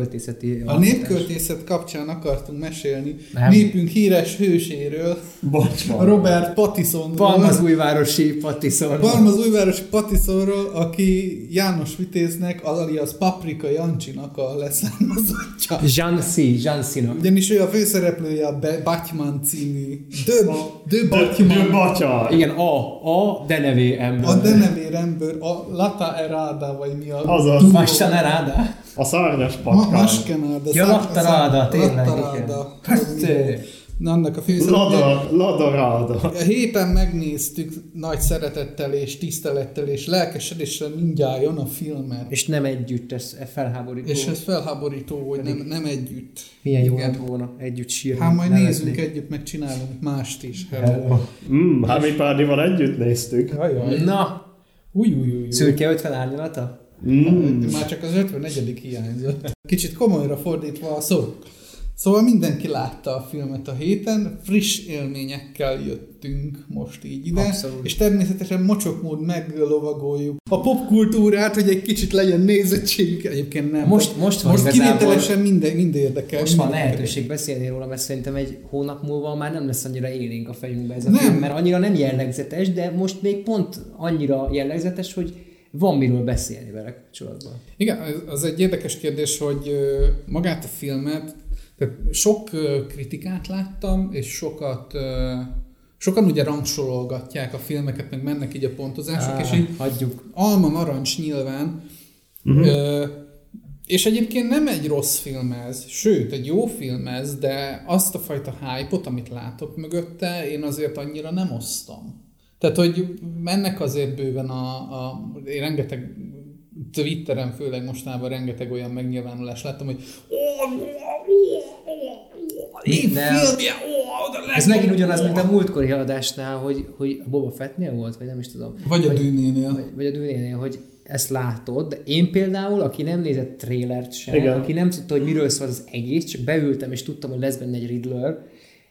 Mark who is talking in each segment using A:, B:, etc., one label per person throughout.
A: népköltészeti...
B: A népköltészet kapcsán akartunk mesélni
A: Nem.
B: népünk híres hőséről,
C: Bocs, van.
B: Robert Pattisonról.
A: Palmazújvárosi Pattison.
B: Palmazújvárosi Pattisonról, aki János Vitéznek, alias Paprika Jancsinak a leszármazottja.
A: Jansi, Jansinak.
B: Ugyanis ő a főszereplője a Be- Batman című The, The
C: De
B: Batman.
C: batya.
A: Igen, a, a denevé ember.
B: A denevér ember, a Lata Erada, vagy mi a...
C: Azaz.
A: Mastan Eráda.
C: A szárnyas
B: Ma,
C: patkány.
B: Maskenáda.
A: Ja, Lattaráda, tényleg,
B: Lattaráda.
A: igen.
B: Na, annak a főszereplője.
C: Lada, ladaráda.
B: A héten megnéztük nagy szeretettel és tisztelettel és lelkesedéssel mindjárt a filmet.
A: És nem együtt, ez felháborító.
B: És ez felháborító, hogy nem, nem együtt.
A: Milyen jó lett volna együtt sírni.
B: Hát majd
A: nevetni.
B: nézzünk együtt, meg csinálunk mást is.
A: Hello.
C: Mm, hát mi párdival együtt néztük.
B: Ajaj.
A: Na,
B: Új, új, új, új.
A: szürke 50 árnyalata?
C: Mm.
B: Már csak az 54. hiányzott. Kicsit komolyra fordítva a szó. Szóval mindenki látta a filmet a héten, friss élményekkel jöttünk most így ide,
A: Abszolút.
B: és természetesen mocsokmód meglovagoljuk a popkultúrát, hogy egy kicsit legyen nézettségük, egyébként nem.
A: Most- most van
B: most kivételesen minden, minden érdekel.
A: Most van
B: minden
A: lehetőség beszélni róla, mert szerintem egy hónap múlva már nem lesz annyira élénk a fejünkbe ez a
B: Nem.
A: film, mert annyira nem jellegzetes, de most még pont annyira jellegzetes, hogy van miről beszélni vele kapcsolatban.
B: Igen, az- egy érdekes kérdés, hogy magát a filmet, tehát sok kritikát láttam, és sokat, sokan ugye rangsorolgatják a filmeket, meg mennek így a pontozások,
A: Á,
B: és így
A: hagyjuk.
B: alma narancs nyilván,
C: Mhm.
B: ö, és egyébként nem egy rossz film ez, sőt, egy jó film ez, de azt a fajta hype-ot, amit látok mögötte, én azért annyira nem osztom. Tehát, hogy mennek azért bőven a, a én rengeteg Twitteren főleg mostanában rengeteg olyan megnyilvánulás láttam, hogy
A: de Ez megint ugyanaz, mint a múltkori adásnál, hogy, hogy a Boba Fettnél volt, vagy nem is tudom.
B: Vagy a dűnénél.
A: vagy, vagy a dűnénél, hogy ezt látod, de én például, aki nem nézett trélert sem,
C: Igen.
A: aki nem tudta, hogy miről szól az egész, csak beültem és tudtam, hogy lesz benne egy Riddler,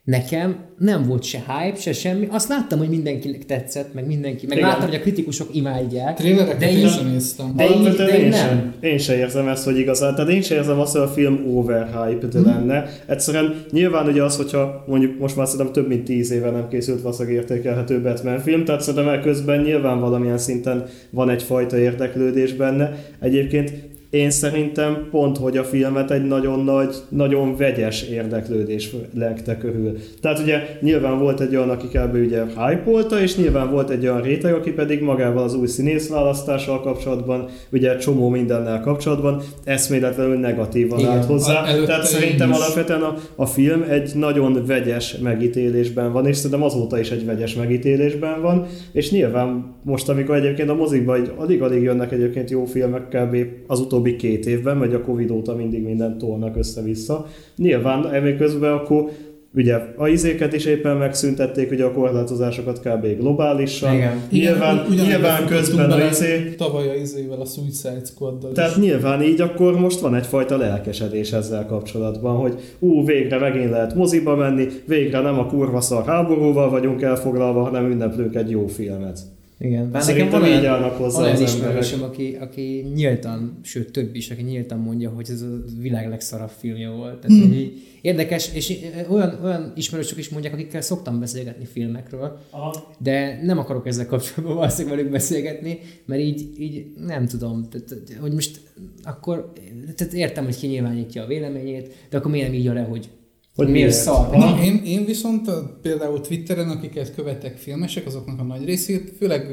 A: nekem nem volt se hype, se semmi. Azt láttam, hogy mindenkinek tetszett, meg mindenki, meg
C: Igen.
A: láttam, hogy a kritikusok imádják.
B: Trélereket
A: de
B: én sem néztem.
A: de így, de így
C: én,
A: nem.
C: sem, én sem érzem ezt, hogy igazán. Tehát én sem érzem azt, hogy a film overhyped
A: Mhm.
C: lenne. Egyszerűen nyilván ugye az, hogyha mondjuk most már szerintem több mint tíz éve nem készült valószínűleg értékelhető Batman film, tehát szerintem közben nyilván valamilyen szinten van egyfajta érdeklődés benne. Egyébként én szerintem pont, hogy a filmet egy nagyon nagy, nagyon vegyes érdeklődés legte körül. Tehát ugye nyilván volt egy olyan, aki kb. ugye hype és nyilván volt egy olyan réteg, aki pedig magával az új színész választással kapcsolatban, ugye csomó mindennel kapcsolatban eszméletlenül negatívan
A: Igen.
C: állt hozzá.
B: A-
C: Tehát szerintem
B: is.
C: alapvetően a, a film egy nagyon vegyes megítélésben van, és szerintem azóta is egy vegyes megítélésben van, és nyilván most, amikor egyébként a mozikban egy- alig-alig jönnek egyébként jó filmek kb. az utóbbi két évben, vagy a Covid óta mindig mindent tolnak össze-vissza. Nyilván ebből közben akkor ugye a izéket is éppen megszüntették, ugye a korlátozásokat kb. globálisan.
A: Igen.
C: Nyilván,
B: Igen,
C: nyilván közben a izé,
B: Tavaly a izével, a Suicide Squad-dal
C: tehát
B: is.
C: nyilván így akkor most van egyfajta lelkesedés ezzel kapcsolatban, hogy ú, végre megint lehet moziba menni, végre nem a kurva szar háborúval vagyunk elfoglalva, hanem ünneplünk egy jó filmet.
A: Igen, bár nekem
C: Szerintem
A: van
C: így állnak hozzá
A: olyan ismerősöm, aki, aki nyíltan, sőt több is, aki nyíltan mondja, hogy ez a világ legszarabb filmje volt. Tehát,
B: Hmm.
A: így érdekes, és olyan, olyan ismerősök is mondják, akikkel szoktam beszélgetni filmekről,
C: Aha.
A: de nem akarok ezzel kapcsolatban valószínűleg velük beszélgetni, mert így, így nem tudom, tehát, hogy most akkor, tehát értem, hogy kinyilvánítja a véleményét, de akkor miért nem írja le, hogy,
C: Hogy
A: miért szar.
B: Na, én, én viszont például Twitteren, akiket követek filmesek, azoknak a nagy részét, főleg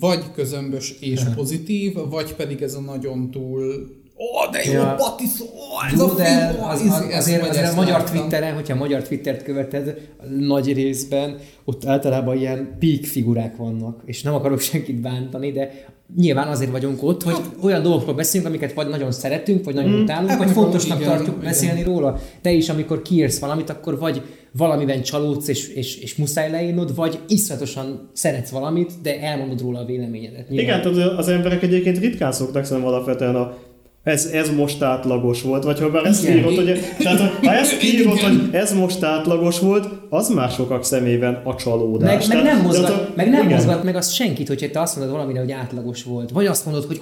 B: vagy közömbös és pozitív, vagy pedig ez a nagyon túl Ó, de jó,
A: Ja.
B: Patisz, ó, ez
A: Jó,
B: a
A: de
B: film, ó,
A: az, az, azért, azért a magyar
B: láttam.
A: Twitteren, hogyha a magyar Twittert követed, nagy részben ott általában ilyen peak figurák vannak, és nem akarok senkit bántani, de nyilván azért vagyunk ott, hogy olyan dolgokról beszélünk, amiket vagy nagyon szeretünk, vagy nagyon mm, utálunk,
B: hát
A: vagy fontosnak
B: igen,
A: tartjuk
B: igen.
A: beszélni róla. Te is, amikor kiírsz valamit, akkor vagy valamiben csalódsz, és, és, és muszáj leírnod, vagy iszonyatosan szeretsz valamit, de elmondod róla a véleményedet. Nyilván.
C: Igen, tehát az emberek egyébként ritkán szoktak szerintem alapvetően a ez, ez most átlagos volt, vagy ha már ezt
A: Igen.
C: írod, hogy, tehát ha ezt írod,
B: Igen.
C: hogy ez most átlagos volt, az már sokak szemében a csalódás.
A: Meg, meg
C: Tehát-
A: nem,
C: tehát
A: mozgat,
C: a-
A: meg nem
C: igen.
A: mozgat meg azt senkit, hogyha te azt mondod valamire, hogy átlagos volt. Vagy azt mondod, hogy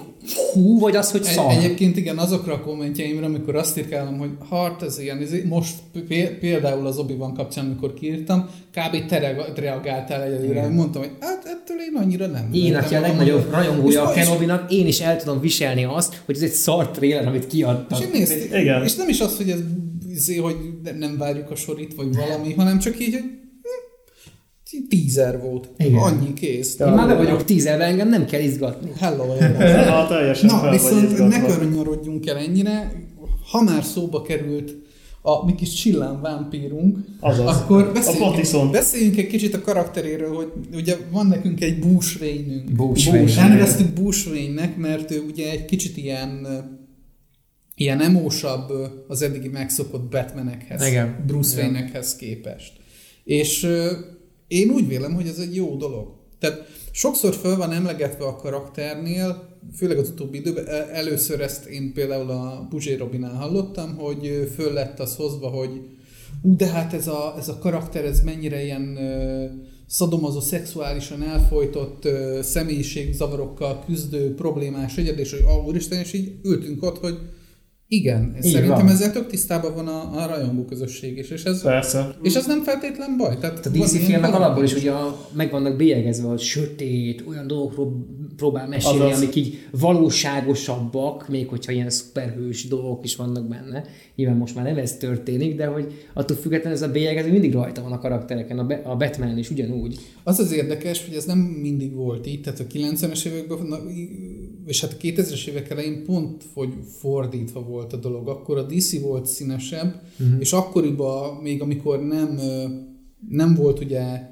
A: hú, vagy az, hogy
B: Egy,
A: szar.
B: egyébként igen, azokra a kommentjeimre, amikor azt írkálom, hogy hart ez ilyen, izé, most pé- például az obi kapcsán, amikor kiírtam, kb. te reagáltál egyedül, hogy mondtam, hogy hát ettől én annyira nem.
A: Én, aki a legnagyobb rajongója a Kenobi-nak, én is el tudom viselni azt, hogy ez egy szar trailer, amit kiadtak.
B: És, én néztem,
C: Igen.
B: és nem is az, hogy ez izé, hogy ne- nem várjuk a sorit, vagy valami, hanem csak így, hogy hm, tízer volt.
A: Igen.
B: Annyi kész.
A: Én már be vagyok tízelve, engem nem kell izgatni.
B: Hello,
C: Na, teljesen
B: Na, viszont ne kanyarodjunk el ennyire. Ha már szóba került a mi kis csillán vámpírunk,
C: Azaz.
B: akkor
C: A
B: beszéljünk,
C: Pattison.
B: beszéljünk egy kicsit a karakteréről, hogy ugye van nekünk egy. Bruce
A: Wayne.
B: Elneveztük Wayne-nek, mert ő ugye egy kicsit ilyen ilyen emósabb az eddigi megszokott Batmanekhez,
A: Igen.
B: Bruce. Wayne-ekhez képest. És én úgy vélem, hogy ez egy jó dolog. Tehát sokszor föl van emlegetve a karakternél, főleg az utóbbi időben, először ezt én például a Puzsé Robinál hallottam, hogy föl lett az hozva, hogy ú, de hát ez a, ez a karakter, ez mennyire ilyen ö, szadomazó, szexuálisan elfolytott ö, személyiségzavarokkal küzdő problémás egyed, és hogy ah, úristen, és így ültünk ott, hogy igen,
A: Így
B: szerintem
A: van.
B: ezzel tök tisztában van a, a rajongó közösség is, és ez,
C: Persze.
B: és ez nem feltétlen baj. Tehát
A: A DC filmek alapból is ugye meg vannak bélyegezve, hogy sötét, olyan dolgokról próbál mesélni,
C: Azaz.
A: amik így valóságosabbak, még hogyha ilyen szuperhős dolgok is vannak benne. Nyilván most már nem ez történik, de hogy attól függetlenül ez a bélyegező mindig rajta van a karaktereken, a, Be- a Batman is ugyanúgy.
B: Az az érdekes, hogy ez nem mindig volt így, tehát a 90-es években, na, és hát a 2000-es évek elején pont hogy fordítva volt a dolog. Akkor a DC volt színesebb, uh-huh. és akkoriban még amikor nem, nem volt ugye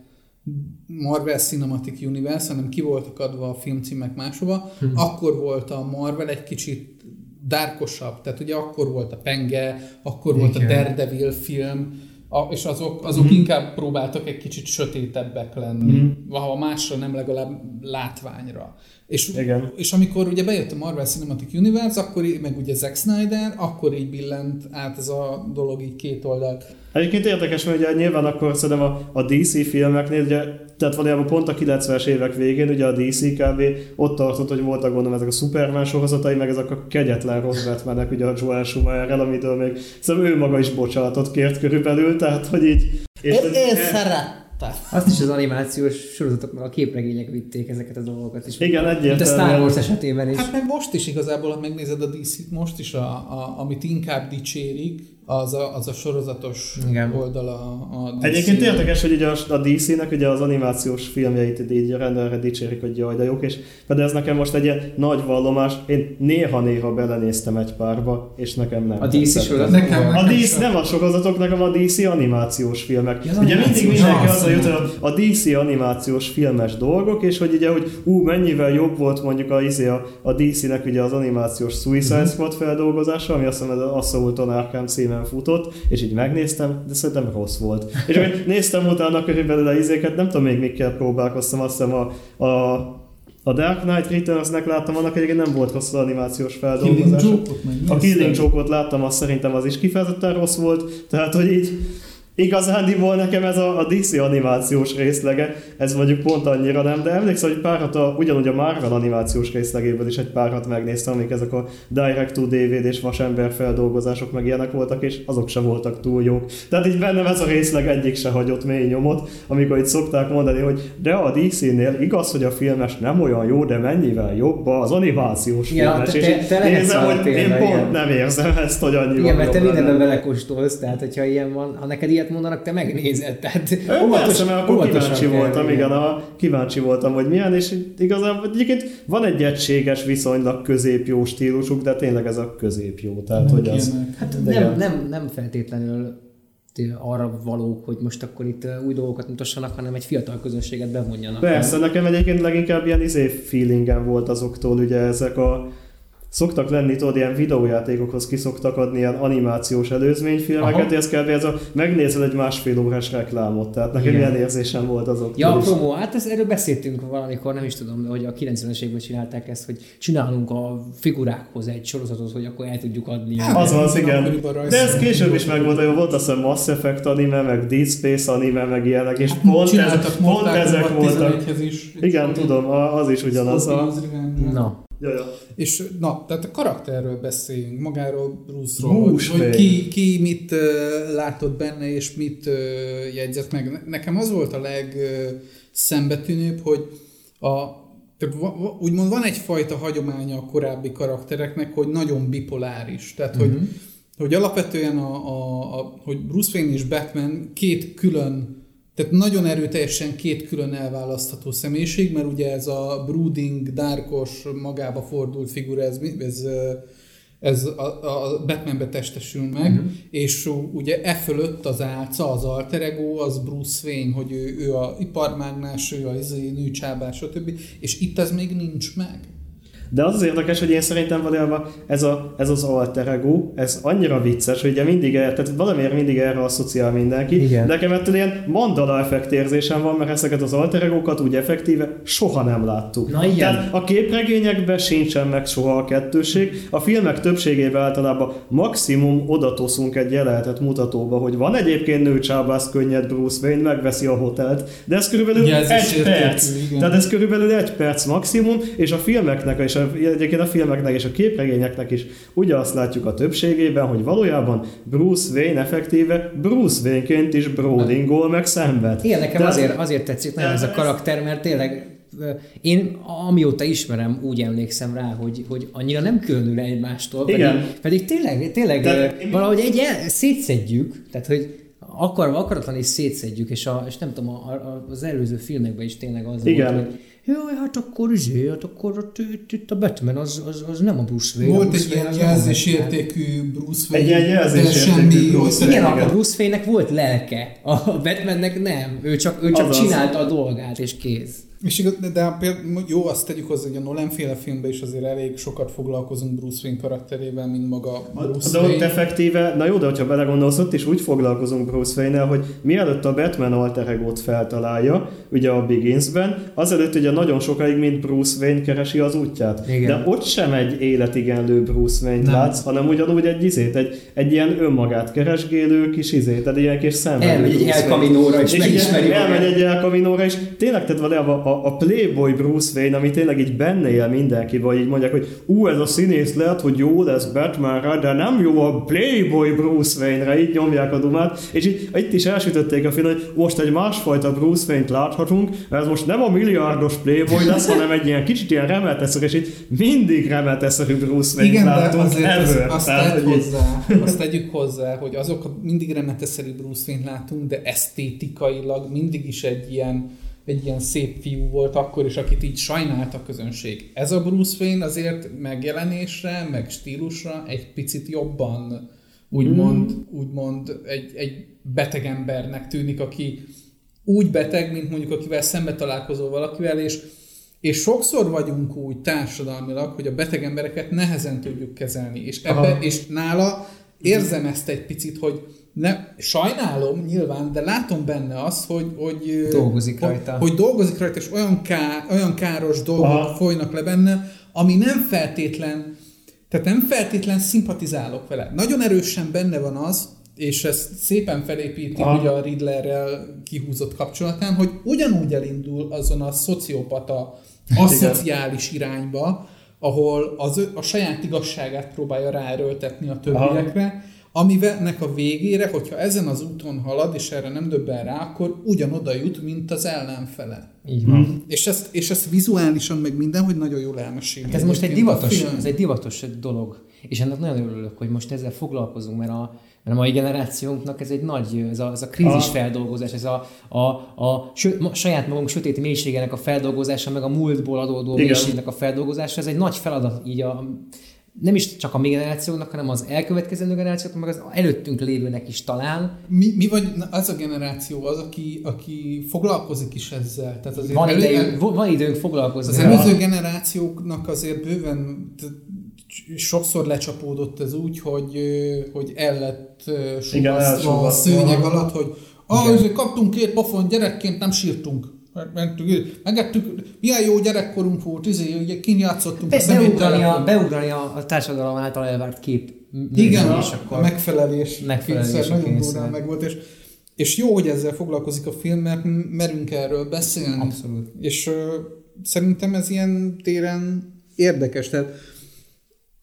B: Marvel Cinematic Universe, hanem ki voltak adva a filmcímek máshova, hmm. akkor volt a Marvel egy kicsit dárkosabb, tehát ugye akkor volt a Penge, akkor volt a
A: Igen.
B: Daredevil film, a, és azok, azok mm-hmm. inkább próbáltak egy kicsit sötétebbek lenni, mm-hmm. ha másra nem legalább látványra. És,
C: Igen.
B: és amikor ugye bejött a Marvel Cinematic Universe, akkor meg ugye Zack Snyder, akkor így billent át ez a dolog így két oldalt.
C: Egyébként érdekes, mert ugye nyilván akkor szerintem a, a DC filmeknél, ugye, tehát valójában pont a 90-es évek végén, ugye a DC kb. ott tartott, hogy voltak gondolom ezek a Superman sorozatai, meg ezek a kegyetlen rossz Batmanek, ugye a Joel Schumacherrel, amitől még szerintem ő maga is bocsánatot kért körülbelül, tehát hogy így... És,
B: szerettem.
A: Azt is az animációs sorozatok, meg a képregények vitték ezeket a dolgokat is.
C: igen,
A: Mint a
C: egyértelműen.
A: Star Wars esetében is.
B: Hát meg most is igazából, ha megnézed a DC-t, most is, a, a, amit inkább dicsérik, az a, az a sorozatos
A: Igen.
B: oldala a DC.
C: Egyébként érdekes, hogy ugye a, a DC-nek ugye az animációs filmjeit így rendelre dicsérik, hogy jaj, de jók, és de ez nekem most egy ilyen nagy vallomás, én néha-néha belenéztem egy párba, és nekem nem
A: A DC sorozat?
B: Nekem-
C: A DC nem a sorozatok, nekem a DC animációs filmek.
A: Ja,
C: ugye mindig mindenki
A: az
C: a hogy a a DC animációs filmes dolgok, és hogy ugye, hogy ú, mennyivel jobb volt mondjuk a, izé a, a DC-nek ugye az animációs Suicide Squad feldolgozása, ami azt hiszem az Assaulton Arkham címen futott, és így megnéztem, de szerintem rossz volt. És hogy néztem utána körülbelül a izéket, nem tudom még mikkel próbálkoztam, azt hiszem a, a a Dark Knight Returns-nek láttam, annak egyébként nem volt rossz az animációs
B: meg
C: A Killing? Joke-ot láttam, azt szerintem az is kifejezetten rossz volt, tehát hogy így igazándiból nekem ez a, a DC animációs részlege, ez mondjuk pont annyira nem, de emlékszem, hogy párat a, ugyanúgy a Marvel animációs részlegéből is egy párat megnéztem, amik ezek a Direct to DVD és vasember feldolgozások meg ilyenek voltak, és azok sem voltak túl jók. Tehát így bennem ez a részleg egyik se hagyott mély nyomot, amikor itt szokták mondani, hogy de a DC-nél igaz, hogy a filmes nem olyan jó, de mennyivel jobb az animációs
A: Igen,
C: filmes.
A: te-
C: és
A: te- te arra
C: hogy én pont nem érzem ezt, hogy annyival
A: Igen, mert te mindenben belekóstolsz, tehát hogyha ilyen van, ha neked ilyet mondanak, te megnézed. Tehát
C: Persze, mert akkor
A: óvatosan
C: kíváncsi
A: kell,
C: voltam, igen, a, kíváncsi voltam, hogy milyen, és igazából egyébként van egy egységes, viszonylag középjó stílusuk, de tényleg ez a középjó, tehát hogy az...
A: Hát
C: Igen.
A: nem, nem, nem feltétlenül arra valók, hogy most akkor itt uh, új dolgokat mutassanak, hanem egy fiatal közönséget bevonjanak.
C: Persze, nekem egyébként leginkább ilyen izé feelingem volt azoktól, ugye ezek a szoktak lenni, tudod, ilyen videójátékokhoz ki szoktak adni ilyen animációs előzményfilmeket,
A: Aha.
C: és ez kb. ez a megnézel egy másfél órás reklámot, tehát nekem
A: Igen.
C: ilyen érzésem volt azok.
A: Ja, a promó, hát ez, erről beszéltünk valamikor, nem is tudom, hogy a 90-es években csinálták ezt, hogy csinálunk a figurákhoz egy sorozatot, hogy akkor el tudjuk adni.
C: Az az, igen.
B: Akkoriban rajz-
C: De ez később is megvolt, hogy volt azt hiszem Mass Effect anime, meg Dead Space anime, meg ilyenek, és
B: Hát
C: pont,
B: csináltak
C: ez, pont ezek voltak.
B: 11-hez is.
C: Igen, tudom, az is ugyanaz a...
A: Na,
C: Ja, ja.
B: És na, tehát a karakterről beszéljünk, magáról Bruce-ról,
C: Bruce
B: hogy, hogy ki, ki mit uh, látott benne, és mit uh, jegyzett meg. Ne- Nekem az volt a legszembetűnőbb, hogy a, tehát úgymond van egyfajta hagyománya a korábbi karaktereknek, hogy nagyon bipoláris. Tehát, hogy, hogy alapvetően a, a, a, hogy Bruce Wayne és Batman két külön tehát nagyon erőteljesen két külön elválasztható személyiség, mert ugye ez a brooding, darkos, magába fordult figura, ez, ez, ez a, a Batmanbe testesül meg, uh-huh. és ugye e fölött az álca, az alter ego, az Bruce Wayne, hogy ő, ő a iparmágnás, ő a izé, nőcsábás, stb. És itt ez még nincs meg.
C: De az az érdekes, hogy én szerintem valójában ez, a, ez az alter ego, ez annyira vicces, hogy ugye mindig, tehát valamiért mindig erre asszociál mindenki.
A: Igen.
C: De nekem ettől ilyen mandala effekt érzésem van, mert ezeket az alter egókat úgy effektíve soha nem láttuk.
A: Na igen.
C: Tehát a képregényekben sincsen meg soha a kettőség. A filmek többségében általában maximum odatoszunk egy jelenetet mutatóba, hogy van egyébként nőcsábász könnyed Bruce Wayne, megveszi a hotelt, de ez körülbelül
B: Ugye ez
C: egy
B: értékű,
C: perc.
B: igen.
C: Tehát ez körülbelül egy perc maximum, és a filmeknek, és a, egyébként a filmeknek és a képregényeknek is ugye azt látjuk a többségében, hogy valójában Bruce Wayne effektíve Bruce Wayne-ként is brodingol meg szenved.
A: igen, nekem
C: Tehát-
A: azért, azért tetszik nagyon ez a karakter, mert tényleg én amióta ismerem, úgy emlékszem rá, hogy, hogy annyira nem különül egymástól, pedig,
C: Igen.
A: pedig tényleg, tényleg
C: De
A: valahogy egy el, szétszedjük, tehát hogy akarva, akaratlan is szétszedjük, és, a, és nem tudom, a, a, az előző filmekben is tényleg az
C: Igen.
A: volt, hogy Jaj, hát akkor izé, hát akkor ott, itt, itt a Batman az, az, az nem a Bruce Wayne.
B: Volt
A: Bruce
B: egy
A: Wayne
B: ilyen jelzésértékű Bruce Wayne,
C: Egy jelzésértékű
B: semmi
C: Bruce
A: Igen,
C: Igen.
A: a Bruce Wayne-nek volt lelke, a Batmannek nem. Ő csak, ő csak
C: Azaz.
A: csinálta a dolgát, és kész.
B: És igaz, de, de például, jó, azt tegyük hozzá, hogy a Nolan féle filmben is azért elég sokat foglalkozunk Bruce Wayne karakterével, mint maga Bruce
C: De ott
B: Wayne.
C: effektíve, na jó, de hogyha belegondolsz, ott is úgy foglalkozunk Bruce wayne hogy mielőtt a Batman alter egót feltalálja, ugye a Beginsben, azelőtt ugye nagyon sokáig, mint Bruce Wayne keresi az útját.
A: Igen.
C: De ott sem egy életigenlő Bruce Wayne-t
B: Nem.
C: látsz, hanem ugyanúgy egy izét, egy, egy ilyen önmagát keresgélő kis izét, tehát ilyen kis szenvedő
A: Elmegy egy
C: Bruce
A: El
C: Wayne.
A: Camino-ra, és
C: És
A: megismeri
C: elmegy egy El Camino-ra, és tényleg, tehát valójában a, a Playboy Bruce Wayne, ami tényleg így benne él mindenki, vagy így mondják, hogy ú, ez a színész lehet, hogy jó lesz Batmanre, de nem jó a Playboy Bruce Wayne-re, így nyomják a dumát, és így itt is elsütötték a film, hogy most egy másfajta Bruce Wayne-t láthatunk, mert ez most nem a milliárdos Playboy lesz, hanem egy ilyen kicsit ilyen remetesző, és itt mindig remetesző Bruce Wayne-t
B: Igen, de
C: látunk
B: azért az,
C: ever.
B: azt,
C: Tehát, hogy így-
B: hozzá, azt tegyük hozzá, hogy azok mindig remeteszeri Bruce Wayne látunk, de esztétikailag mindig is egy ilyen, egy ilyen szép fiú volt akkor is, akit így sajnált a közönség. Ez a Bruce Wayne azért megjelenésre, meg stílusra egy picit jobban úgymond,
C: Mm.
B: úgymond egy, egy beteg embernek tűnik, aki úgy beteg, mint mondjuk akivel szembe találkozol valakivel, és és sokszor vagyunk úgy társadalmilag, hogy a beteg embereket nehezen tudjuk kezelni. És, ebbe,
C: Aha.
B: és nála érzem ezt egy picit, hogy ne, sajnálom nyilván, de látom benne azt, hogy, hogy
A: Dolgozik
B: hogy,
A: rajta.
B: Hogy dolgozik rajta, és olyan, ká, olyan káros dolgok
C: Aha.
B: folynak le benne, ami nem feltétlen, tehát nem feltétlen szimpatizálok vele. Nagyon erősen benne van az, és ezt szépen felépíti
C: Aha.
B: ugye a Riddlerrel kihúzott kapcsolatán, hogy ugyanúgy elindul azon a szociopata, aszociális irányba, ahol az, a saját igazságát próbálja ráerőltetni a többiekre, amivelnek a végére, hogyha ezen az úton halad, és erre nem döbben rá, akkor ugyanoda jut, mint az ellenfele.
A: Így van.
C: Mhm.
B: És ezt, és ezt vizuálisan meg minden, hogy nagyon jól elmeséli.
A: Hát ez most egy
B: a
A: divatos, ez egy divatos dolog. És ennek nagyon örülök, hogy most ezzel foglalkozunk, mert a, mert a mai generációnknak ez egy nagy, ez a, ez a krízis
C: Ah.
A: feldolgozás, ez a, a, a sö, saját magunk sötét mélységének a feldolgozása, meg a múltból adódó
C: Igen.
A: mélységnek a feldolgozása, ez egy nagy feladat így a, nem is csak a mi generációnak, hanem az elkövetkezendő generációknak, meg az előttünk lévőnek is talán.
B: Mi, mi vagy az a generáció az, aki, aki foglalkozik is ezzel. Tehát azért
A: Van,
B: elő-
A: idejünk, van időnk foglalkozni.
B: Az előző generációknak azért bőven sokszor lecsapódott ez úgy, hogy, hogy el lett sugasztva a szőnyeg alatt, hogy ah, kaptunk két pofon, gyerekként nem sírtunk. Mentünk, megettük, milyen jó gyerekkorunk volt, izé, ugye kint játszottunk a
A: Be, beugrani, a,
B: szeméttelepon.
A: beugrani a, a társadalom által elvárt kép.
B: Igen, a,
A: és akkor
B: a megfelelés,
A: Megfelelés
B: kényszer nagyon durván meg volt, és, és jó, hogy ezzel foglalkozik a film, mert merünk erről beszélni.
A: Abszolút.
B: És ö, szerintem ez ilyen téren érdekes. Tehát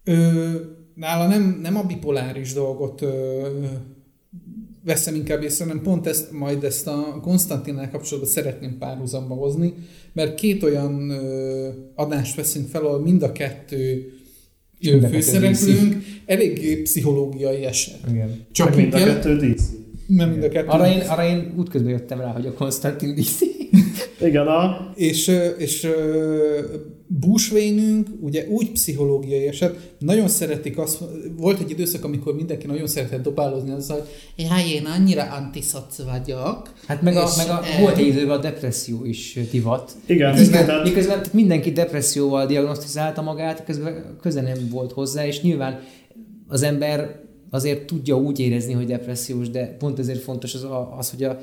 B: ö, nála nem, nem a bipoláris dolgot ö, veszem inkább észre, hanem pont ezt, majd ezt a Konstantinnál kapcsolatban szeretném párhuzamba hozni, mert két olyan ö, adást veszünk fel, ahol mind a kettő ö,
A: mind a
B: főszereplőnk eléggé pszichológiai eset.
A: Igen.
B: Csak
C: Mind a
B: kell,
C: kettő DC.
B: mert mind a kettő.
A: Arra én, arra én útközben jöttem rá, hogy a Konstantin DC.
C: Igen, a...
B: És, és Wayne-ünk ugye úgy pszichológiai eset, nagyon szeretik azt, volt egy időszak, amikor mindenki nagyon szeretett dobálózni azzal, hogy jaj, én annyira antiszoc vagyok.
A: Hát meg, a, meg a,
B: eh,
A: volt egy időben a depresszió is divat.
C: Igen,
A: Miközben,
C: tehát-
A: miközben tehát mindenki depresszióval diagnosztizálta magát, közben köze nem volt hozzá, és nyilván az ember azért tudja úgy érezni, hogy depressziós, de pont ezért fontos az, az hogy a,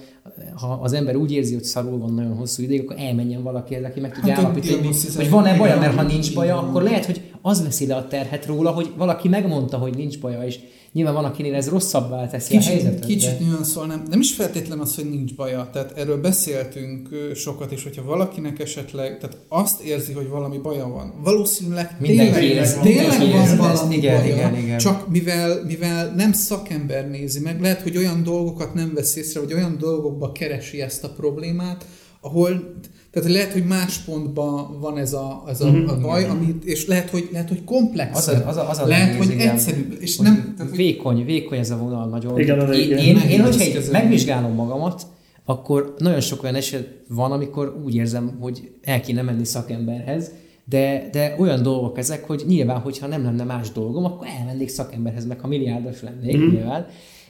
A: ha az ember úgy érzi, hogy szarul van nagyon hosszú ideig, akkor elmenjen valakihez, aki meg tudja
B: Hát,
A: állapítani, hogy, van-e baja, mert ha nincs baja, akkor lehet, hogy az veszi le a terhet róla, hogy valaki megmondta, hogy nincs baja, és nyilván van, akinél ez rosszabbá teszi a
B: Kicsit,
A: helyzetet.
B: kicsit
A: de...
B: nüanszol, nem, nem is feltétlen az, hogy nincs baja. Tehát erről beszéltünk sokat, és hogyha valakinek esetleg, tehát azt érzi, hogy valami baja van, valószínűleg
A: Mindenki
B: tényleg,
A: érez-
B: tényleg van
A: érzi ezt.
B: valami
A: Igen,
B: baja,
A: igen, igen.
B: csak mivel, mivel nem szakember nézi meg, lehet, hogy olyan dolgokat nem vesz észre, vagy olyan dolgokba keresi ezt a problémát, ahol tehát lehet, hogy más pontban van ez a, ez a, a baj, amit, és lehet, hogy, lehet, hogy komplex.
A: Az a- az a- az a
B: lehet, hogy
A: igen.
B: egyszerűbb. És
A: Hogy
B: nem, tehát, hogy
A: vékony, vékony ez a vonal nagyon.
C: Igen, az
A: én,
C: igen.
A: én, én,
B: Nehéz
A: hogyha megvizsgálom magamat, akkor nagyon sok olyan eset van, amikor úgy érzem, hogy el kéne menni szakemberhez, de, de olyan dolgok ezek, hogy nyilván, hogyha nem lenne más dolgom, akkor elmennék szakemberhez, meg ha milliárdos lennék, mm. nyilván.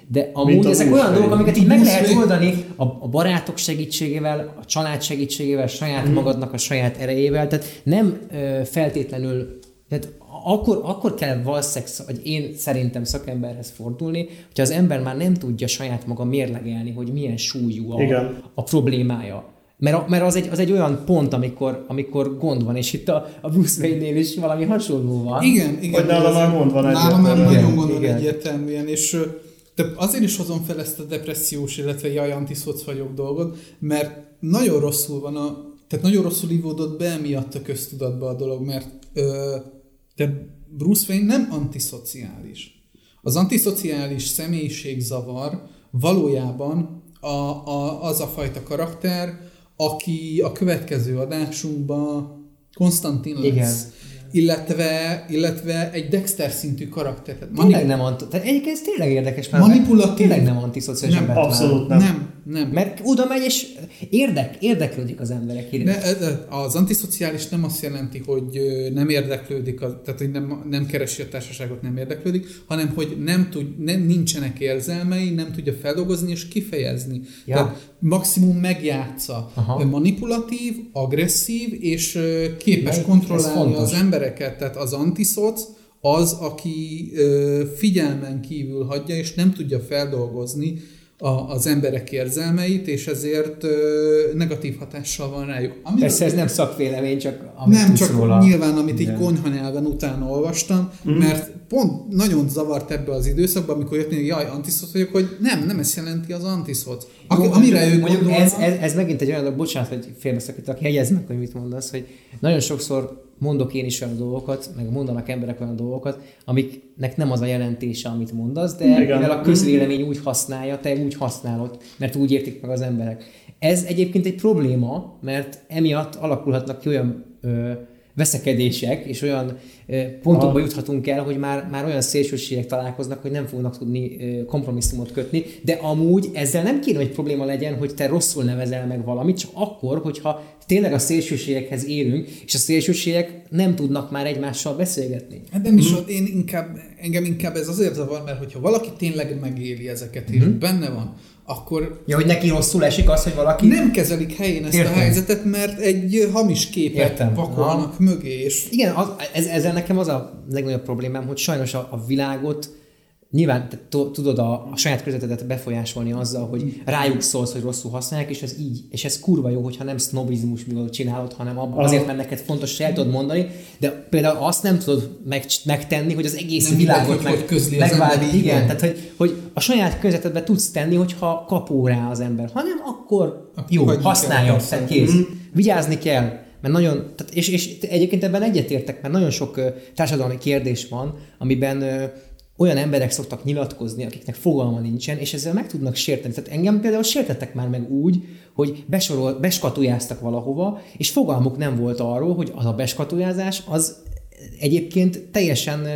A: De amúgy
C: a
A: ezek olyan dolgok, amiket így meg lehet oldani a, a barátok segítségével, a család segítségével, saját magadnak a saját erejével. Tehát nem ö, feltétlenül, tehát akkor, akkor kell valószínűleg, vagy én szerintem szakemberhez fordulni, hogyha az ember már nem tudja saját maga mérlegelni, hogy milyen súlyú a,
C: Igen.
A: a problémája. Mert, mert az, egy, az egy olyan pont, amikor, amikor gond van, és itt a, a Bruce Wayne-nél is valami hasonló van.
B: Igen, igen.
C: Hogy nála már gond van
B: Nála már nagyon gond van egyértelműen, és de azért is hozom fel ezt a depressziós, illetve jaj, antiszoc vagyok dolgot, mert nagyon rosszul van a, tehát nagyon rosszul ivódott be emiatt a köztudatba a dolog, mert ö, te Bruce Wayne nem antiszociális. Az antiszociális személyiségzavar valójában a, a, az a fajta karakter, aki a következő adásunkban Konstantin lesz.
A: Igen.
B: Illetve, illetve egy Dexter szintű karakter. Tehát
A: Tényleg
B: manip-
A: nem anti... Tehát egyébként ez tényleg érdekes, mert
B: Manipulatív.
A: tényleg nem antiszociális
B: Nem,
A: Batman.
C: Abszolút nem.
B: nem, nem.
A: Mert oda megy, és érdek, érdeklődik az emberek
B: de az antiszociális nem azt jelenti, hogy nem érdeklődik, az- tehát hogy nem, nem keresi a társaságot, nem érdeklődik, hanem hogy nem tud, nem, nincsenek érzelmei, nem tudja feldolgozni és kifejezni.
A: Ja.
B: Tehát maximum megjátsza.
A: Aha.
B: Manipulatív, agresszív, és képes
A: Ez
B: kontrollálni az embereket. Tehát az antiszoc az, aki ö, figyelmen kívül hagyja, és nem tudja feldolgozni a, az emberek érzelmeit, és ezért ö, negatív hatással van rájuk. Amiről-
A: Persze ez nem szakvélemény, csak amit
B: nem csak
A: róla.
B: nyilván, amit így
A: Igen.
B: konyha nyelven utána olvastam, mm. mert pont nagyon zavart ebbe az időszakban, amikor jött hogy jaj, antiszoc vagyok, hogy nem, nem ezt jelenti az antiszoc. Aki,
A: Jó,
B: amire ő
A: mondjuk ez, ez, ez, megint egy olyan bocsánat, hogy félbeszakítok, jegyezd meg, hogy mit mondasz, hogy nagyon sokszor mondok én is olyan dolgokat, meg mondanak emberek olyan dolgokat, amiknek nem az a jelentése, amit mondasz, de
C: Igen.
A: mivel a közvélemény úgy használja, te úgy használod, mert úgy értik meg az emberek. Ez egyébként egy probléma, mert emiatt alakulhatnak ki olyan ö, veszekedések, és olyan pontokba juthatunk el, hogy már, már olyan szélsőségek találkoznak, hogy nem fognak tudni kompromisszumot kötni, de amúgy ezzel nem kéne, hogy probléma legyen, hogy te rosszul nevezel meg valamit, csak akkor, hogyha tényleg a szélsőségekhez érünk, és a szélsőségek nem tudnak már egymással beszélgetni.
B: Hát nem is, mm. én inkább, engem inkább ez azért zavar, mert hogyha valaki tényleg megéli ezeket, és mm. benne van, akkor
A: Ja, hogy neki rosszul esik az, hogy valaki...
B: nem kezelik helyén ezt
A: Értem.
B: a helyzetet, mert egy hamis képet
A: Értem.
B: pakolnak mögé, és
A: Igen, az, ez, ezzel nekem az a legnagyobb problémám, hogy sajnos a, a világot nyilván te tu- tudod a, a saját környezetedet befolyásolni azzal, hogy rájuk szólsz, hogy rosszul használják, és ez így. És ez kurva jó, hogyha nem sznobizmus mivel csinálod, hanem ab- azért, mert neked fontos, hogy el tudod mondani, de például azt nem tudod meg, megtenni, hogy az egész
B: Nem
A: világot meg,
B: hogy közli így
A: Igen,
B: van.
A: tehát hogy, hogy a saját környezetedbe tudsz tenni, hogyha kapó rá az ember. Ha nem, akkor,
B: Akkor
A: jó, használja, tehát kész. Vigyázni kell, mert nagyon, tehát és, és egyébként ebben egyetértek, mert nagyon sok társadalmi kérdés van, amiben olyan emberek szoktak nyilatkozni, akiknek fogalma nincsen, és ezzel meg tudnak sérteni. Tehát engem például sértettek már meg úgy, hogy besorol, beskatujáztak valahova, és fogalmuk nem volt arról, hogy az a beskatujázás az egyébként teljesen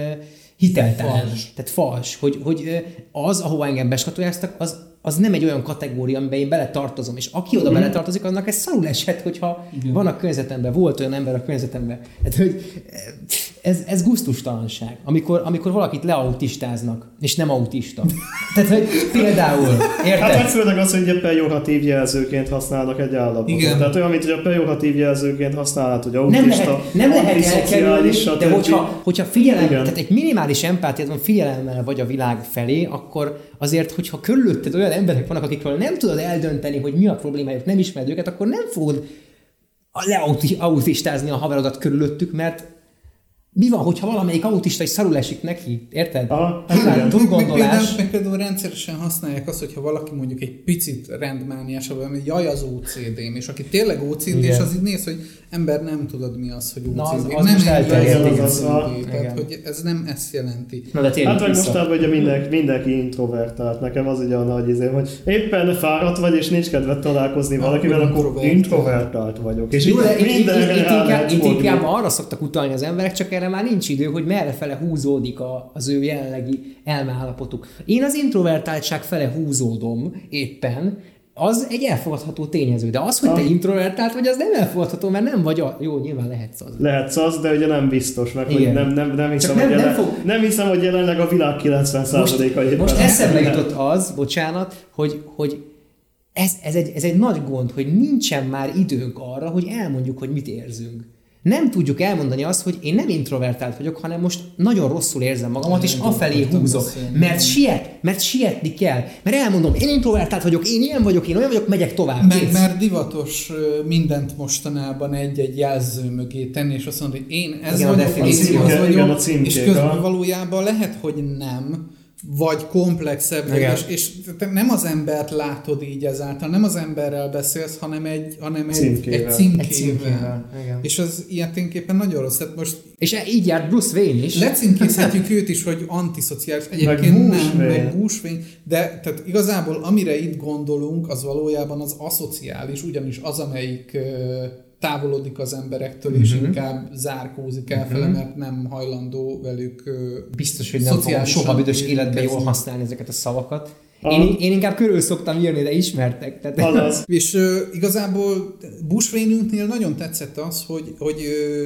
A: hiteltelen.
B: Fals.
A: Tehát fals, hogy, hogy az, ahova engem beskatujáztak, az, az nem egy olyan kategória, amiben én beletartozom, és aki oda beletartozik, annak ez szarul esett, hogyha Igen. van a környezetemben, volt olyan ember a környezetemben. Hát, hogy ez, ez guztustalanság, amikor, amikor valakit leautistáznak, és nem autista. Tehát, hogy például, érted?
C: Hát meg főleg az, hogy ugye pejoratív jelzőként használnak egy állapotot.
B: Igen.
C: Tehát olyan, mint hogy a pejoratív jelzőként használnád, hogy
A: nem
C: autista,
A: lehet, nem lehet elkerülni, de hogyha, hogyha figyelem,
C: Igen.
A: tehát egy minimális empátiát van, figyelemmel vagy a világ felé, akkor azért, hogyha körülötted olyan emberek vannak, akikről nem tudod eldönteni, hogy mi a problémájuk, nem ismered őket, akkor nem fogod leautistázni a haverodat körülöttük, mert mi van, hogyha valamelyik autista is szarul esik neki, érted?
C: Aha,
A: Nyilván,
C: igen.
A: túl
B: Meg- meg
A: gondolás.
B: Például, például rendszeresen használják azt, hogyha valaki mondjuk egy picit rendmániásabb, vagy jaj az OCD-m, és aki tényleg OCD, és az így néz, hogy ember nem tudod mi az, hogy OCD.
A: Na, az- az
B: nem
A: most elterjedt,
B: az
C: Igen.
B: tehát hogy ez nem ezt jelenti.
A: Na, de tényleg
C: Hát meg
A: vissza.
C: mostában ugye mindenki, mindenki introvertált. Nekem az ugye a nagy izé, hogy éppen fáradt vagy, és nincs kedved találkozni valakivel, akkor
B: introvertált.
C: introvertált vagyok. És
A: Jó,
C: így
A: de itt, itt,
C: mindenre
A: itt,
C: rá
A: inkább,
C: lehet
A: itt
C: fordulni.
A: inkább arra szoktak utalni az emberek, csak erre már nincs idő, hogy merre fele húzódik a, az ő jelenlegi elmeállapotuk. Én az introvertáltság fele húzódom éppen, az egy elfogadható tényező, de az, hogy te
C: Ah.
A: introvertált vagy, az nem elfogadható, mert nem vagy a... Jó, nyilván lehetsz az.
C: Lehetsz az, de ugye nem biztos, mert hogy nem, nem, nem, hiszem,
A: nem-
C: hogy
A: nem
C: jelen,
A: fog-
C: nem hiszem, hogy jelenleg a világ 90%-a éppen.
A: Most eszembe jutott az, bocsánat, hogy, hogy ez, ez, egy, ez egy nagy gond, hogy nincsen már időnk arra, hogy elmondjuk, hogy mit érzünk. Nem tudjuk elmondani azt, hogy én nem introvertált vagyok, hanem most nagyon rosszul érzem magamat, és afelé húzok. Mert siet, mert sietni kell. Mert elmondom, én introvertált vagyok, én ilyen vagyok, én olyan vagyok, megyek tovább.
B: Meg, mert divatos mindent mostanában egy-egy jelző mögé tenni, és azt mondani, hogy én ez
A: Igen, a
B: vagyok, én
A: definíció.
B: az vagyok,
C: igen, a
B: és közben valójában lehet, hogy nem, vagy komplexebb,
A: Igen.
B: és, és te nem az embert látod így ezáltal, nem az emberrel beszélsz, hanem egy, hanem egy,
C: Címkével.
B: egy címkével.
A: Egy címkével, igen.
B: És az ilyeténképpen nagyon rossz. Tehát most
A: És így járt Bruce Wayne is.
B: lecímkézhetjük őt is, hogy antiszociális. Egyébként
C: Meg
B: nem,
C: búsvény.
B: meg búsvény. De tehát igazából amire itt gondolunk, az valójában az aszociális, ugyanis az, amelyik távolodik az emberektől, és
A: Mhm.
B: inkább zárkózik elfele, mert nem hajlandó velük
A: Biztos, hogy nem fogom soha büdös életben jól használni ezeket a szavakat. Én, én inkább körül szoktam írni, de ismertek. Tehát
C: Azaz.
B: És ö, igazából Bushwayne-ünknél nagyon tetszett az, hogy, hogy ö,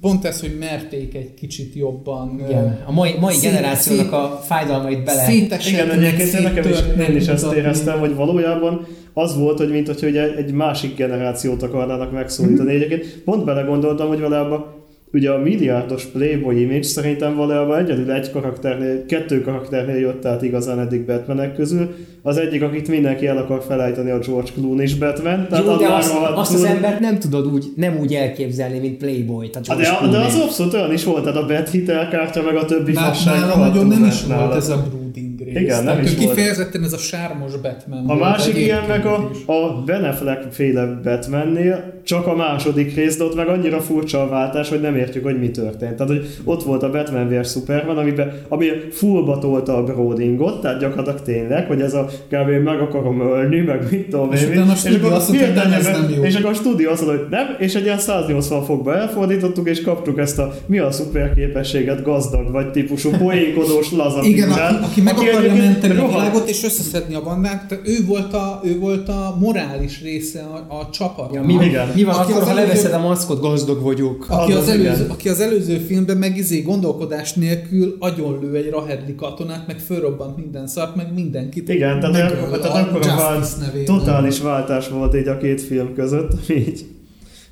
B: pont ez, hogy merték egy kicsit jobban
A: Igen, a mai, mai
B: szét-
A: generációnak
B: szét-
A: a fájdalmait bele...
B: szétesetnek,
C: Igen, egyébként nekem is, én is
B: széttörni,
C: éreztem, hogy valójában az volt, hogy mint ugye egy másik generációt akarnának megszólítani. Egyébként pont belegondoltam, hogy valójában ugye a milliárdos Playboy image szerintem valójában egyedül egy karakternél, kettő karakternél jött át igazán eddig Batmanek közül. Az egyik, akit mindenki el akar felejteni, a George Clooney-s Batman.
A: Jó, de azt, azt az embert nem tudod úgy, nem úgy elképzelni, mint Playboy. Tehát
C: Hát
A: George
C: de, de az
A: Clooney.
C: abszolút olyan is volt, tehát a bet hitelkártya, meg a többi fasság
B: nála
C: rohadtul
B: nagyon nem is
C: nála.
B: volt ez a brooding
C: Igen, nem is volt.
B: Kifejezetten ez a sármos Batman
C: A másik ilyen meg a, a Ben Affleck féle Batmannél csak a második rész, de ott meg annyira furcsa a váltás, hogy nem értjük, hogy mi történt. Tehát, hogy ott volt a Batman vs Superman, amiben, ami fullba tolta a broadingot, tehát gyakorlatilag tényleg, hogy ez a kb. meg akarom ölni, meg mit tudom
B: És
C: én.
B: utána a stúdió azt mondta, nem, ez nem jó.
C: És akkor a stúdió azt mondta, hogy nem, és egy ilyen 180 fokba elfordítottuk, és kaptuk ezt a mi a szuper képességet, gazdag vagy típusú poénkodós laza
B: Igen,
C: figurát,
B: aki, aki meg
C: aki
B: akarja menteni a világot és összeszedni a bandát, ő volt a, ő volt a morális része a, a csapatnak.
A: Ja, mi,
C: Igen.
A: mi van
B: Aki
A: akkor,
B: az
A: ha
B: előző-
A: leveszed a maszkot, gazdag vagyok.
B: Aki
C: Az
B: előző, aki az előző filmben meg izé gondolkodás nélkül agyonlő egy rahedli katonát, meg fölrobbant minden szart, meg mindenkit.
C: Igen, tehát,
B: megöl
C: tehát akkor a vált, totális váltás volt így a két film között, így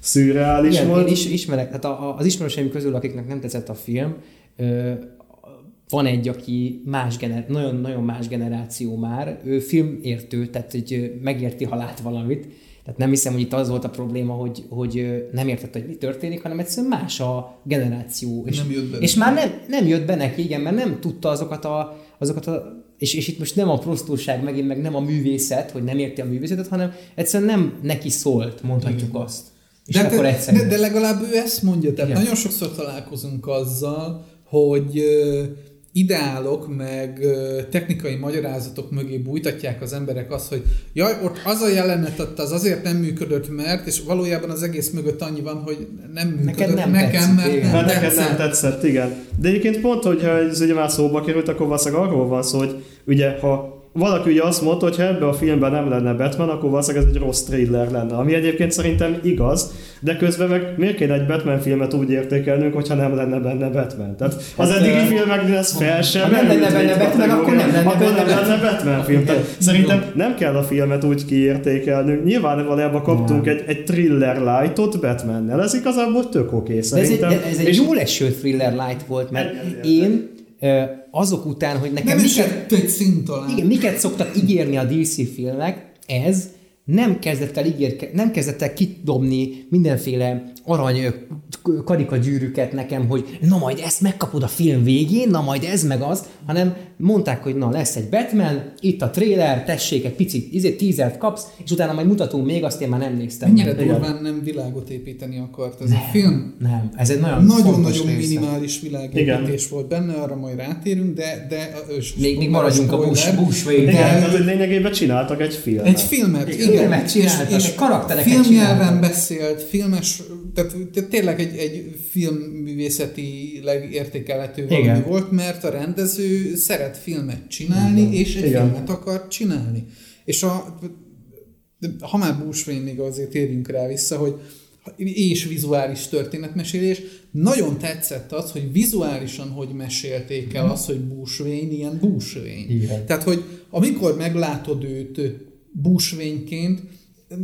C: szürreális
A: Igen,
C: volt.
A: én is ismerek, tehát a, a, az ismerőseim közül, akiknek nem tetszett a film, ö, van egy, aki más gener, nagyon, nagyon más generáció már, ő filmértő, tehát hogy megérti, ha lát valamit. Tehát nem hiszem, hogy itt az volt a probléma, hogy, hogy nem értette, hogy mi történik, hanem egyszerűen más a generáció. És,
B: Nem jött be
A: és már nem, nem jött be neki, igen, mert nem tudta azokat a, azokat a és, és itt most nem a prostúság megint, meg nem a művészet, hogy nem érti a művészetet, hanem egyszerűen nem neki szólt, mondhatjuk azt. És
B: De,
A: akkor egyszerűen.
B: de, de legalább ő ezt mondja, tehát
A: Igen.
B: nagyon sokszor találkozunk azzal, hogy ideálok, meg technikai magyarázatok mögé bújtatják az emberek azt, hogy jaj, ott az a jelenet ott az azért nem működött, mert, és valójában az egész mögött annyi van, hogy nem működött
A: Neked nem
B: nekem,
A: tetszik,
B: mert
A: igen.
B: nem
C: neked
B: tetszett.
C: nem tetszett, igen. De egyébként pont, hogyha ez ugye már szóba került, akkor valószínűleg arról van szó, hogy ugye, ha valaki ugye azt mondta, hogy ha ebbe a filmben nem lenne Batman, akkor valószínűleg ez egy rossz thriller lenne, ami egyébként szerintem igaz, de közben meg miért kéne egy Batman filmet úgy értékelnünk, hogyha nem lenne benne Batman? Tehát az
A: Hát,
C: eddigi filmeknél ez fel sem
A: ha nem lenne benne Batman, akkor nem lenne
C: akkor nem lenne Batman film. Tehát szerintem nem kell a filmet úgy kiértékelnünk. Nyilván valójában kaptunk egy, egy thriller lightot Batmannel, ez igazából tök oké
A: De ez egy,
C: szerintem.
A: de ez egy
C: És-
A: jó leső thriller light volt, mert én azok után, hogy nekem
B: Nem
A: miket,
B: esett egy szint alá.
A: igen, miket szoktak ígérni a DC filmek, ez nem kezdett el, ígérke, nem kezdett el kidobni mindenféle arany karikagyűrűket nekem, hogy na majd ezt megkapod a film végén, na majd ez meg az, hanem mondták, hogy na lesz egy Batman, itt a trailer, tessék, egy picit izé, teasert kapsz, és utána majd mutatunk még, azt én már nem néztem.
B: Ennyire durván nem világot építeni akart ez a film.
A: Nem, ez egy nagyon
B: Nagyon-nagyon minimális világépítés volt benne, arra majd rátérünk, de... de és
A: Még- még maradjunk a Bush- Bush.
C: Igen,
B: de-
C: hogy lényegében csináltak egy filmet.
B: Egy filmet, igen.
A: Filmet csináltak, egy karaktereket
B: filmnyelven
A: csináltak.
B: beszélt, filmes, tehát tehát tényleg egy, egy filmművészetileg értékelhető valami
A: Igen.
B: volt, mert a rendező szeret filmet csinálni,
C: Igen.
B: és egy
C: Igen.
B: filmet akar csinálni. És a, ha már Bruce Wayne-ig azért térjünk rá vissza, hogy és vizuális történetmesélés. Nagyon tetszett az, hogy vizuálisan hogy mesélték el azt, hogy Bruce Wayne ilyen.
A: Igen.
B: Tehát, hogy amikor meglátod őt Wayne-ként,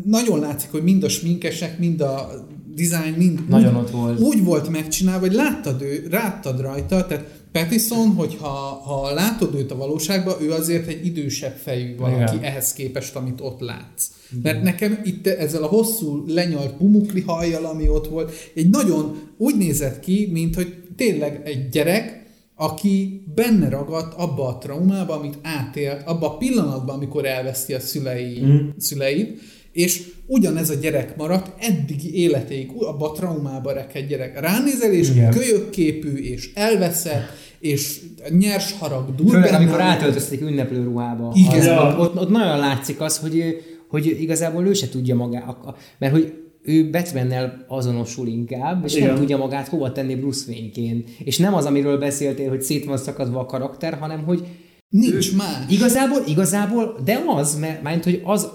B: nagyon látszik, hogy mind a sminkesek, mind a design, mind
A: Nagyon
B: úgy,
A: ott volt.
B: úgy volt megcsinálva, hogy láttad, ő, láttad rajta, tehát Pattison, hogyha ha látod őt a valóságban, ő azért egy idősebb fejű valaki
A: Igen.
B: ehhez képest, amit ott látsz. Mert nekem itt ezzel a hosszú lenyalt pumukli hajjal, ami ott volt, egy nagyon úgy nézett ki, mint hogy tényleg egy gyerek, aki benne ragadt abba a traumába, amit átélt, abba a pillanatban, amikor elveszti a szülei, mm. szüleit, és ugyanez a gyerek maradt eddigi életéig, abba a traumába rekedt gyerek. Ránézel, és
A: Igen.
B: kölyökképű, és elveszett, és nyers harag dur
A: Főleg,
B: benne,
A: amikor átöltözték ünneplő ruhába.
B: Igen.
A: Az,
C: Ja.
A: ott, ott, nagyon látszik az, hogy, hogy igazából ő se tudja magát, mert hogy ő Batmannel azonosul inkább, és Igen. nem tudja magát hova tenni Bruce Wayne-ként. És nem az, amiről beszéltél, hogy szét van szakadva a karakter, hanem hogy
B: Nincs más.
A: Igazából, igazából, de az, mert, mert hogy az,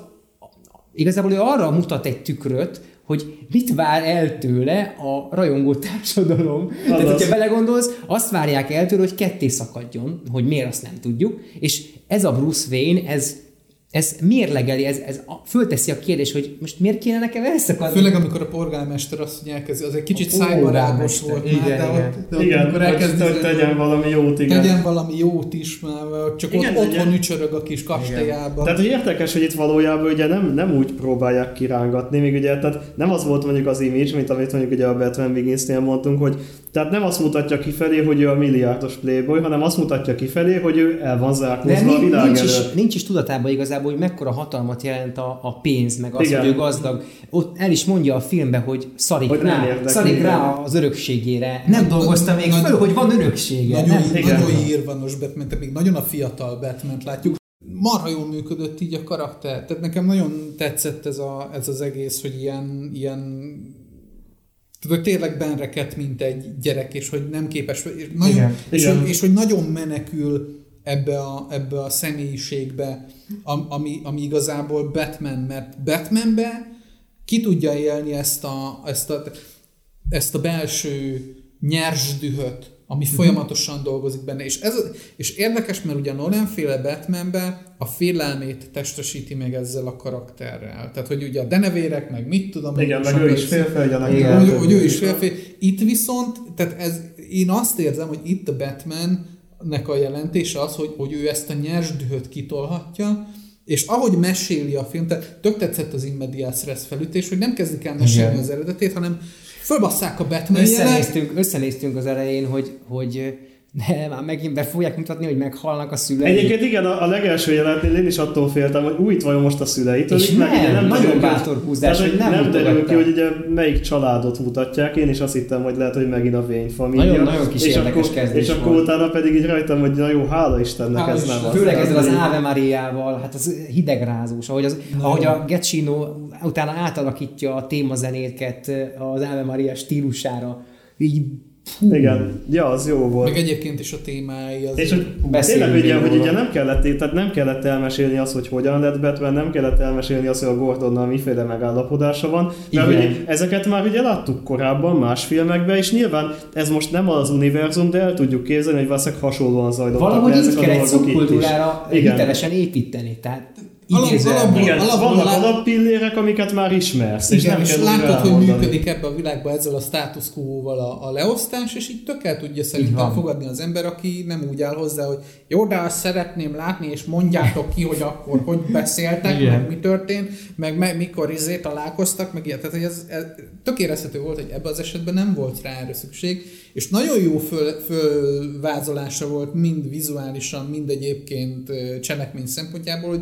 A: igazából ő arra mutat egy tükröt, hogy mit vár el tőle a rajongó társadalom. Tehát,
C: Azaz.
A: hogyha belegondolsz, azt várják el tőle, hogy ketté szakadjon, hogy miért azt nem tudjuk, és ez a Bruce Wayne, ez, ez mérlegeli, ez, ez a, fölteszi a kérdés, hogy most miért kéne nekem elszakadni?
B: Főleg, amikor a polgármester azt mondja, elkezdi, az egy kicsit szájbarágos volt
A: Igen,
B: már, de
A: igen.
B: ott, de ott
C: Igen,
B: amikor elkezdi,
C: hogy tegyen valami jót, igen.
B: tegyen valami jót is, már csak
C: Igen,
B: ott, otthon ücsörög a kis kastélyában.
C: Tehát hogy érdekes, hogy itt valójában ugye nem, nem úgy próbálják kirángatni, még ugye tehát nem az volt mondjuk az image, mint amit mondjuk ugye a Batman Begins-nél mondtunk, hogy tehát nem azt mutatja kifelé, hogy ő a milliárdos playboy, hanem azt mutatja kifelé, hogy ő el van zárkózva a
A: nincs,
C: világ
A: nincs, is, nincs is tudatában igazából, hogy mekkora hatalmat jelent a, a pénz, meg az,
C: Igen.
A: hogy ő gazdag. Ott el is mondja a filmben, hogy szarik
C: Hogy
A: rá, szarik rá az örökségére. Nem
B: Nagy-
A: dolgozta még föl, hogy van öröksége.
B: Nagyon,
A: nem?
C: Igen.
B: nagyon írvanos Batman, tehát még nagyon a fiatal batman látjuk. Marha jól működött így a karakter. Tehát nekem nagyon tetszett ez, a, ez az egész, hogy ilyen, ilyen tehát, hogy tényleg benrekedt, mint egy gyerek, és hogy nem képes, és, nagyon,
A: Igen.
B: és,
C: Igen.
B: Hogy, és hogy nagyon menekül ebbe a, ebbe a személyiségbe, am- ami, ami igazából Batman, mert Batmanbe ki tudja élni ezt a, ezt a, ezt a belső nyers dühöt, ami
A: Mhm.
B: folyamatosan dolgozik benne. És, ez, és érdekes, mert ugye Nolan féle Batmanbe a félelmét testesíti meg ezzel a karakterrel. Tehát, hogy ugye a denevérek, meg mit tudom.
C: Igen, meg ő is hogy
A: Igen.
B: hogy, hogy ő is félfé. Itt viszont, tehát ez, én azt érzem, hogy itt a Batman nek a jelentése az, hogy, hogy ő ezt a nyers dühöt kitolhatja, és ahogy meséli a film, tehát tök tetszett az immediate stress felütés, hogy nem kezdik el mesélni
A: Igen.
B: az eredetét, hanem fölbasszák a Batman
A: Összenéztünk, összenéztünk az elején, hogy, hogy ne, már megint be fogják mutatni, hogy meghalnak a szülei.
C: Egyébként igen, a, a legelső jelentnél én is attól féltem, hogy új vajon most a szüleitől.
A: És
C: itt meg
A: nem, nagyon bátor húzás,
C: tehát,
A: hogy nem
C: nem derül ki, hogy ugye melyik családot mutatják. Én is azt hittem, hogy lehet, hogy megint a vényfamília.
A: Nagyon- nagyon kis
C: és
A: érdekes
C: akkor,
A: kezdés
C: És akkor utána pedig így rajtam, hogy na jó, hála Istennek
B: Hála
C: ez nem az.
A: Főleg ezzel az Ave Mariával, hát az hidegrázós, ahogy, az, ahogy a Gecino utána átalakítja a témazenéket az Ave Maria stílusára. Így,
C: Igen, ja, az jó volt.
B: meg egyébként is a témái. Az
C: És hogy tényleg ugye, hogy ugye nem kellett, tehát nem kellett elmesélni azt, hogy hogyan lett Batman, nem kellett elmesélni azt, hogy a Gordonnal miféle megállapodása van, mert
A: Igen.
C: hogy ezeket már ugye láttuk korábban más filmekben, és nyilván ez most nem az univerzum, de el tudjuk képzelni, hogy valószínűleg hasonlóan zajlottak
A: valahogy
C: ezek a
A: kell egy
C: itt is.
A: szubkultúrára hitelesen építeni. Tehát
B: Alapból-
C: Igen,
B: alapból
C: vannak
B: lát-
C: alappillérek, amiket már ismersz, és
B: Igen,
C: nem
B: és
C: kell
B: látod, hogy
C: elmondani.
B: működik ebbe a világban ezzel a status quo-val a, a leosztás, és így tök el tudja szerintem fogadni az ember, aki nem úgy áll hozzá, hogy jó, de azt szeretném látni, és mondjátok ki, hogy akkor hogy beszéltek,
A: Igen.
B: meg mi történt, meg, meg mikor izé találkoztak, meg ilyet. Tehát, hogy ez, ez tök érezhető volt, hogy ebben az esetben nem volt rá erre szükség, és nagyon jó föl, fölvázolása volt mind vizuálisan, mind egyébként cselekmény szempontjából, hogy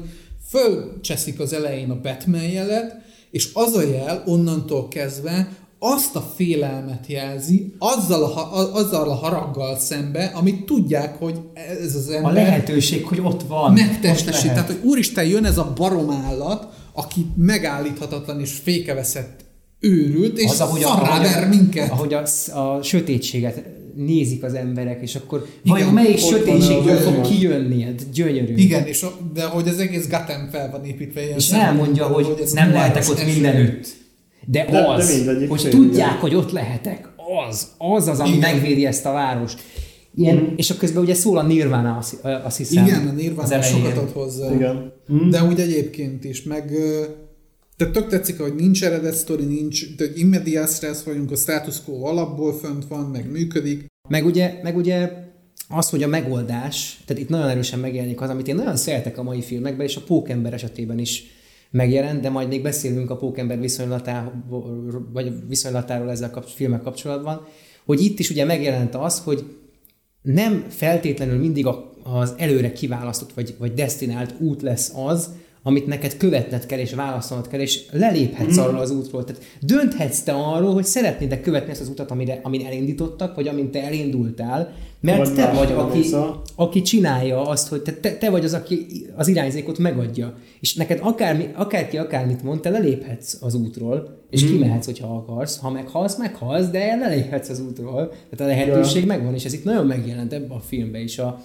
B: fölcseszik az elején a Batman jelet, és az a jel onnantól kezdve azt a félelmet jelzi, azzal a, a- azzal a haraggal szembe, amit tudják, hogy ez az
A: A
B: ember
A: lehetőség, hogy ott van.
B: megtestesít. Tehát, hogy úristen, jön ez a baromállat, aki megállíthatatlan és fékeveszett őrült, és
A: az, ahogy a,
B: szarrá
A: ahogy
B: ver
A: a,
B: minket.
A: ahogy a, a sötétséget nézik az emberek, és akkor
B: Igen,
A: vajon melyik sötétségből fog kijönni? Hát gyönyörű.
B: Igen, és a, de hogy az egész Gotham fel van építve ilyen
A: És elmondja, hogy,
B: ez
A: nem lehetek ott
B: eső.
A: mindenütt. De,
C: De- de
A: az,
C: mindegyik
A: hogy
C: fél,
A: tudják,
C: igen.
A: hogy ott lehetek, az, az az, ami
B: Igen.
A: megvédi ezt a várost. Ilyen, És akkor közben ugye szól a Nirvana, azt, hiszem.
B: Igen, a Nirvana sokat ad hozzá.
C: Igen.
B: De úgy egyébként is, meg tehát tök tetszik, hogy nincs eredet sztori, nincs, tehát immediate stress vagyunk, a status quo alapból fönt van, meg működik.
A: Meg ugye, meg ugye az, hogy a megoldás, tehát itt nagyon erősen megjelenik az, amit én nagyon szeretek a mai filmekben, és a pókember esetében is megjelent, de majd még beszélünk a pókember viszonylatáról, vagy viszonylatáról ezzel a filmek kapcsolatban, hogy itt is ugye megjelent az, hogy nem feltétlenül mindig az előre kiválasztott vagy, vagy destinált út lesz az, amit neked követned kell, és válaszolnod kell, és leléphetsz mm. arról az útról. Tehát dönthetsz te arról, hogy szeretnéd követni ezt az utat, amire, amin elindítottak, vagy amin te elindultál, mert
C: Vagy
A: te vagy, aki,
C: vissza.
A: aki csinálja azt, hogy te, te, te vagy az, aki az irányzékot megadja. És neked akármi, akárki akármit mond, te leléphetsz az útról, és mm. kimehetsz, hogyha akarsz. Ha meghalsz, meghalsz, de leléphetsz az útról. Tehát a lehetőség ja. megvan, és ez itt nagyon megjelent ebben a filmben is. A,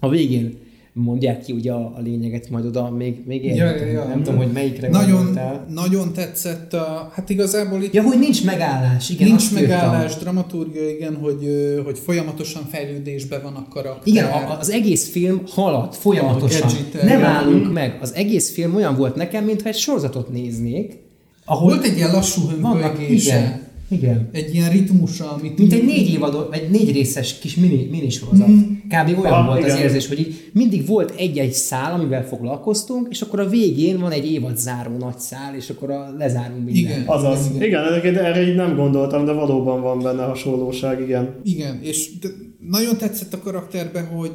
A: a végén mondják ki ugye a, a lényeget, majd oda még, még
B: Ja, ja, ja.
A: Nem tudom, hogy melyikre
B: Nagyon,
A: gondoltál.
B: nagyon tetszett a, hát igazából itt
A: Ja, hogy nincs megállás. Igen,
B: nincs megállás,
A: írtam.
B: dramaturgia, igen, hogy, hogy folyamatosan fejlődésben van a karakter.
A: Igen, a, az egész film halad folyamatosan.
B: edgy,
A: Nem
B: igen.
A: állunk meg. Az egész film olyan volt nekem, mintha egy sorozatot néznék, ahol
B: Volt egy ilyen lassú hömpölygése,
A: igen,
B: egy ilyen ritmusa, amit
A: Mint
B: így-
A: egy négy évadot, vagy négy részes kis mini, minisorozat.
B: Mm.
A: Kb. olyan
C: Ah,
A: volt az
C: igen.
A: érzés, hogy így mindig volt egy-egy szál, amivel foglalkoztunk, és akkor a végén van egy évad záró nagy szál, és akkor a, lezárunk mindent.
B: Igen.
C: Azaz.
B: Igen.
C: Igen, egyébként erre így nem gondoltam, de valóban van benne hasonlóság, igen.
B: Igen, és de nagyon tetszett a karakterbe, hogy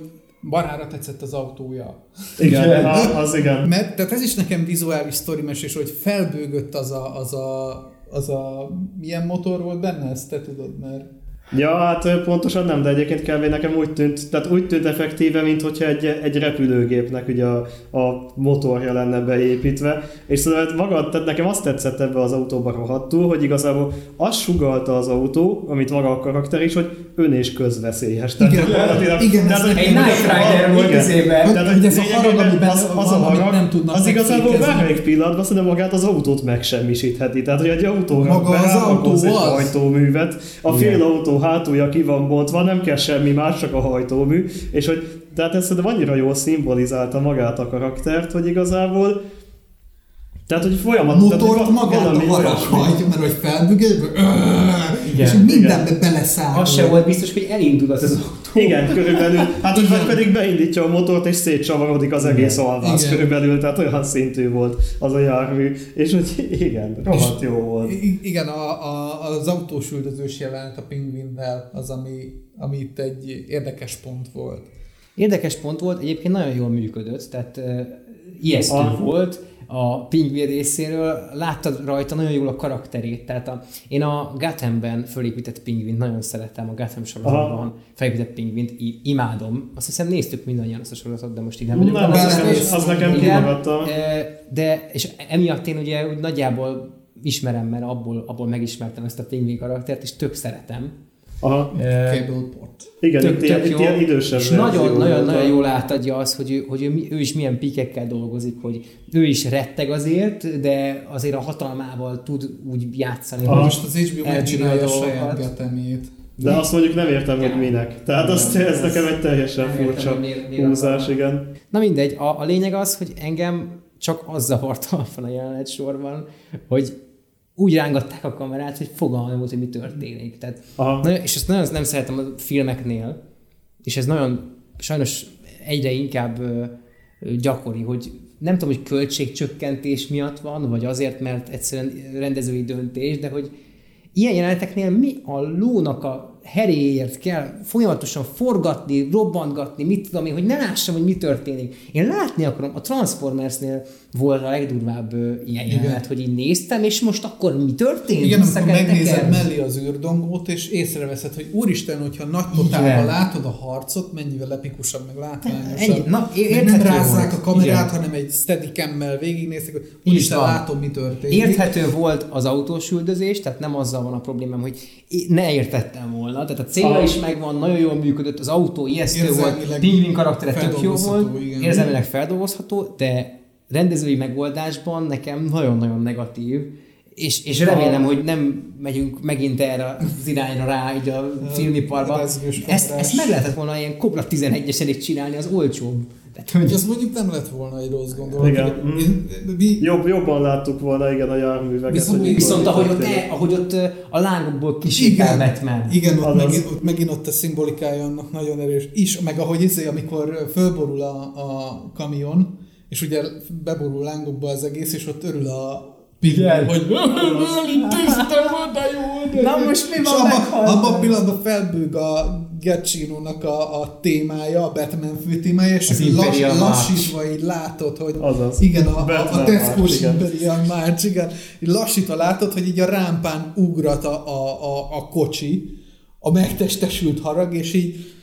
B: barára tetszett az autója.
C: Igen, az igen.
B: Mert tehát ez is nekem vizuális sztorimesés, hogy felbőgött az a, az a, az a, milyen motor volt benne, ezt te tudod, mert
C: Ja, hát pontosan nem, de egyébként kb. nekem úgy tűnt, tehát úgy tűnt effektíve, mint hogyha egy, egy repülőgépnek ugye a, a motorja lenne beépítve, és szóval hát maga, tehát nekem azt tetszett ebbe az autóba rohadtul, hogy igazából azt sugalta az autó, amit maga a karakter is, hogy ön és közveszélyes.
B: Tehát igen, igen, igen
A: tehát, egy Night Rider volt az évben.
B: Tehát, hogy ez a harag, amiben az, az, a harag, nem tudnak
C: az igazából bármelyik pillanatban szerintem magát az autót megsemmisítheti. Tehát, hogy egy autóra
B: maga az autó az.
C: egy hajtóművet, a fél autó hátulja ki van bontva, nem kell semmi más, csak a hajtómű, és hogy tehát ez szerintem annyira jól szimbolizálta magát a karaktert, hogy igazából tehát, hogy folyamat...
B: A motort magát a harag hajtja, mert hogy felbügel, és mindenbe beleszáll.
A: Az sem volt biztos, hogy elindul az az autó.
C: Igen, körülbelül. Hát úgy vagy pedig beindítja a motort, és szétcsavarodik az egész alvász körülbelül, tehát olyan szintű volt az a jármű. És hogy igen, rohadt jó volt.
B: Igen, a, a, az autós üldözős jelenet a pingvinnel az, ami, ami itt egy érdekes pont volt.
A: Érdekes pont volt, egyébként nagyon jól működött, tehát uh, ijesztő a... volt a pingvin részéről, láttad rajta nagyon jól a karakterét, tehát a, én a Gothamben fölépített pingvint nagyon szeretem, a Gotham sorozatban felépített pingvint, imádom. Azt hiszem néztük mindannyian azt a sorozatot, de most így nem.
C: Nem, az, az, az nekem kimagadta.
A: De, és emiatt én ugye úgy nagyjából ismerem, mert abból, abból megismertem ezt a pingvin karaktert, és tök szeretem.
C: Aha.
B: Cableport.
C: Igen, tök, itt, tök itt ilyen idősebb
A: És nagyon, nagyon, nagyon jól átadja azt, hogy, ő, hogy ő, ő is milyen pikekkel dolgozik, hogy ő is retteg azért, de azért a hatalmával tud úgy játszani.
B: Ah, most az HBO megcsinálja a saját getemét.
C: De azt mondjuk nem értem, hogy minek. Tehát azt, ez nekem egy teljesen furcsa húzás, igen.
A: Na mindegy, a, a lényeg az, hogy engem csak az zavart a jelenet sorban, hogy úgy rángatták a kamerát, hogy fogalmam volt, hogy mi történik. Tehát, nagyon, és ezt nagyon nem szeretem a filmeknél, és ez nagyon sajnos egyre inkább ö, gyakori, hogy nem tudom, hogy költségcsökkentés miatt van, vagy azért, mert egyszerűen rendezői döntés, de hogy ilyen jeleneteknél mi a lónak a heréért kell folyamatosan forgatni, robbantgatni, mit tudom én, hogy ne lássam, hogy mi történik. Én látni akarom, a Transformersnél volt a legdurvább ilyen jelenet, hogy így néztem, és most akkor mi történt?
B: Igen, amikor megnézed mellé az űrdongót, és észreveszed, hogy úristen, hogyha nagy totálban látod a harcot, mennyivel epikusabb, meg látványosabb. Na, meg nem rázzák a kamerát, Igen. hanem egy steadicam-mel végignézték, hogy úristen, látom, mi történik.
A: Érthető volt az autós üldözés, tehát nem azzal van a problémám, hogy ne értettem volna. Tehát a célja is megvan, nagyon jól működött, az autó ijesztő volt, pingvin karaktere tök jó volt, igen. érzelmileg feldolgozható, de rendezői megoldásban nekem nagyon-nagyon negatív, és, és remélem, hogy nem megyünk megint erre az irányra rá, így a filmiparban. Ezt, ezt meg lehetett volna ilyen Cobra 11-es csinálni, az olcsóbb.
B: Tehát, hogy... Ez mondjuk nem lett volna egy rossz gondolat.
C: Igen. Mm. Mi... Jobb, jobban láttuk volna, igen, a járműveket.
A: Viszont, hogy viszont ahogy ott, e, ahogy ott a lángokból kisétál Batman.
B: Igen, ott megint, ott megint ott a szimbolikája annak nagyon erős. Is, meg ahogy izé, amikor fölborul a, a kamion, és ugye beborul lángokba az egész, és ott örül a
A: igen.
B: Hogy tisztem de jó,
A: Na most mi van
B: abban abba a pillanatban felbőg a Giacchino-nak a, a témája, a Batman fő témája, és lass, lassítva így látod, hogy
C: Azaz.
B: igen, a, a, a Tesco-s Imperial March, igen, így lassítva látod, hogy így a rámpán ugrat a, a, a, a kocsi, a megtestesült harag, és így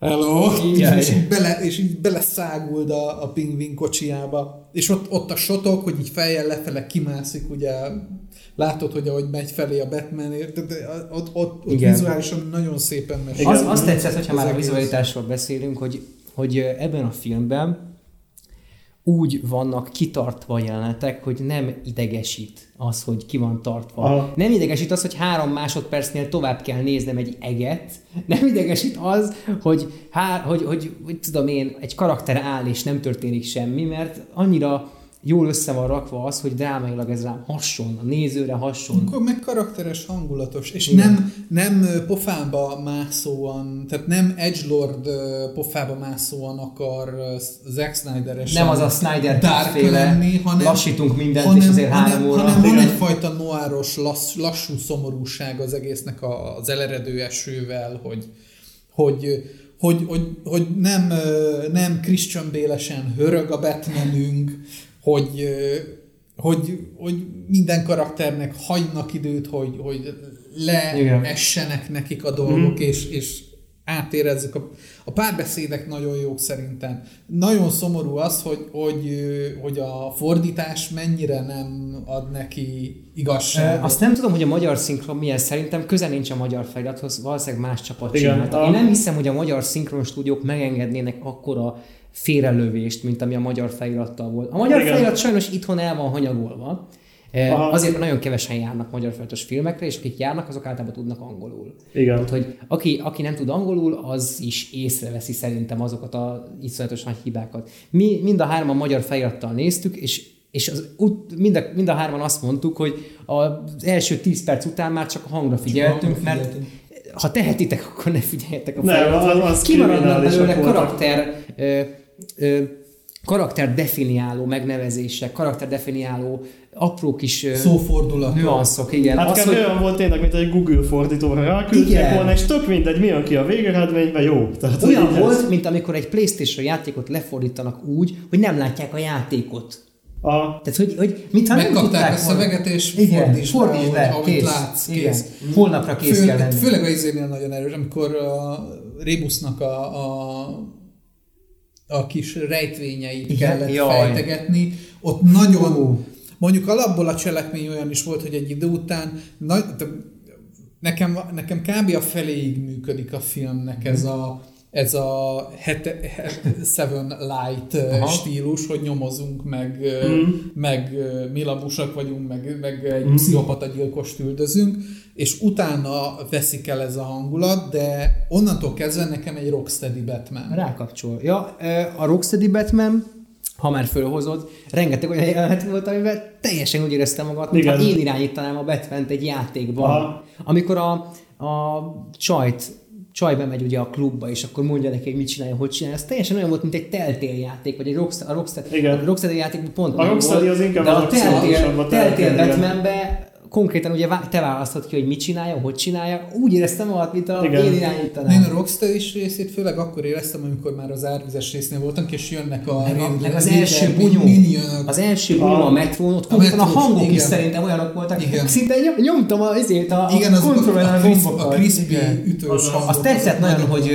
B: hello, Igen, és, így bele, és így beleszáguld a, a pingvin kocsiába. És ott, ott a sotok, hogy így fejjel lefele kimászik, ugye látod, hogy ahogy megy felé a Batman, de, de ott, ott, ott vizuálisan nagyon szépen mesél.
A: Az, azt tetszett, hogyha már a vizualitásról beszélünk, hogy, hogy ebben a filmben úgy vannak kitartva jelenetek, hogy nem idegesít az, hogy ki van tartva. Aha. Nem idegesít az, hogy három másodpercnél tovább kell néznem egy eget. Nem idegesít az, hogy, há, hogy, hogy, hogy tudom én, egy karakter áll és nem történik semmi, mert annyira jól össze van rakva az, hogy drámailag ez rám hasson, a nézőre hasson.
B: Akkor meg karakteres, hangulatos, és Igen. nem, nem pofába mászóan, tehát nem Edgelord pofába mászóan akar Zack snyder
A: Nem az a Snyder dark lenni, hanem, lassítunk mindent,
B: hanem,
A: és azért hanem, három óra.
B: Hanem van egyfajta noáros, lass, lassú szomorúság az egésznek az eleredő esővel, hogy, hogy hogy, hogy, hogy nem, nem Christian Bélesen hörög a Batmanünk, hogy, hogy, hogy minden karakternek hagynak időt, hogy, hogy leessenek nekik a dolgok, mm. és, és átérezzük. A, a párbeszédek nagyon jók szerintem. Nagyon szomorú az, hogy, hogy, hogy a fordítás mennyire nem ad neki igazságot.
A: Azt nem tudom, hogy a magyar szinkron milyen, szerintem köze nincs a magyar felirathoz, valószínűleg más csapat csinálta. Én nem hiszem, hogy a magyar szinkron stúdiók megengednének akkora félrelövést, mint ami a magyar felirattal volt. A magyar Igen. felirat sajnos itthon el van hanyagolva, Aha. Azért nagyon kevesen járnak magyar feliratos filmekre, és akik járnak, azok általában tudnak angolul. Igen. Tehát, hogy aki, aki nem tud angolul, az is észreveszi szerintem azokat a iszonyatos nagy hibákat. Mi mind a hárman magyar felirattal néztük, és és az, mind, a, mind a hárman azt mondtuk, hogy az első 10 perc után már csak a hangra figyeltünk, mert ha tehetitek, akkor ne figyeljetek a feliratra. Kimaradnak belőle karakter ö, ö, karakter definiáló megnevezések, karakter definiáló apró kis
B: szófordulatok.
A: Nüanszok, igen.
C: Hát az, hogy... olyan volt tényleg, mint egy Google fordítóra ráküldték volna, és tök mindegy, mi jön ki a végeredményben, jó.
A: Tehát, olyan volt, ez... mint amikor egy Playstation játékot lefordítanak úgy, hogy nem látják a játékot. A... Tehát, hogy, hogy
B: mit ha Megkapták a szöveget, és igen, fordítsd, fordítsd le, ahogy kész. látsz, kész.
A: Igen. Holnapra kész Fő, kell lenni.
B: Főleg a izénél nagyon erős, amikor a Rebusnak a, a a kis rejtvényeit Igen? kellett Jaj. fejtegetni. Ott nagyon, uh. mondjuk alapból a cselekmény olyan is volt, hogy egy idő után, nagy, nekem, nekem kb. a feléig működik a filmnek ez a ez a het, Seven Light Aha. stílus, hogy nyomozunk, meg, mm. meg milabusak vagyunk, meg, meg egy mm. pszichopata gyilkost üldözünk, és utána veszik el ez a hangulat, de onnantól kezdve nekem egy Rocksteady Batman.
A: Rákapcsol. Ja, a Rocksteady Batman ha már fölhozod, rengeteg olyan jelenet volt, amiben teljesen úgy éreztem magad, mintha én irányítanám a batman egy játékban. Aha. Amikor a, a csajt csaj bemegy ugye a klubba, és akkor mondja neki, hogy mit csinálja, hogy csinálja. Ez teljesen olyan volt, mint egy Telltale játék, vagy egy Rockstar, a Rockstar, Igen. a Rockstar játék pont
C: a Rockstar az inkább de a
A: Telltale, Telltale Batmanbe konkrétan ugye te választod ki, hogy mit csinálja, hogy csinálja. Úgy éreztem magad, mint a Igen. én irányítanám.
B: Én a Rockstar is részét főleg akkor éreztem, amikor már az árvizes résznél voltunk, és jönnek a...
A: Meg, a, meg az, első bunyó, az első bunyó a, a metrón, ott a, a hangok igen. is szerintem olyanok voltak. Igen. Szinte nyomtam a, ezért a,
B: igen, az a, a, a, a crispy ütős az,
A: Azt tetszett nagyon, hogy,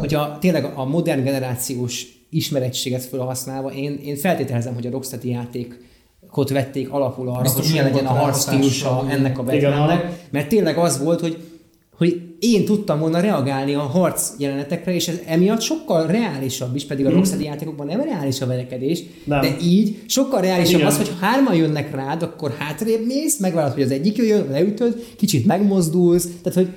A: hogy a, tényleg a modern generációs ismerettséget felhasználva, én, én feltételezem, hogy a Rocksteady játék ott vették alapul arra, Biztos, hogy milyen legyen a harc stílusa ennek a Batmannek, mert tényleg az volt, hogy hogy én tudtam volna reagálni a harc jelenetekre, és ez emiatt sokkal reálisabb is, pedig a mm. Rocksteady játékokban nem reális a verekedés, nem. de így sokkal reálisabb Igen. az, hogy hárman jönnek rád, akkor hátrébb mész, megvárod, hogy az egyik jöjjön, leütöd, kicsit megmozdulsz, tehát hogy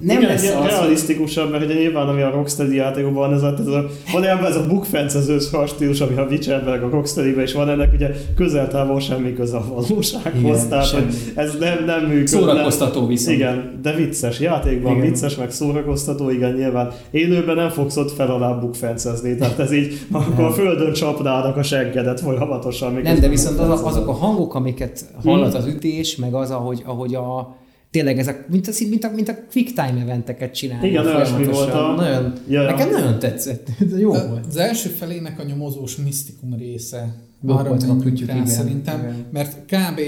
A: nem Igen, lesz az.
C: realisztikusabb, mert ugye nyilván ami a Rocksteady játékokban ez a, ez a van ebben ez a bukfencezős stílus, ami a Witcherben, a rocksteady és van ennek ugye közel-távol semmi köze a valósághoz, Igen, tehát hogy ez nem, nem működik.
A: Szórakoztató viszont.
C: Igen, de vicces játékban, igen. vicces, meg szórakoztató, igen, nyilván. Élőben nem fogsz ott fel alá bukfencezni, tehát ez így, akkor a földön csapnának a seggedet folyamatosan.
A: Nem, de viszont az, azok a hangok, amiket hallat hmm. az ütés, meg az, ahogy, ahogy a tényleg ez a, mint, a, mint, a, mint a quick time eventeket csinálni.
C: Igen, olyasmi volt a...
A: Nagyon, ja. Nekem nagyon tetszett. Ez jó
B: a,
A: volt.
B: Az első felének a nyomozós misztikum része. Arra menjünk szerintem, igen. mert kb.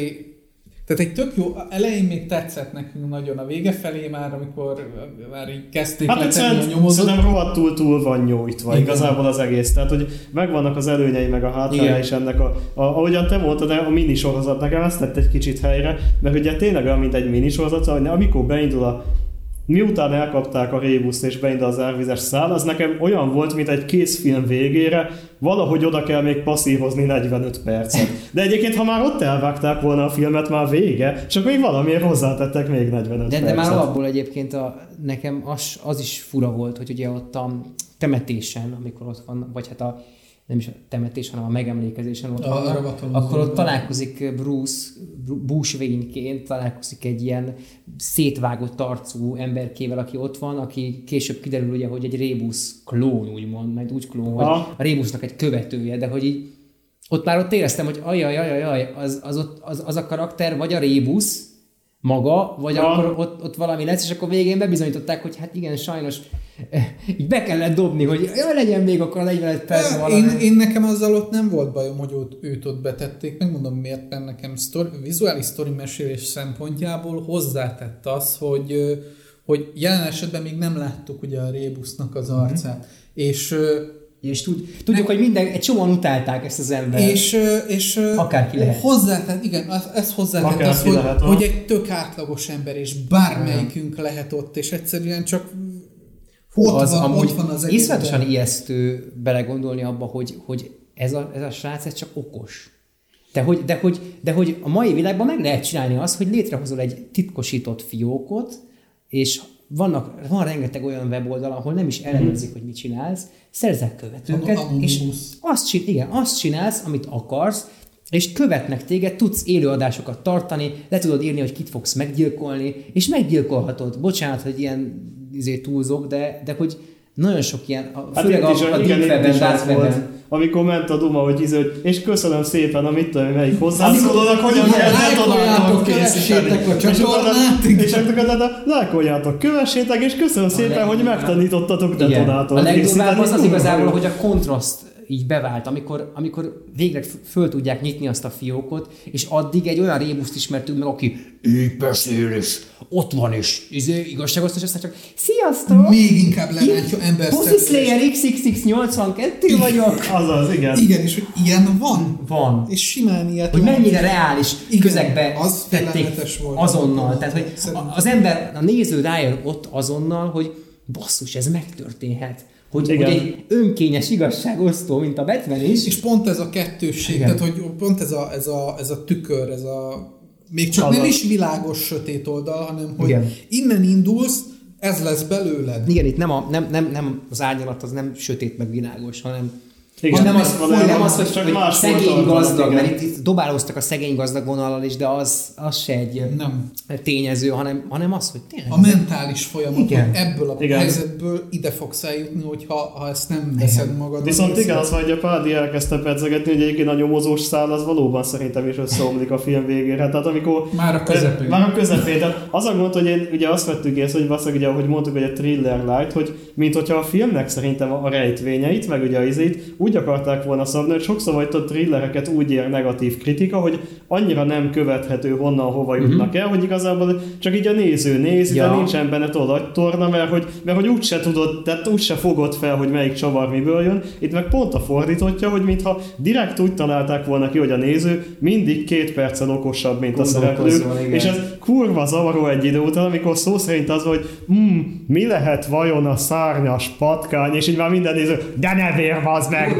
B: Tehát egy tök jó, elején még tetszett nekünk nagyon, a vége felé már, amikor már így kezdték hát letenni a nyomozót.
C: Szerintem rohadtul túl van nyújtva Igen. igazából az egész. Tehát, hogy megvannak az előnyei, meg a hátránya is ennek a, a, ahogyan te mondtad, a minisorozat nekem ezt tett egy kicsit helyre, mert ugye tényleg olyan, mint egy minisorozat, amikor beindul a Miután elkapták a rébuszt és beindul az elvizes szál, az nekem olyan volt, mint egy készfilm végére, valahogy oda kell még passzívozni 45 percet. De egyébként, ha már ott elvágták volna a filmet, már vége, csak még valamiért hozzátettek még 45
A: de,
C: percet.
A: De már alapból egyébként a, nekem az, az is fura volt, hogy ugye ott a temetésen, amikor ott van, vagy hát a nem is a temetés, hanem a megemlékezésen ott a, vannak, akkor ott találkozik Bruce, Bruce Wayne-ként, találkozik egy ilyen szétvágott arcú emberkével, aki ott van, aki később kiderül ugye, hogy egy Rébus klón, úgymond, mert úgy klón, hogy a Rébusnak egy követője, de hogy így ott már ott éreztem, hogy ajaj, ajaj, ajaj, az, az, ott, az, az a karakter vagy a Rébus maga, vagy ha. akkor ott, ott valami lesz, és akkor végén bebizonyították, hogy hát igen, sajnos így be kellett dobni, hogy jaj, legyen még akkor a 45 perc valami.
B: Én, én, nekem azzal ott nem volt bajom, hogy őt, őt ott betették. Megmondom miért, mert nekem sztori, vizuális sztori mesélés szempontjából hozzátett az, hogy, hogy jelen esetben még nem láttuk ugye a Rébusznak az arcát. Mm-hmm. És
A: És tud, tudjuk, hogy minden, egy csomóan utálták ezt az embert.
B: És, és
A: Akárki lehet.
B: hozzátett, igen, az- ez hozzátett az, hogy,
C: lehet,
B: hogy egy tök átlagos ember, és bármelyikünk lehet ott, és egyszerűen csak
A: Hú,
B: ott,
A: az
B: van,
A: amúgy
B: ott van az egész.
A: iszonyatosan ijesztő belegondolni abba, hogy, hogy ez, a, ez a srác ez csak okos. De hogy, de, hogy, de hogy a mai világban meg lehet csinálni azt, hogy létrehozol egy titkosított fiókot, és vannak, van rengeteg olyan weboldal, ahol nem is ellenőrzik, hogy mit csinálsz, szerzek követőket, és azt, csin, igen, azt csinálsz, amit akarsz, és követnek téged, tudsz élőadásokat tartani, le tudod írni, hogy kit fogsz meggyilkolni, és meggyilkolhatod. Bocsánat, hogy ilyen izé, túlzok, de, de hogy nagyon sok ilyen, a,
C: Hát
A: főleg
C: is,
A: a, a
C: igen,
A: deep webben, dark webben.
C: amikor ment a Duma, hogy, izé, hogy és köszönöm szépen, amit tudom, melyik hozzászólónak, hogyan
B: lájkoljátok,
C: detonátor készíteni.
B: a csatornát.
C: És akkor lájkoljátok, kövessétek, és köszönöm szépen, hogy megtanítottatok detonátort
A: A legdurvább az az igazából, hogy a kontraszt így bevált, amikor, amikor végre föl tudják nyitni azt a fiókot, és addig egy olyan rébuszt ismertünk meg, aki így beszél, és ott van, és izé, igazságos, és aztán csak sziasztok!
B: Még inkább lerántja ember
A: Pussy Slayer XXX82 vagyok!
C: Azaz, igen.
B: Igen, és hogy ilyen van.
A: Van.
B: És simán ilyet
A: Hogy mennyire reális
B: Igen,
A: közegbe
B: az
A: tették
B: volt.
A: azonnal. Tehát, hogy
B: Szerintem.
A: az ember, a néző rájön ott azonnal, hogy basszus, ez megtörténhet. Hogy, hogy
C: Igen.
A: egy önkényes igazságosztó, mint a Batman is,
B: És pont ez a kettősség,
A: Igen.
B: tehát hogy pont ez a, ez a, ez a tükör, ez a még csak
C: Azaz.
B: nem is világos sötét oldal, hanem hogy
A: Igen.
B: innen indulsz, ez lesz belőled.
A: Igen, itt nem, a, nem, nem, nem az árnyalat az nem sötét meg világos, hanem
C: Igen,
A: nem, az,
C: valójában
A: nem az, hogy,
C: csak
A: hogy
C: más
A: szegény gazdag, mert itt, itt dobálóztak a szegény gazdag vonallal is, de az, az se egy
B: Nem.
A: tényező, hanem, hanem az, hogy tényleg.
B: A mentális folyamat,
A: Igen.
B: hogy ebből a
C: Igen.
B: helyzetből ide fogsz eljutni, hogyha ha ezt nem veszed magad.
C: Viszont igen, az, hogy a Pádi elkezdte pedzegetni, hogy egyébként a nyomozós szál az valóban szerintem is összeomlik a film végére. Tehát amikor...
B: Már a közepén.
C: Már a közepén. Tehát az a gond, hogy én ugye azt vettük észre, hogy valószínűleg ugye, ahogy mondtuk, hogy a thriller light, hogy mint hogyha a filmnek szerintem a rejtvényeit, meg ugye a izét úgy akarták volna szabni, hogy sokszor vagy a thrillereket úgy ér negatív kritika, hogy annyira nem követhető honnan hova jutnak el, hogy igazából csak így a néző nézi,
A: Ja.
C: de nincsen benne agytorna, mert hogy, mert hogy úgyse tudod, tehát úgyse fogod fel, hogy melyik csavar miből jön. Itt meg pont a fordítottja, hogy mintha direkt úgy találták volna ki, hogy a néző mindig két perccel okosabb, mint a
A: igen.
C: És ez kurva zavaró egy idő után, amikor szó szerint az, hogy mm, mi lehet vajon a szárnyas patkány, és így már minden néző, de ne vér, bazd meg,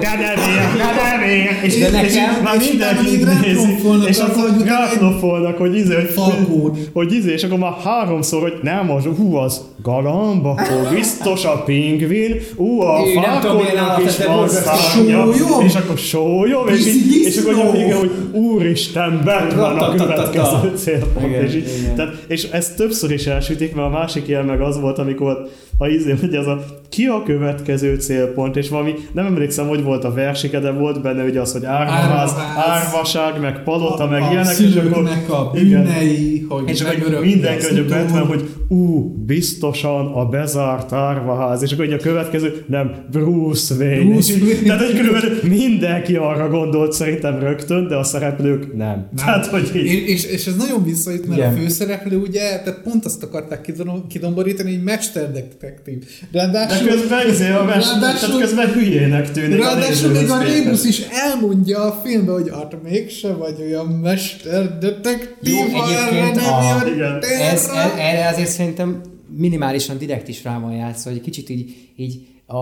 C: és,
A: De nekem-
C: már mindenki nézi, és akkor rátromfolnak, hogy izé, hogy, hogy izé, és akkor már háromszor, hogy nem az, hú, az galamb, akkor biztos a pingvin, ú, a falkonnak is van szárnya, és akkor sólyom, és, és akkor igen, hogy úristen, bent van a következő célpont. És, így, tehát, és ezt többször is elsütik, mert a másik ilyen meg az volt, amikor a izé, hogy ez a ki a következő célpont, és valami, nem emlékszem, hogy volt a versike, de volt benne ugye az, hogy árvaház, árvaság, meg palota, meg
B: a
C: ilyenek,
B: szülőknek a
C: igen.
B: bűnei, hogy
C: És akkor
B: megörökli
C: minden könyvben hogy ú, biztosan a bezárt árvaház, és akkor a következő, nem, Bruce Wayne.
B: Bruce Wayne.
C: Tehát, hogy körülbelül mindenki arra gondolt szerintem rögtön, de a szereplők nem. nem. Tehát, hogy így.
B: És, és, és ez nagyon visszajut, mert
A: Igen.
B: a főszereplő ugye, tehát pont azt akarták kidom- kidomborítani, hogy mesterdetektív.
C: De
B: Ráadásul,
C: közben, izé a mes,
B: Ráadásul-
C: tehát közben hülyének tűnik
B: ráadásul
C: a
B: még a
C: nézőhöz képest.
B: Rébus is elmondja a filmben, hogy hát mégse vagy olyan
A: Jó,
B: ha
A: egyébként
B: erre
A: a-
B: jöttél
A: Ez, erre azért szerintem minimálisan direkt is rá van játszva, hogy kicsit így, így a,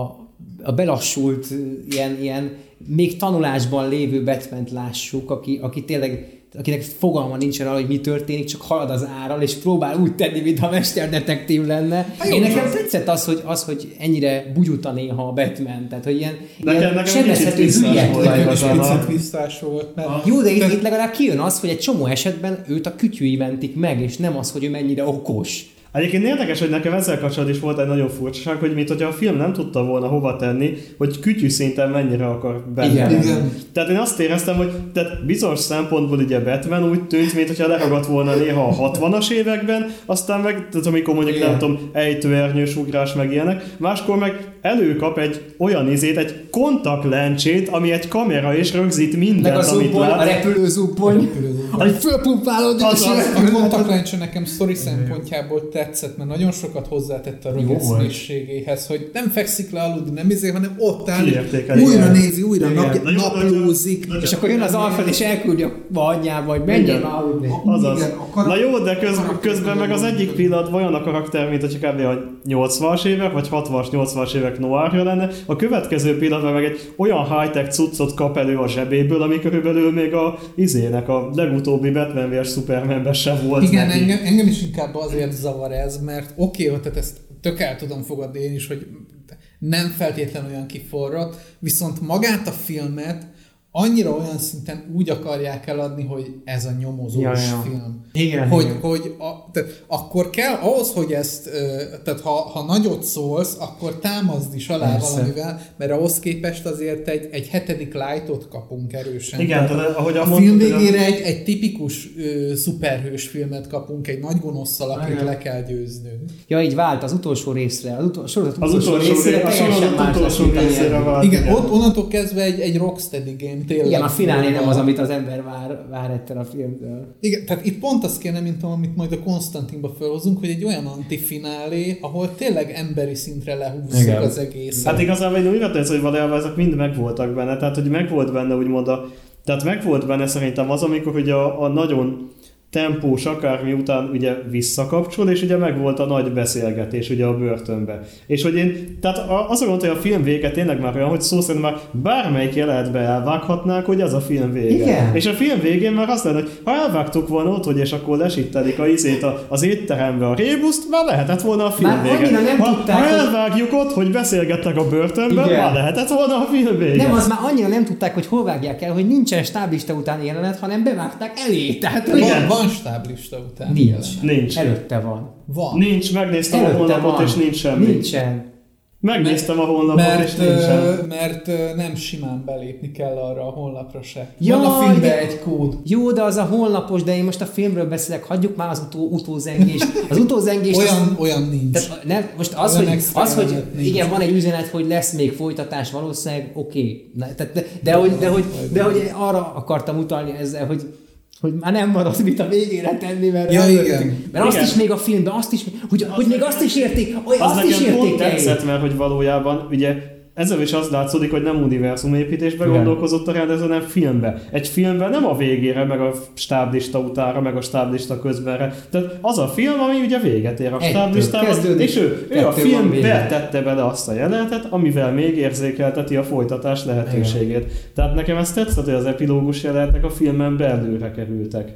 A: a belassult ilyen, ilyen még tanulásban lévő batman lássuk, aki, aki tényleg akinek fogalma nincsen arra, hogy mi történik, csak halad az áral, és próbál úgy tenni, mintha mesterdetektív lenne.
B: Hát jó,
A: Én nekem tetszett az, hogy, az, hogy ennyire bugyuta néha a Batman, tehát hogy ilyen,
C: Nekem-
A: ilyen
C: nekem
A: sebezhető hülye
C: visszás volt.
B: Mert
A: jó, de itt, itt legalább kijön az, hogy egy csomó esetben őt a kütyűi mentik meg, és nem az, hogy ő mennyire okos.
C: Egyébként érdekes, hogy nekem ezzel kapcsolatban is volt egy nagyon furcsaság, hogy mint hogyha a film nem tudta volna hova tenni, hogy kütyű szinten mennyire akar benne
A: Igen.
B: Igen.
C: Tehát én azt éreztem, hogy tehát bizonyos szempontból ugye Batman úgy tűnt, mint hogyha leragadt volna néha a 60-as években, aztán meg, tehát amikor mondjuk
A: Igen.
C: nem tudom, ejtőernyős ugrás meg ilyenek, máskor meg előkap egy olyan izét, egy kontaktlencsét, ami egy kamera és rögzít mindent,
A: Meg az
C: amit
A: zubbony, a
C: lát.
A: repülő zubbony, hogy fölpumpálod,
C: Az
A: és
C: az.
B: A kontaktlencse nekem sztori szempontjából tetszett, mert nagyon sokat hozzátett a rögeszmészségéhez, hogy nem fekszik le aludni, nem izé, hanem ott áll, újra nézi, újra nap, naplózik.
A: és akkor jön az Alfred, és elküldi a anyjába, hogy már aludni.
C: Azaz.
B: A
C: Na jó, de közben meg az egyik pillanatban olyan a karakter, mint hogyha kb. a 80-as évek, vagy 60-as, 80-as évek noárja lenne. A következő pillanatban meg egy olyan high-tech cuccot kap elő a zsebéből, ami körülbelül még a izének, a legutóbbi Batman vs Supermanben sem volt
B: Igen,
C: neki.
B: engem, engem is inkább azért zavar ez, mert oké, okay, tehát ezt tök el tudom fogadni én is, hogy nem feltétlenül olyan kiforrott, viszont magát a filmet annyira olyan szinten úgy akarják eladni, hogy ez a nyomozós
A: Ja, ja.
B: film.
A: Igen,
B: hogy,
A: igen.
B: hogy a, tehát akkor kell ahhoz, hogy ezt, tehát ha, ha nagyot szólsz, akkor támaszd is alá
A: Persze.
B: valamivel, mert ahhoz képest azért egy, egy hetedik lightot kapunk erősen.
C: Igen, tehát ahogy
B: a
C: a
B: film végére egy, egy tipikus ö, szuperhős filmet kapunk, egy nagy gonoszszal, akit
A: Igen.
B: le kell győznünk.
A: Ja, így vált az utolsó részre, az utolsó, sorozat
C: Az
A: utolsó,
C: utolsó,
A: részére
C: a
A: teljesen
C: sorozat
A: más
C: utolsó
A: amilyen-
C: vált.
B: Igen, ott onnantól kezdve egy, egy rocksteady game tényleg.
A: Igen, a finálé nem az, amit az ember vár, vár ettől a filmtől.
B: Igen, tehát itt pont az kéne, mint amit majd a Konstantinba felhozunk, hogy egy olyan antifinálé, ahol tényleg emberi szintre lehúzzuk
A: Igen.
B: az egészet.
C: Hát igazából én úgy vettem, hogy valójában ezek mind megvoltak benne, tehát hogy megvolt benne úgymond a, tehát megvolt benne szerintem az, amikor ugye a, a nagyon tempós akármi után ugye visszakapcsol, és ugye megvolt a nagy beszélgetés ugye a börtönbe. És hogy én, tehát az a gond, hogy a film vége tényleg már olyan, hogy szó szerint már bármelyik jelenetbe elvághatnánk, hogy az a film vége.
A: Igen.
C: És a film végén már azt lenne, hogy ha elvágtuk volna ott, hogy és akkor lesittelik a izét a, az étterembe a rébuszt, már lehetett volna a film
A: Már
C: vége.
A: nem
C: ha,
A: tudták,
C: ha
A: hogy-
C: elvágjuk ott, hogy beszélgettek a börtönben,
A: Igen.
C: már lehetett volna a film vége.
A: Nem, az már annyira nem tudták, hogy hol vágják el, hogy nincsen stáblista után jelenet, hanem bevágták elé. Tehát,
B: Van, van stáblista után.
A: nincs.
C: Nincs.
A: Előtte van.
B: Van.
C: Nincs, megnéztem a
A: Előtte
C: honlapot,
A: van.
C: és nincs semmi.
A: Nincsen.
C: Megnéztem a honlapot, és
B: Mert,
C: nincsen.
B: ö, mert nem simán belépni kell arra a honlapra se.
A: Ja,
B: Van a filmben
A: igen.
B: egy kód.
A: Jó, de az a honlapos, de én most a filmről beszélek, hagyjuk már az utó, utózengést. Az utózengést...
B: Olyan,
A: az,
B: olyan nincs.
A: tehát nem, most az,
B: Olyan
A: hogy, az, hogy
B: nincs.
A: igen, van egy üzenet, hogy lesz még folytatás, valószínűleg oké. Okay. De, de, de, hogy, de, hogy, de hogy arra akartam utalni ezzel, hogy hogy már nem maradt mit a végére tenni, mert,
B: Ja, igen.
A: mert azt
C: Igen.
A: is még a filmben, azt is, hogy, hogy még azt is érték, hogy
C: Az
A: azt is
C: nekem pont
A: érték
C: tetszett, mert hogy valójában ugye ezzel is az látszódik, hogy nem univerzumépítésbe
A: Igen.
C: gondolkozott a rendező, hanem filmbe. Egy filmben nem a végére, meg a stáblista utára, meg a stáblista közbenre. Tehát az a film, ami ugye véget ér a
A: kezdődik,
C: és ő, ő a filmbe
A: vége.
C: tette bele azt a jelenetet, amivel még érzékelteti a folytatás lehetőségét. Tehát nekem ez tetszett, hogy az epilógus jelenetek a filmen belőle kerültek.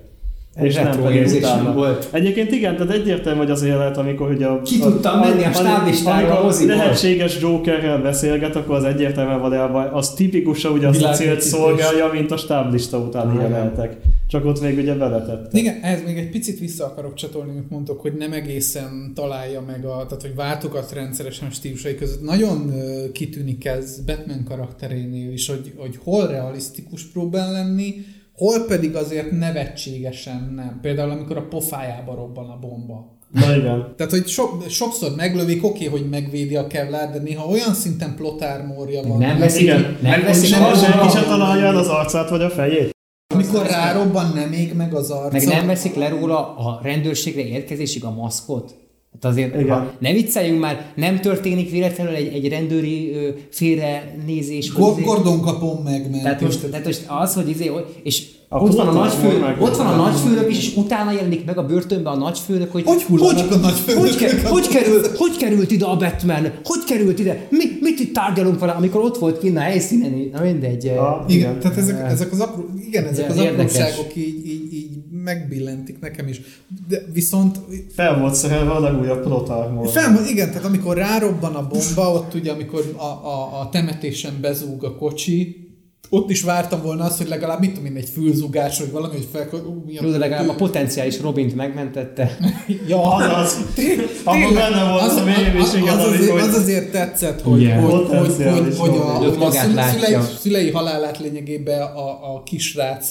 C: És nem pedig utána.
A: volt.
C: Egyébként igen, tehát egyértelmű, hogy az a jelenet, amikor ugye a...
A: Ki tudtam menni a stáblistára a moziba.
C: lehetséges Jokerrel beszélget, akkor az egyértelműen valójában az tipikusan ugye azt a célt szolgálja, mint a stáblista utáni
A: Ah,
C: jelenetek. Csak ott még ugye beletett.
B: Igen, ehhez még egy picit vissza akarok csatolni, amit mondtok, hogy nem egészen találja meg a, tehát hogy váltogat rendszeresen a stílusai között. Nagyon kitűnik ez Batman karakterénél is, hogy, hogy hol realisztikus próbál lenni, hol pedig azért nevetségesen nem. Például amikor a pofájába robban a bomba.
C: Na igen.
B: Tehát, hogy so, sokszor meglövik, oké, hogy megvédi a Kevlar, de néha olyan szinten plotármória van.
A: Nem veszik,
C: Igen.
A: nem veszik
B: Nem
C: senki
A: le
C: se találja el az arcát vagy a fejét.
B: Amikor rárobban, nem ég meg az arca.
A: meg nem veszik le róla a rendőrségre érkezésig a maszkot. Hát azért,
C: Igen.
A: ha ne vicceljünk már, nem történik véletlenül egy, egy rendőri ö, félrenézés. hogy
B: Go- Gordon kapom meg, mert
A: tehát most, tehát most az, hogy izé, hogy- és
C: A
A: ott van a nagyfőnök, ott van a nagyfőnök is, és utána jelenik meg a börtönbe a nagyfőnök, hogy
B: Hogy hullanak a nagyfőnökök?
A: hogy, ke- hogy, kerül, hogy került ide a Batman? Hogy került ide? Mi, mit itt tárgyalunk vele, amikor ott volt kint a helyszínen? Na mindegy.
C: A-
B: Igen,
C: Igen.
B: tehát ezek, ezek az, apró, igen, ezek
A: Ez
B: az apróságok így, így megbillentik nekem is. De viszont
C: Fel volt szerelve a legújabb protarmor.
B: fel, igen, tehát amikor rárobban a bomba, ott ugye amikor a, a, a temetésen bezúg a kocsi, ott is vártam volna azt, hogy legalább mit tudom én, egy fülzugás, vagy valami, hogy fel...
A: Jó, de legalább a potenciális Robint megmentette.
B: ja,
C: Azaz. Abban benne volt
B: az,
C: a is,
B: az, az, az azért tetszett, hogy,
A: Igen.
B: hogy, hogy, hogy, hogy, a, hogy a szülei, szülei halálát lényegében a, a kisrác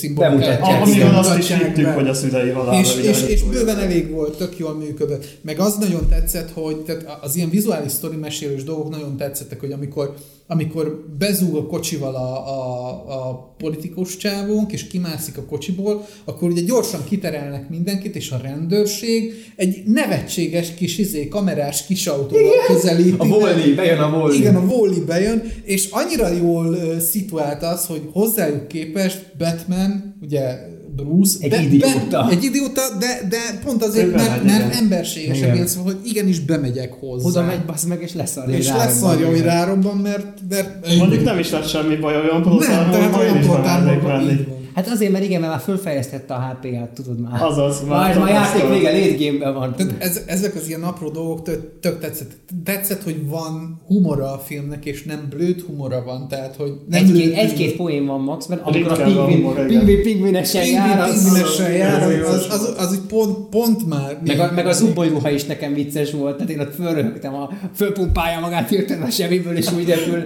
B: uh,
A: Igen.
C: azt is hittük, hogy a szülei halála.
B: és, és, és bőven elég volt, tök jól működött. Meg az nagyon tetszett, hogy tehát az ilyen vizuális sztori mesélős dolgok nagyon tetszettek, hogy amikor, amikor bezúg a kocsival a, a, a politikus csávónk, és kimászik a kocsiból, akkor ugye gyorsan kiterelnek mindenkit, és a rendőrség egy nevetséges kis izé, kamerás kis autóval közelíti.
A: A Volny, bejön a Volny.
B: Igen, a Wally bejön, és annyira jól uh, szituált az, hogy hozzájuk képest Batman, ugye Bruce,
A: Egy
B: be,
A: idióta.
B: Be, egy idióta, de, de pont azért,
C: Ő
B: mert, mert
C: igen.
B: emberségesebb
A: Igen.
B: szóval, hogy igenis bemegyek hozzá.
A: Oda megy, bassz meg, és leszarja.
B: és
A: hogy
B: lesz
A: rárobban.
B: arra, hogy rárobban, mert, mert
C: Mondjuk nem is lett semmi baj olyan
B: nem,
C: prótálban,
B: tehát olyan így van.
A: Hát azért, mert igen, mert már fölfejlesztette a HP-ját, tudod már.
C: Azaz, már
A: már, már játék vége, late game-ben van.
B: Tehát ez, ezek az ilyen apró dolgok tök, tök tetszett. Tetszett, hogy van humora a filmnek, és nem blőd humora van, tehát hogy nem
A: Egy-két,
B: blőd
A: egy-két poén van maxben, amikor a pingvin, pingvin, pingvinesen jár, az,
C: az-
B: az, az, az, így pont, pont már.
A: meg, a, meg az ubbolyruha is nekem vicces volt, tehát én ott fölröhögtem, a, fölpumpálja magát hirtelen a semmiből, és úgy repül.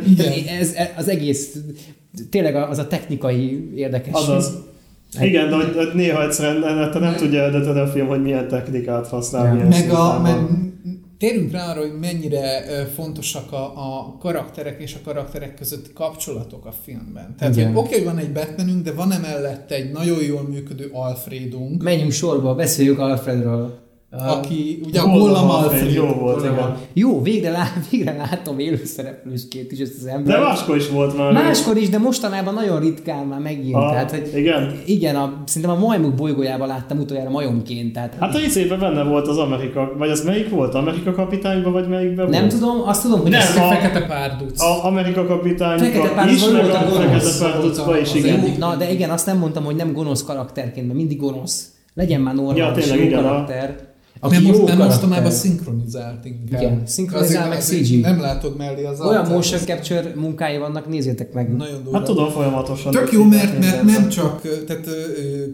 A: Ez, ez, az egész, tényleg az a technikai érdekesség.
C: Azaz. Igen, de hogy, hogy néha egyszerűen te nem tudja eldönteni a film, hogy milyen technikát használ,
A: Ja.
C: milyen
B: meg, a, meg
C: van.
B: térjünk rá arra, hogy mennyire fontosak a, a karakterek és a karakterek közötti kapcsolatok a filmben. Tehát,
A: Igen.
B: hogy oké, hogy van egy Batmanünk, de van emellette egy nagyon jól működő Alfredunk,
A: Menjünk sorba, beszéljük Alfredről.
B: Aki ugye a Gollam
C: Alfred, jó volt, igen.
A: Jó, végre, lá, végre látom élőszereplősként is ezt az
C: De
A: embert.
C: máskor is volt már.
A: Máskor is, de mostanában nagyon ritkán már megint.
C: A,
A: tehát, hogy
C: igen.
A: igen, a, szerintem a majmok bolygójában láttam utoljára majomként. Tehát
C: Hát a izében benne volt az Amerika, vagy az melyik volt? Amerika kapitányban, vagy melyikben
A: nem
C: volt?
A: tudom, azt tudom, hogy
C: Nem,
A: ez
C: a-
B: Fekete párduc.
C: A Amerika
A: Fekete
C: kapitányban
A: Párducban
C: is, meg
A: volt a
C: a
A: gonosz.
C: Fekete Párducban is,
B: Az
C: igen.
A: Na, de igen, azt nem mondtam, hogy nem gonosz karakterként, mert mindig gonosz. Legyen már
C: Ja,
A: normális,
C: tényleg,
A: jó
C: igen, a-
A: karakter. Aki
B: nem,
A: jó
B: most,
A: karakter.
B: mostanában szinkronizált inkább.
A: Igen, szinkronizál meg CG.
B: Nem látod mellé az
A: Olyan
B: arcát.
A: motion capture munkái vannak, nézzétek meg.
B: Nagyon durva.
C: Hát tudom folyamatosan.
B: Tök jó, mert, mert nem csak tehát,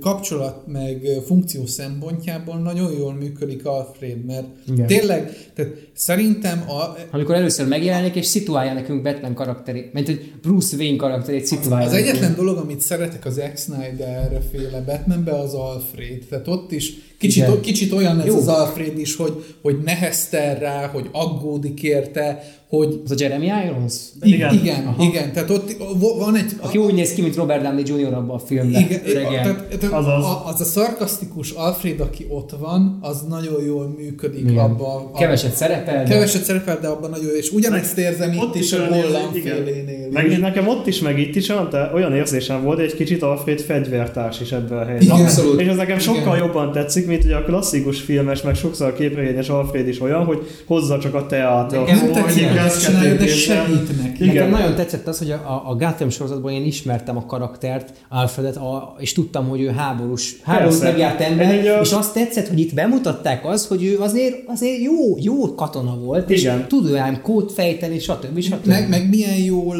B: kapcsolat meg funkció szempontjából nagyon jól működik Alfred, mert
A: Igen.
B: tényleg, tehát szerintem a,
A: Amikor először megjelenik, és szituálja nekünk Batman karakterét, mint hogy Bruce Wayne karakterét szituálja.
B: az
A: nekünk.
B: egyetlen dolog, amit szeretek az Zack Snyder féle Batmanbe, az Alfred. Tehát ott is kicsit,
A: Igen.
B: kicsit olyan ez
A: Jó.
B: az Alfred is, hogy, hogy neheztel rá, hogy aggódik érte, hogy
A: Az a Jeremy Irons?
B: igen,
C: Igen.
B: igen, igen, tehát ott van egy...
A: Aki úgy néz ki, mint Robert Downey Jr. abban a filmben.
B: Igen,
A: Öregen.
B: tehát, tehát
C: Azaz.
B: a, az a szarkasztikus Alfred, aki ott van, az nagyon jól működik
A: Igen.
B: abban.
A: Keveset szerepel, de-
B: Keveset szerepel, de abban nagyon jó. És ugyanezt érzem itt is a
C: igen.
B: félénél.
C: Meg nekem ott is, meg itt is olyan, érzésem volt, hogy egy kicsit Alfred fegyvertárs is ebben a helyzetben.
B: Igen.
A: Abszolút.
C: És ez nekem sokkal
B: Igen.
C: jobban tetszik, mint ugye a klasszikus filmes, meg sokszor a képregényes Alfred is olyan, hogy hozza csak a.
A: Nekem
B: Nem tetszik, hogy ezt csinálja, de segít neki.
C: Igen.
A: Nekem nagyon tetszett az, hogy a, a- Gotham sorozatban én ismertem a karaktert, Alfredet, a, és tudtam, hogy ő háborús, háborús megjárt ember,
C: a-
A: és azt tetszett, hogy itt bemutatták az, hogy ő azért, azért jó, jó katona volt, és
C: Igen.
A: tud olyan kód fejteni, stb. stb.
B: Meg, meg milyen, jól,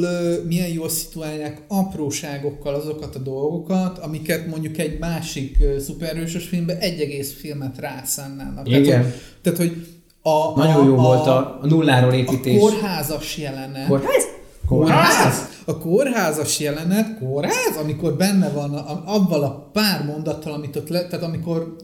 B: milyen jól szituálják apróságokkal azokat a dolgokat, amiket mondjuk egy másik szuperhősös filmben egy egész filmet rászánnának.
A: Igen.
B: Tehát, hogy, tehát, hogy a,
A: Nagyon
B: a,
A: jó
B: a,
A: volt a, a nulláról
B: a
A: építés.
B: kórházas jelenet.
A: Kórház?
B: Kórház? A kórházas jelenet, kórház, amikor benne van a, a, avval a pár mondattal, amit ott le, tehát amikor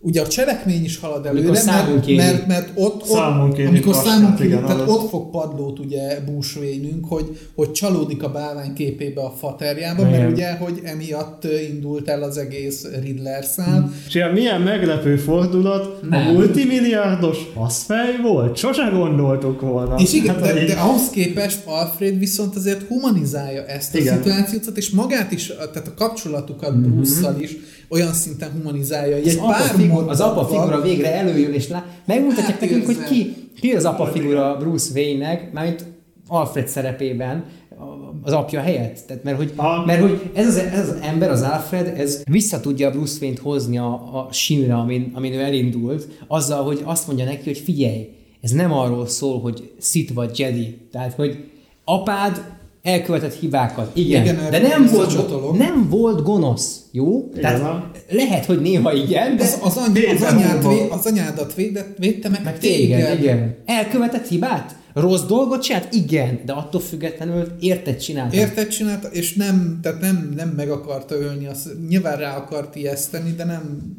B: ugye a cselekmény is halad előre, mert, mert, mert ott,
C: Számon
B: ott amikor számon kéri,
C: igen,
B: tehát
C: az-
B: ott fog padlót ugye Wayne-ünk, hogy, hogy csalódik a bálvány képébe a faterjába,
A: Igen.
B: mert ugye, hogy emiatt indult el az egész Riddler szál.
C: És ilyen milyen meglepő fordulat,
B: Nem.
C: a multimilliárdos faszfej volt, sose gondoltuk volna.
B: És igen,
C: Hát,
B: de,
C: hogy-
B: de ahhoz képest Alfred viszont azért humanizálja ezt a
C: Igen.
B: szituációt, és magát is, tehát a kapcsolatukat
A: Mhm.
B: Bruce-szal is olyan szinten humanizálja, hogy
A: Az
B: egy
A: apa,
B: pár
A: figura, az apa figura végre előjön, és lá... megmutatják
B: Hát
A: nekünk, hogy ki, ki az apa figura Bruce Wayne-nek, mármint Alfred szerepében az apja helyett. Tehát, mert hogy,
C: Aha.
A: mert hogy ez, az, ez az ember, az Alfred, ez vissza tudja Bruce Wayne-t hozni a, a sínre, amin, amin ő elindult, azzal, hogy azt mondja neki, hogy figyelj, ez nem arról szól, hogy Sith vagy Jedi. Tehát, hogy apád elkövetett hibákat. Igen,
B: Igen,
A: de nem volt, nem volt gonosz, jó? Tehát
C: van.
A: lehet, hogy néha igen, de
B: Az, az, any, az, anyád, vé, az anyádat védett, védte meg,
A: meg
B: téged.
A: téged, igen. Elkövetett hibát? Rossz dolgot csinált? Igen, de attól függetlenül érted csinálta.
B: Érted csinálta, és nem, tehát nem, nem meg akarta ölni, azt, nyilván rá akart ijeszteni, de nem...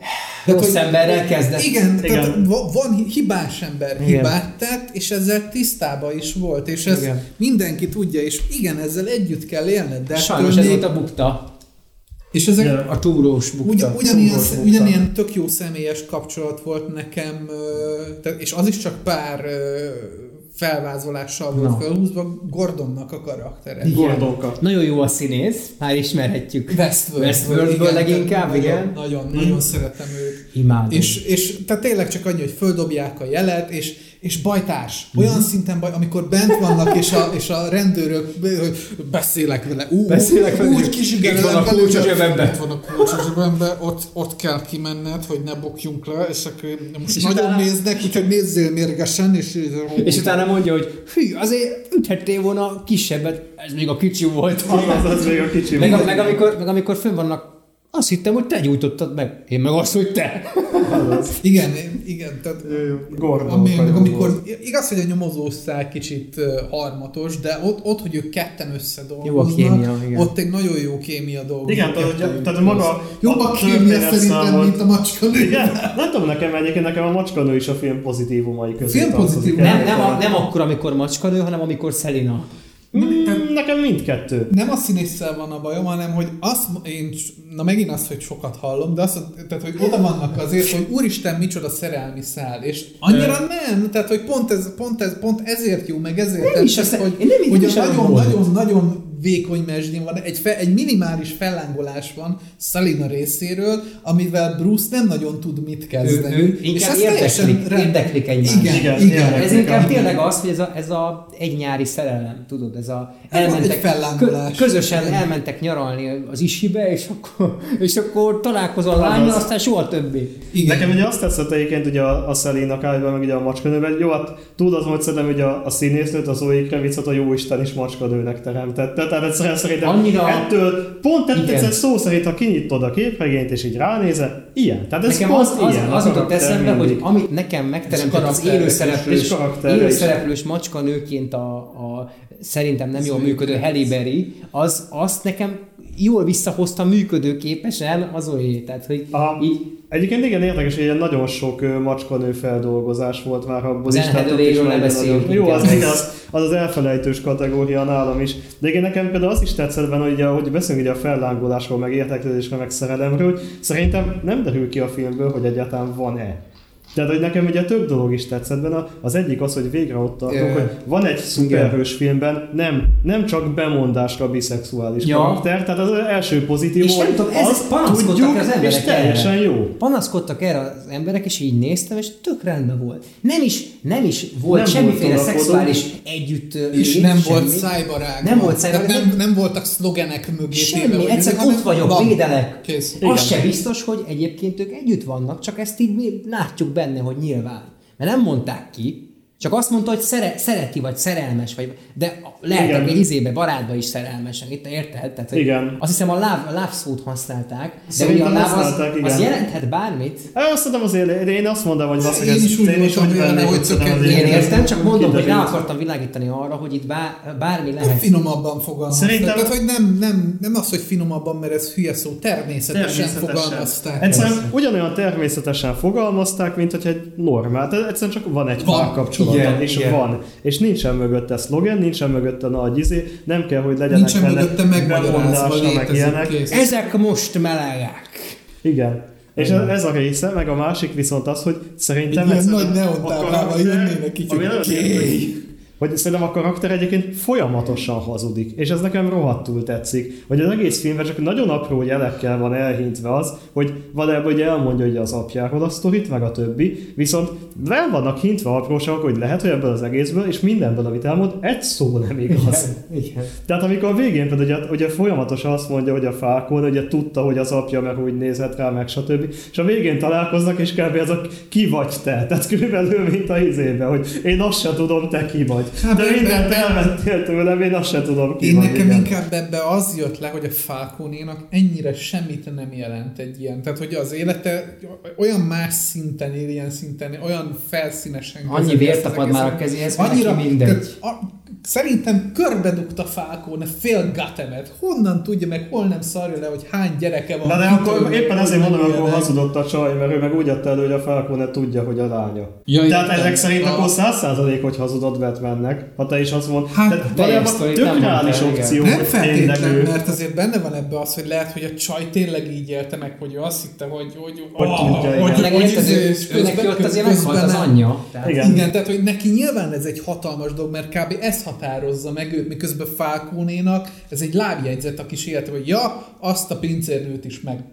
A: Rossz
B: hogy-
A: emberrel kezdett.
B: Igen,
C: Igen.
B: tehát va- van hibás ember,
A: Igen.
B: hibát tett, és ezzel tisztában is volt, és ez
A: Igen.
B: mindenki tudja, és igen, ezzel együtt kell élned, de
A: Sajnos ez volt a bukta.
B: És ezek,
C: Igen.
A: A túrós bukta.
B: Ugyan, ugyanilyen,
C: Szomorú voltam.
B: ugyanilyen tök jó személyes kapcsolat volt nekem, és az is csak pár felvázolással volt
A: Na.
B: felhúzva Gordonnak a karaktere.
C: Gordonka.
A: Nagyon jó a színész, már ismerhetjük.
B: Westworld.
A: Westworldből
B: igen,
A: leginkább,
B: nagyon,
A: igen.
B: Nagyon, nagyon szeretem őt.
A: Imádom.
B: És, és tehát tényleg csak annyi, hogy földobják a jelet, és, és bajtárs. Olyan
A: Mhm.
B: szinten baj, amikor bent vannak, és a, és a rendőrök hogy beszélek vele. Ú,
A: Beszélek vele.
B: Úgy kizsigerelem
A: van a kulcs a
B: hogy-
A: zsebemben.
B: Itt van a kulcs a zsebemben, ott, ott kell kimenned, hogy ne bukjunk le, és akkor most
A: És
B: nagyon
A: utána-
B: néznek, úgyhogy nézzél mérgesen, és,
A: És utána mondja, hogy hű, azért üthettél volna kisebbet, ez még a kicsi volt.
C: Az, az még a kicsi
A: Meg,
C: volt.
A: meg, amikor, meg amikor fönn vannak, azt hittem, hogy te gyújtottad meg. Én meg azt, hogy te.
B: Igen, igen, tehát
C: Gordon.
B: Ami, amikor, igaz, hogy a nyomozószál kicsit harmatos, de ott, ott, hogy ők ketten összedolgoznak,
A: Jó a kémia, igen.
B: ott egy nagyon jó kémia dolgozik.
C: Igen, tehát, tehát maga
B: Jobb a
C: a
B: kémia szerintem,
C: volt-
B: mint a macska nő.
C: Igen, nem tudom nekem egyébként, nekem a macskanő is a film pozitívumai közé
B: Film
C: tartozik.
B: pozitívum.
A: Nem, nem, nem akkor, amikor macskanő, hanem amikor Szelina.
C: Mm, nekem mindkettő.
B: Nem a színésszel van a bajom, hanem hogy azt, én, na megint azt, hogy sokat hallom, de azt, tehát, hogy oda vannak azért, hogy úristen, micsoda szerelmi szál, és annyira nem, tehát, hogy pont ez, pont ez, pont ezért jó, meg ezért
A: Nem is
B: tetszett,
A: azt-
B: hogy,
A: én nem-
B: hogy a
A: is
B: vékony mesdjén van, egy, fe, egy minimális fellángolás van Salina részéről, amivel Bruce nem nagyon tud mit kezdeni.
A: Ő, ő inkább érdeklik,
B: rend-
A: érdeklik egymást.
B: Igen,
C: Igen,
B: igen.
A: Ez inkább tényleg az, hogy ez a, ez a egy nyári szerelem, tudod, ez a
B: egy fellángolás.
A: közösen
B: Igen.
A: elmentek nyaralni az isibe, és akkor, és akkor találkozol a lányjal,
C: Azaz.
A: aztán soha többé.
B: Igen.
C: Nekem ugye azt tetszett egyébként ugye a, a Szelina kájban, meg ugye a macskanőben, jó, hát az, hogy szerintem ugye a, a színésznőt, az Zoe Kravicot a jóisten is macskanőnek teremtette, tehát egyszerűen szerintem
A: Annyira-
C: ettől, pont ettől szó szerint, ha kinyitod a képregényt és így ránézel, ilyen. Tehát ez
A: Nekem
C: pont
A: az, az,
C: ilyen.
A: az jutott eszembe, hogy amit nekem megteremtett az élőszereplős, élőszereplős macska nőként a, a szerintem nem jól működő Halle Berry, az azt nekem jól visszahozta működőképesen az olyé. Tehát, hogy
C: Aha.
A: így
C: Egyébként igen érdekes, hogy ilyen nagyon sok macskanő feldolgozás volt már abból is. Is
A: ne beszéljünk
C: Jó, az, igen, az, az az elfelejtős kategória nálam is. De igen, nekem például az is tetszett benne, hogy, hogy beszélünk ugye a fellángolásról, meg érteklődésről, meg szerelemről, hogy szerintem nem derül ki a filmből, hogy egyáltalán van-e. Tehát, hogy nekem ugye több dolog is tetszett benne. Az egyik az, hogy végre ott tartunk,
B: Igen.
C: hogy van egy szuperhős filmben, nem, nem csak bemondásra biszexuális
A: Ja.
C: karakter, tehát az első pozitív
A: És nem tudom, ez panaszkodtak az emberek
C: és teljesen
A: erre.
C: jó.
A: panaszkodtak erre az emberek, és így néztem, és tök rendben volt. Nem is, nem is volt
C: Nem
A: semmiféle
C: volt
A: szexuális együtt
B: És nem volt szájbarág.
A: Nem volt szájbarág,
B: Tehát nem, nem voltak szlogenek mögé téve,
A: Semmi,
B: vagy
A: egyszer ott vagyok,
B: van.
A: védelek.
B: Kész.
A: Az se biztos, hogy egyébként ők együtt vannak, csak ezt így mi látjuk benne, hogy nyilván. Mert nem mondták ki, csak azt mondta, hogy szere, szereti, vagy szerelmes, vagy, de lehet,
C: Igen.
A: hogy izébe, barátba is szerelmesen, itt érted? Tehát, hogy
C: Igen.
A: Azt hiszem a love, a love szót használták, de ugye
C: Szerintem
A: a love az,
C: igen.
A: az jelenthet bármit,
C: Hát Azt mondom azért, de én azt mondom, hogy az,
B: Én is úgy voltam vele,
C: vennék,
B: hogy
C: azért
A: Én értem, csak mondom, hogy rá akartam világítani arra, hogy itt bár, bármi lehet.
B: finomabban fogalmaztak.
C: Szerintem-
B: Tehát, hogy nem, nem, nem az, hogy finomabban, mert ez hülye szó, természetesen, fogalmazták.
C: Egyszerűen ugyanolyan természetesen fogalmazták, mint hogy egy normál. Tehát egyszerűen csak van egy párkapcsolat,
A: Igen,
C: és
A: igen.
C: van. És nincsen mögötte szlogen, nincsen mögötte nagy izé, nem kell, hogy legyenek
B: Nincsen
C: benne
B: mögötte megmagyarázva,
C: meg ilyenek.
B: kész.
A: Ezek most melegek.
C: Igen. És ez, ez a része, meg a másik viszont az, hogy szerintem...
B: Egy ilyen nagy neontáblával jönnének így,
C: ami
B: hogy
C: Hogy szerintem a karakter egyébként folyamatosan hazudik, és ez nekem rohadtul tetszik, hogy az egész filmben csak nagyon apró jelekkel van elhintve az, hogy valójában hogy elmondja hogy az apjáról a sztorit, meg a többi, viszont el vannak hintve apróságok, hogy lehet, hogy ebből az egészből, és mindenből, amit elmond, egy szó nem igaz.
A: Igen.
C: Tehát amikor a végén pedig ugye, ugye folyamatosan azt mondja, hogy a Falcon ugye tudta, hogy az apja meg úgy nézett rá, meg stb. És a végén találkoznak, és kb. ez a ki vagy te. Tehát körülbelül, mint a izébe, hogy én azt sem tudom, te ki vagy.
B: Hát,
C: De
B: de-
C: mindent
B: de-
C: elvettél tőlem, én azt sem tudom ki
B: Én
C: vagy,
B: nekem
C: igen.
B: inkább ebbe az jött le, hogy a Falconénak ennyire semmit nem jelent egy ilyen. Tehát, hogy az élete olyan más szinten él, ilyen szinten, olyan felszínesen
A: Annyi
B: az
A: tapad már a kezéhez, neki mindegy.
B: tehát a, szerintem körbedugta Falcone fél gatemet. Honnan tudja meg, hol nem szarja le, hogy hány gyereke van.
C: Na de akkor
B: tudom,
C: éppen
B: hogy
C: ezért mondom,
B: nem
C: akkor hazudott a csaj, mert ő meg úgy adta elő, hogy a Falcone tudja, hogy a lánya.
B: Ja,
C: Tehát
B: értem.
C: ezek szerint
B: A-
C: akkor 100% hogy hazudott Batmannek, ha te is azt mondod.
B: Hát,
C: Tehát valójában
A: nem
C: reális opció,
B: Nem
C: hogy
B: feltétlen,
C: ő...
B: mert azért benne van ebbe az, hogy lehet, hogy a csaj tényleg így élte meg, hogy ő azt hitte, hogy hogy,
C: Hogy tudja, igen.
B: hogy,
A: Meg
B: hogy,
A: érted,
B: izé,
A: ő-
B: és
A: ő neki
B: közben-
A: ott azért
B: közben
A: meghalt az
B: nem.
A: anyja. Tehát
C: Igen.
B: Igen, tehát hogy neki nyilván ez egy hatalmas dolog, mert kb. ez határozza meg őt, miközben Falcónénak ez egy lábjegyzet a kis élete, hogy ja, azt a pincérnőt is meg.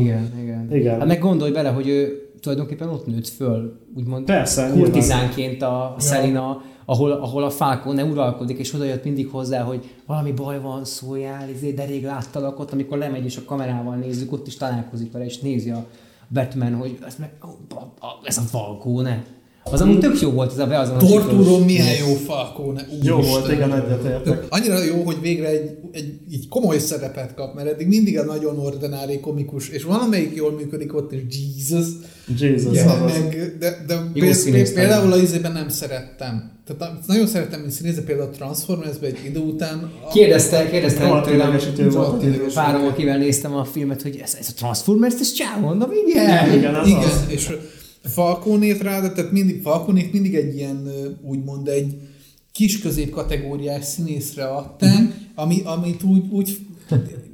A: Igen, igen.
C: Igen.
A: Hát meg gondolj bele, hogy ő tulajdonképpen ott nőtt föl, úgymond
C: Persze,
A: kurtizánként a Selina, ahol, ahol a Falcone uralkodik, és oda jött mindig hozzá, hogy valami baj van, szóljál, izé, de rég láttalak ott, amikor lemegy és a kamerával nézzük, ott is találkozik vele, és nézi a Batman, hogy ez, meg, ó, ez a Falcone. Az amúgy tök jó volt ez a beazonosítós.
B: Tortúron milyen jó Falcone.
C: Jó
B: úristen.
C: volt, igen, egyetértek.
B: Annyira jó, hogy végre egy, egy, egy komoly szerepet kap, mert eddig mindig a nagyon ordinári komikus, és valamelyik jól működik ott, és Jesus,
C: Jesus,
B: Ja, meg, de, de
A: Jó
B: például az izében nem szerettem. Tehát nagyon szerettem, mint színész, de például a Transformers-ben egy idő után...
A: Kérdezte, kérdezte tőlem, párom, akivel néztem a filmet, hogy ez, ez a Transformers, ez csávó, mondom, igen.
C: Igen, az
B: Igen,
C: az.
B: és Falconét rá, de tehát mindig, Falconét mindig egy ilyen, úgymond egy kis közép kategóriás színészre adták,
C: Mhm.
B: ami, amit úgy, úgy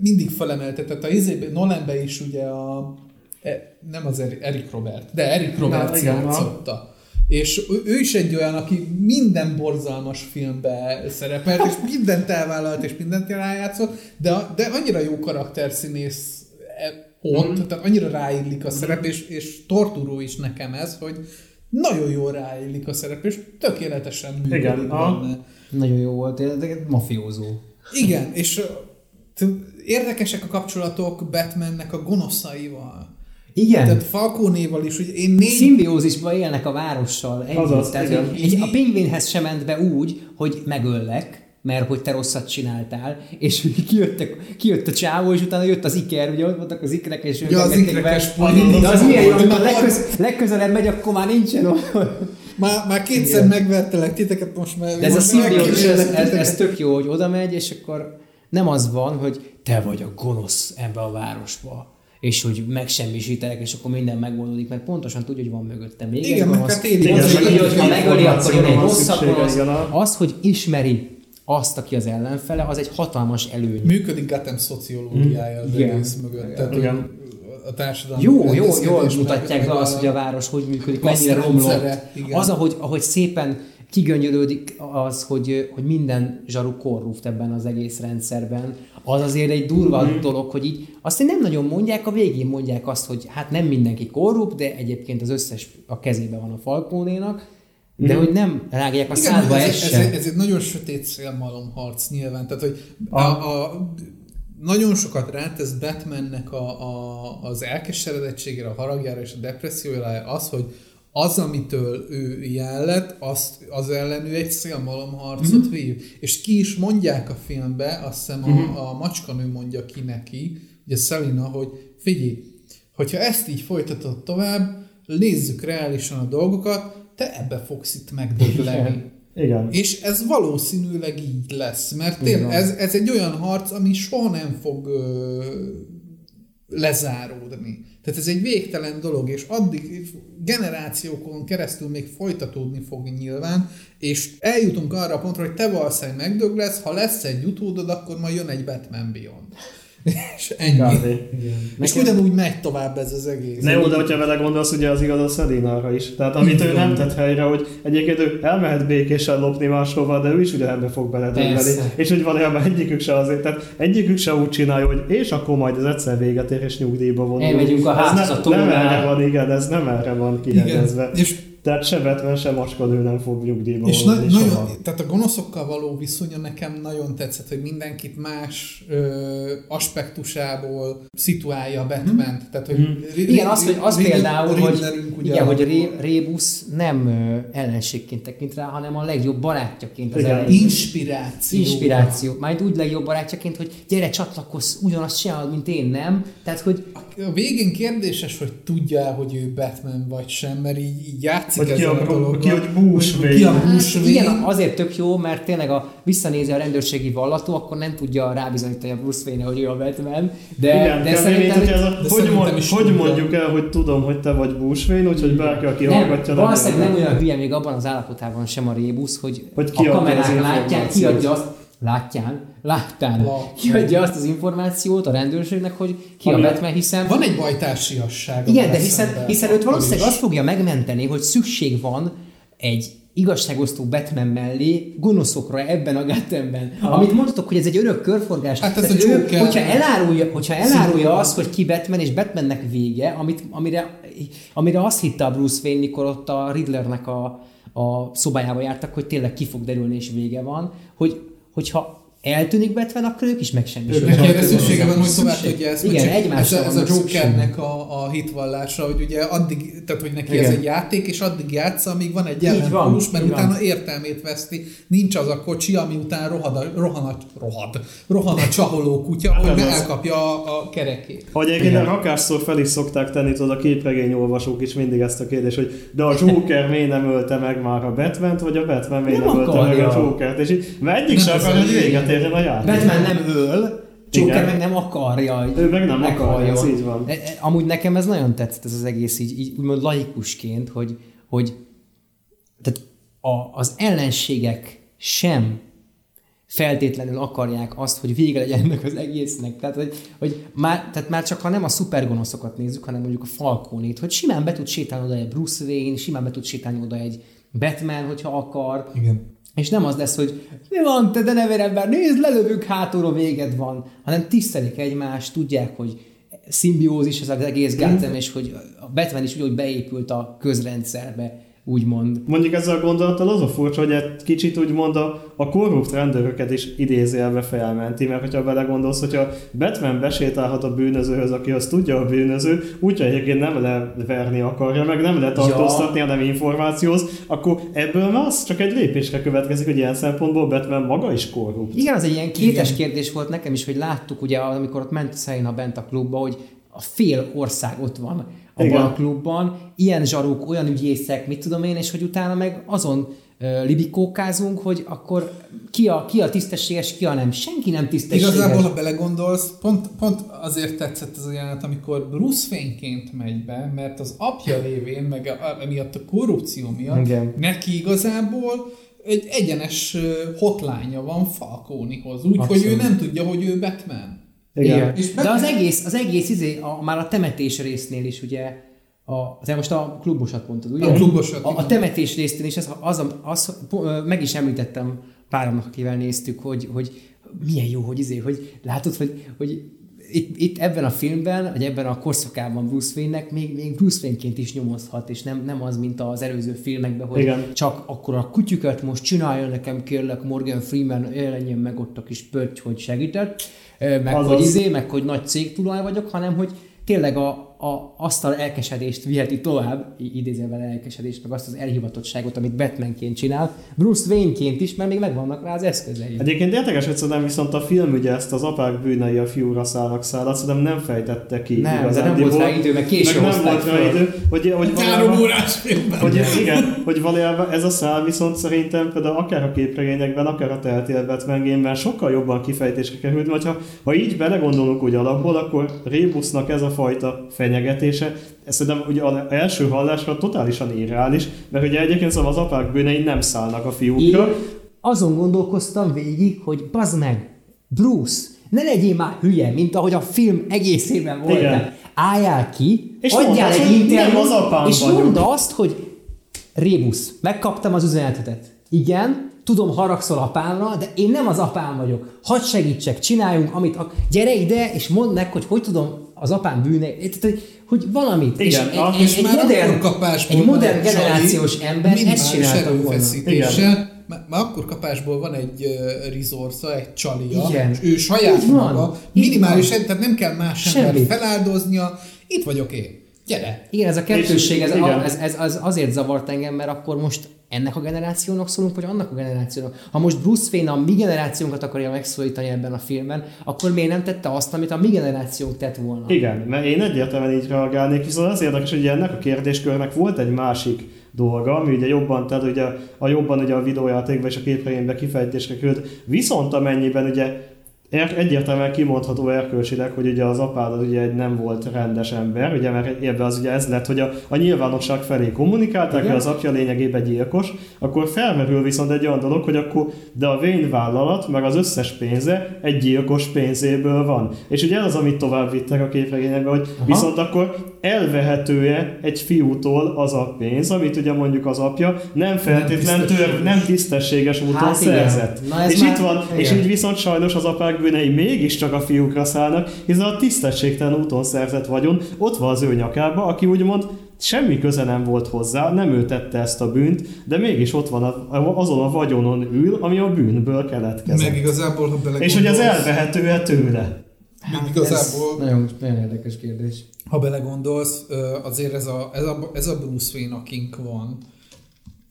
B: mindig felemelte. Tehát a izében, Nolanbe is ugye a, e, nem az Eri- Eric Robert, de Eric Robert játszotta. És ő, ő is egy olyan, aki minden borzalmas filmbe szerepelt, és mindent elvállalt, és mindent rájátszott, de, de annyira jó karakterszínész e- ott, mm. tehát annyira ráillik a szerep, és, és torturó is nekem ez, hogy nagyon jól ráillik a szerep, és tökéletesen működik
C: Igen,
B: benne.
A: Nagyon jó volt, de de mafiózó.
B: Igen, és érdekesek a kapcsolatok Batmannek a gonoszaival.
A: Igen.
B: Tehát Falconéval is, hogy én négy...
A: Szimbiózisban élnek a várossal. Ennyi.
C: Azaz,
A: Tehát,
C: igen.
A: hogy egy, a pingvinhez sem ment be úgy, hogy megöllek, mert hogy te rosszat csináltál, és hogy kijött a, a csávó, és utána jött az iker, ugye ott voltak az ikrek, és
B: Ja, az ikrekes.
A: De az milyen jó, legköz, legközelebb megy, akkor már nincsen ott.
B: Már, már kétszer megvertelek titeket, most már...
A: De ez a
B: most
A: ez,
B: megkísérlek
A: ez,
B: titeket.
A: ez, tök jó, hogy oda megy, és akkor nem az van, hogy te vagy a gonosz ebbe a városba és hogy megsemmisítelek, és akkor minden megoldódik, mert pontosan tudja, hogy van mögötte még
B: Igen,
A: egy gonosz.
B: hát
C: Igen, meg
A: hogy ha megöli, akkor jön egy rosszabb gonosz.
C: igen, a-
A: Az, hogy ismeri azt, aki az ellenfele, az egy hatalmas előny.
B: Működik Gotham szociológiája az
A: Igen.
B: egész mögött. Tehát,
C: Igen.
B: a társadalmi
A: Jó, jó, jól mutatják be azt, hogy a város hogy működik, mennyire romlott.
B: igen.
A: Az, ahogy, ahogy szépen kigöngyölődik az, hogy, hogy minden zsaru korrupt ebben az egész rendszerben, az azért egy durva
B: Mhm.
A: dolog, hogy így azt nem nagyon mondják, a végén mondják azt, hogy hát nem mindenki korrupt, de egyébként az összes a kezében van a Falkónénak, de hogy nem rágják a
B: Mhm. Igen,
A: szádba
B: ez,
A: ez,
B: ez, egy nagyon sötét szélmalom harc nyilván. Tehát, hogy a, a, nagyon sokat rátesz Batmannek a, a, az elkeseredettségére, a haragjára és a depressziójára az, hogy az, amitől ő ilyen lett, azt, az ellen ő egy szélmalomharcot mm-hmm. vív. És ki is mondják a filmbe, azt hiszem mm-hmm. a, a macskanő mondja ki neki, ugye Selina, hogy figyelj, hogyha ezt így folytatod tovább, nézzük reálisan a dolgokat, te ebbe fogsz itt megdögleni.
C: Igen.
B: És ez valószínűleg így lesz, mert tényleg ez, ez egy olyan harc, ami soha nem fog ö, lezáródni. Tehát ez egy végtelen dolog, és addig generációkon keresztül még folytatódni fog nyilván, és eljutunk arra a pontra, hogy te valószínűleg megdög lesz, ha lesz egy utódod, akkor majd jön egy Batman Beyond. és ennyi.
C: Kb.
B: És ugyanúgy megy tovább ez az egész.
C: Ne jó, de hogyha vele gondolsz, ugye az igaz a Szedinára is. Tehát amit ő nem tett helyre, hogy egyébként ő elmehet békésen lopni máshova, de ő is ugyanebbe fog.
A: Persze.
C: És hogy valójában egyikük se azért, tehát egyikük se úgy csinálja, hogy és akkor majd ez egyszer véget ér és nyugdíjba vonul.
A: Elmegyünk a
C: Ez
A: házhoz
C: ne-
A: a tónál.
C: Nem erre van, igen, ez nem erre van
B: Igen.
C: kihegyezve.
B: És
C: Tehát se Batman, se macskadő nem fog nyugdíjba
B: És na, nagyon,
C: soha.
B: tehát a gonoszokkal való viszonya nekem nagyon tetszett, hogy mindenkit más ö, aspektusából szituálja a batman Tehát, hogy Ri-
A: Igen, az, hogy az
B: Ri-
A: például, hogy,
B: ugye
A: igen, hogy
B: a-
A: Ré, Rébus nem ö, ellenségként tekint rá, hanem a legjobb barátjaként az
C: Igen.
B: Inspiráció.
A: Inspiráció. Majd úgy legjobb barátjaként, hogy gyere csatlakozz, ugyanazt csinálod, mint én, nem? Tehát, hogy
B: A végén kérdéses, hogy tudja hogy ő Batman vagy sem, mert így, így játszik
C: Vagy ki a-
B: a dologgal.
C: ki, hogy Bruce
B: Hogy Ki a
A: Hát igen, azért tök jó, mert tényleg a visszanézi a rendőrségi vallató, akkor nem tudja rábizonyítani a Bruce Wayne, hogy ő a Batman, de,
C: Igen,
A: de szerintem
C: mint, hogy ez a,
B: de
C: hogy,
B: szerintem
C: mond,
B: is
C: hogy mondjuk el, hogy tudom, hogy te vagy Bruce Wayne, úgyhogy bárki, aki
A: nem,
C: hallgatja,
A: valószínűleg nem olyan hülye még abban az állapotában sem a Rébusz, hogy,
C: Hogy
A: a kamerák látják, kiadja azt, látján, láttán,
B: Látján.
A: kiadja azt az információt a rendőrségnek, hogy ki
C: Ami-
A: a Batman, hiszen
B: Van egy bajtársiasság.
A: Igen, de hiszen, hiszen őt valószínűleg azt fogja megmenteni, hogy szükség van egy igazságosztó Batman mellé gonoszokra ebben a Gothamben. Amit mondhatok, hogy ez egy örök körforgás.
B: Hát ez
A: Tehát
B: a
A: ő, hogyha elárulja, hogyha elárulja azt, hogy ki Batman és Batmannek vége, amit, amire, amire azt hitte a Bruce Wayne, mikor ott a Riddlernek a, a szobájába jártak, hogy tényleg ki fog derülni és vége van, hogy, hogyha eltűnik Batman, akkor ők is megsemmisülnek.
B: Neki erre szüksége van, hogy tovább tudja ezt.
A: Igen, egymásra
B: ez, a- ez a Jokernek a, a hitvallása, hogy ugye addig, tehát hogy neki
A: Igen.
B: ez egy játék, és addig játsza, amíg van egy ellentólus, mert
A: így van.
B: utána értelmét veszti. Nincs az a kocsi, ami után rohad a, rohan a, rohad, rohan a csaholó kutya, hogy elkapja a, a kerekét.
C: Hogy egyébként akárszor fel is szokták tenni, tudod, a képregény olvasók is mindig ezt a kérdést, hogy de a Joker miért nem ölte meg már a batman vagy a Batman miért
A: Nem
C: nem, ölte meg a. Jokert, és így, mert egyik sem akar, hogy véget érjen a játék.
A: Batman nem öl, Joker meg nem akarja.
C: Ő meg nem akarja, ez így van.
A: De, e, amúgy nekem ez nagyon tetszett ez az egész így, így úgymond laikusként, hogy, hogy tehát a, az ellenségek sem feltétlenül akarják azt, hogy vége legyen ennek az egésznek. Tehát, hogy, hogy már, tehát már csak ha nem a szupergonoszokat nézzük, hanem mondjuk a Falconét, hogy simán be tud sétálni oda egy Bruce Wayne, simán be tud sétálni oda egy Batman, hogyha akar,
B: Igen.
A: És nem az lesz, hogy mi van, te denevér ember, nézd, lelövünk hátulról, véged van, hanem tisztelik egymást, tudják, hogy szimbiózis ez az egész Gotham, és hogy a Batman is úgy beépült a közrendszerbe, úgymond.
C: Mondjuk ezzel a gondolattal az a furcsa, hogy egy kicsit úgymond a, a korrupt rendőröket is idézőjelbe felmenti, mert hogyha belegondolsz, hogyha Batman besétálhat a bűnözőhöz, aki azt tudja a bűnöző, úgyhogy egyébként nem leverni akarja, meg nem letartóztatni, hanem információhoz, akkor ebből már az csak egy lépésre következik, hogy ilyen szempontból Batman maga is korrupt.
A: Igen, az egy ilyen kétes
B: Igen.
A: kérdés volt nekem is, hogy láttuk ugye, amikor ott ment Szeina bent a klubba, hogy a fél ország ott van abban a klubban, ilyen zsaruk, olyan ügyészek, mit tudom én, és hogy utána meg azon libikókázunk, hogy akkor ki a, ki a tisztességes, ki a nem. Senki nem tisztességes.
B: Igazából, ha belegondolsz, pont, pont azért tetszett ez a jelenet, amikor Bruce Wayne-ként megy be, mert az apja révén, meg a- emiatt a korrupció miatt,
A: Igen.
B: neki igazából egy egyenes ö, hotline van Falconihoz, úgyhogy ő nem tudja, hogy ő Batman.
C: Igen.
A: Igen.
B: És
A: De az egész, az egész izé, a, már a temetés résznél is ugye, a, te most a klubosat mondtad, ugye?
B: A klubosat,
A: A, a temetés résznél is az, az, az, az, meg is említettem páramnak, akivel néztük, hogy, hogy milyen jó, hogy izé, hogy látod, hogy, hogy itt, itt, ebben a filmben, vagy ebben a korszakában Bruce Wayne-nek még, még Bruce Wayne-ként is nyomozhat, és nem, nem az, mint az előző filmekben, hogy
C: Igen.
A: csak akkor a kutyukat most csináljon nekem, kérlek, Morgan Freeman jelenjen meg ott a kis pötty, hogy segített, meg
C: Azaz.
A: hogy izé, meg hogy nagy cégtulaj vagyok, hanem hogy tényleg a, a, azt a elkesedést viheti tovább, i- idézővel elkesedést, meg azt az elhivatottságot, amit Batmanként csinál, Bruce Wayne-ként is, mert még megvannak rá az eszközei.
C: Egyébként érdekes, hogy szerintem viszont a film ugye ezt az apák bűnei a fiúra szállnak szállat, szerintem nem fejtette ki.
A: Nem, de nem volt rá idő, meg később
C: meg nem volt rá idő, hogy, hogy valójában- hogy igen, hogy valójában ez a szál viszont szerintem például akár a képregényekben, akár a Telltale Batman game sokkal jobban kifejtésre került, vagy ha, ha így belegondolunk úgy alapból, akkor Rébusnak ez a fajta fenyegetése, ez szerintem ugye az első hallásra totálisan irreális, mert ugye egyébként szóval az apák bűnei nem szállnak a
A: Én
C: fiúkra,
A: azon gondolkoztam végig, hogy bazd meg, Bruce, ne legyél már hülye, mint ahogy a film egészében volt.
C: Igen.
A: Álljál ki,
C: És
A: adjál egy interjút, és mondd azt, hogy Rébusz, megkaptam az üzenetetet. Igen, tudom, haragszol apámra, de én nem az apám vagyok. Hadd segítsek, csináljunk, amit ak- Gyere ide, és mondd meg, hogy hogy tudom az apám bűne, hogy, hogy valamit.
C: Igen,
A: és
C: ah,
A: egy,
B: És
A: egy,
B: már
A: modern,
B: kapásból
A: egy
B: van
A: modern
B: egy csali
A: generációs ember ezt
B: minimális
A: csinálta volna.
B: Már, akkor kapásból van egy uh, resource egy csalia,
A: Igen.
B: és ő saját
A: Így van.
B: maga,
A: Így
B: minimális,
A: van.
B: tehát nem kell más
A: Semmit.
B: embert feláldoznia, itt vagyok én, gyere!
A: Igen, ez a kettősség, ez,
C: igen.
A: ez, ez, az azért zavart engem, mert akkor most ennek a generációnak szólunk, vagy annak a generációnak. Ha most Bruce Wayne a mi generációnkat akarja megszólítani ebben a filmben, akkor miért nem tette azt, amit a mi generációnk tett volna?
C: Igen, mert én egyértelműen így reagálnék, viszont az érdekes, hogy ennek a kérdéskörnek volt egy másik dolga, ami ugye jobban, tehát ugye a jobban ugye a videójátékban és a képregényben kifejtésre került, viszont amennyiben ugye egyértelműen kimondható erkölcsileg, hogy ugye az apád az ugye egy nem volt rendes ember, ugye mert ebben az ugye ez lett, hogy a, a nyilvánosság felé kommunikálták,
A: Igen.
C: hogy az apja lényegében gyilkos, akkor felmerül viszont egy olyan dolog, hogy akkor de a Wayne vállalat, meg az összes pénze egy gyilkos pénzéből van. És ugye ez az, amit tovább vittek a képregényekbe, hogy
A: Aha.
C: viszont akkor elvehető-e egy fiútól az a pénz, amit ugye mondjuk az apja nem feltétlen tör,
B: tisztességes.
C: nem tisztességes úton
A: Hát
C: szerzett.
A: Na
C: és
A: már-
C: itt van, és
A: igen.
C: így viszont sajnos az apák bűnei mégiscsak a fiúkra szállnak, hiszen a tisztességtelen úton szerzett vagyon ott van az ő nyakába, aki úgymond semmi köze nem volt hozzá, nem ő tette ezt a bűnt, de mégis ott van a, azon a vagyonon ül, ami a bűnből keletkezett.
B: Meg igazából, ha belegondolsz,
C: és hogy az elvehető-e tőle?
A: Hát
B: igazából,
A: Ez nagyon, nagyon érdekes kérdés.
B: ha belegondolsz, azért ez a, ez a, ez a Bruce Wayne, akink van,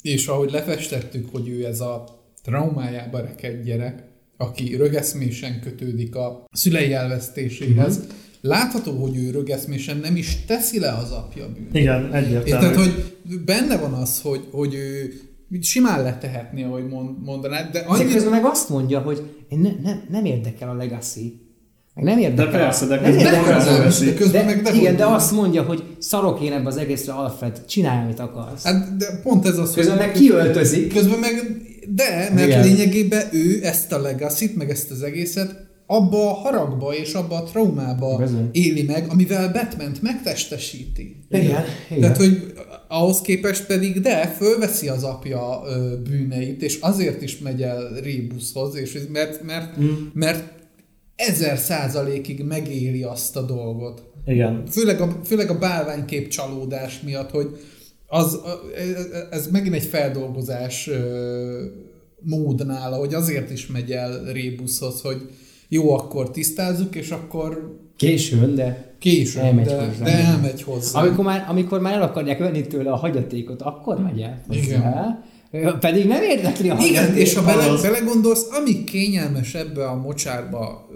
B: és ahogy lefestettük, hogy ő ez a traumájába rekedt gyerek, aki rögeszmésen kötődik a szülei elvesztéséhez,
C: Mhm.
B: látható, hogy ő rögeszmésen nem is teszi le az apja bűnét.
C: Igen,
B: És
C: egyértelmű.
B: tehát, hogy benne van az, hogy, hogy ő simán letehetné, ahogy mond, mondanád, de
A: De
B: annyira...
A: közben meg azt mondja, hogy én ne, nem, nem érdekel a legacy. Meg nem érdekel.
C: De persze, de
A: nem
C: közben
A: érdekel
C: nem elveszi.
B: de közben
A: de,
B: meg de
A: igen, de
B: hogy-
A: azt mondja, hogy szarok én ebbe az egészre, Alfred, csinálj, amit akarsz.
B: Hát, de pont ez az,
A: Közben meg kiöltözik.
B: Közben meg, de, mert
A: Igen.
B: lényegében ő ezt a legacy meg ezt az egészet abba a haragba és abba a traumába
A: Bizony.
B: éli meg, amivel batman megtestesíti.
A: Igen, igen.
B: Tehát, hogy ahhoz képest pedig, de fölveszi az apja ö, bűneit, és azért is megy el Rébuszhoz, és mert, mert, mm. mert ezer százalékig megéli azt a dolgot.
C: Igen.
B: Főleg a, főleg a bálványkép csalódás miatt, hogy az, ez megint egy feldolgozás mód nála, hogy azért is megy el Rébuszhoz, hogy jó, akkor tisztázzuk, és akkor
A: Későn, de
B: később,
A: Elmegy
B: de,
A: hozzá.
B: de elmegy hozzá.
A: amikor már, amikor már el akarják venni tőle a hagyatékot, akkor megy el.
B: Igen.
A: Pedig nem érdekli a
B: Igen, és ha bele,
C: az-
B: belegondolsz, amíg kényelmes ebbe a mocsárba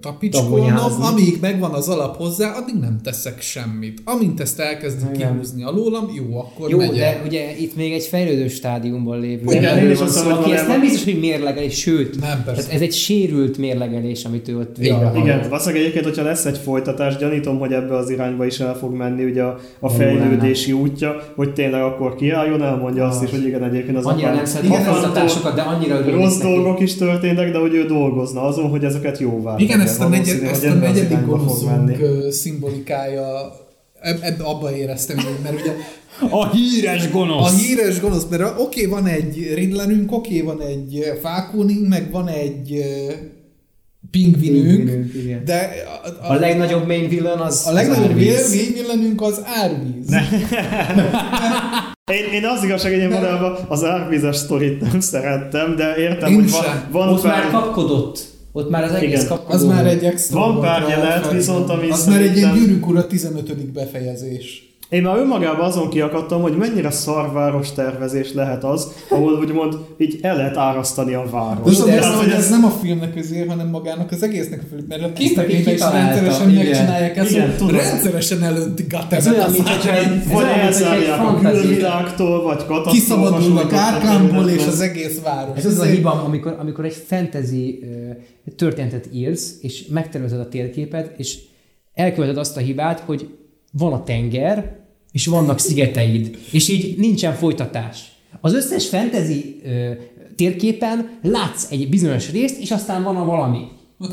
B: tapicskolnom, amíg megvan az alap hozzá, addig nem teszek semmit. Amint ezt elkezdik kihúzni alólam, jó, akkor
A: Jó,
B: megy
A: de ugye itt még egy fejlődő stádiumban lévő.
C: Azt
A: szó,
C: mondom,
A: aki ezt nem biztos, hogy mérlegelés, sőt,
B: Nem, persze.
A: tehát ez egy sérült mérlegelés, amit ő ott végrehajt.
C: Igen, valószínűleg egyébként, hogyha lesz egy folytatás, gyanítom, hogy ebbe az irányba is el fog menni ugye a, a fejlődési útja, hogy tényleg akkor kiálljon, elmondja azt is, hogy igen, egyébként az
A: Annyira nem szeret
B: a
A: de annyira örülnék
C: Rossz
A: neki.
C: dolgok is történtek, de hogy ő dolgozna azon, hogy ezeket jóvá
B: Igen, ezt a, negyed,
C: Valószínű,
B: ezt a negyedik gonoszunk szimbolikája, eb, eb, abba éreztem, hogy- mert ugye
A: A híres
B: a
A: gonosz!
B: híres gonosz, mert oké, okay, van egy Riddlerünk, oké, okay, van egy ö, Falconink, meg van egy pingvinünk, de a,
A: A legnagyobb main villain az
B: a legnagyobb
A: az árvíz.
B: vérvillenünk az árvíz.
C: Én, én az igazság, hogy én valójában az árvizes sztorit nem szerettem, de értem,
B: Én
C: hogy van, van
A: Ott már
C: pár,
A: kapkodott. Ott már az egész
C: Igen.
A: kapkodott.
B: Az már egy extra.
C: Van pár jelenet, viszont ami
B: Az már egy ilyen gyűrűk ura 15. befejezés.
C: Én már önmagában azon kiakadtam, hogy mennyire szarváros tervezés lehet az, ahol úgymond így el lehet árasztani a város.
B: De az,
A: ez-
B: hogy ez nem a filmnek azért, hanem magának az egésznek a film, mert a képekében is rendszeresen
A: igen.
B: megcsinálják ezt,
C: Igen,
B: hogy
C: tudom.
B: rendszeresen elöntik a
A: Ez olyan, mint hogyha egy,
C: Vagy elzárják a külvilágtól, vagy katasztrófa.
B: kiszabadulnak Árkámból és az egész város.
A: Ez az a hiba, amikor, amikor egy fantasy történetet írsz, és megtervezed a térképet, és elköveted azt a hibát, hogy van a tenger, és vannak szigeteid, és így nincsen folytatás. Az összes fantasy ö, térképen látsz egy bizonyos részt, és aztán van a valami.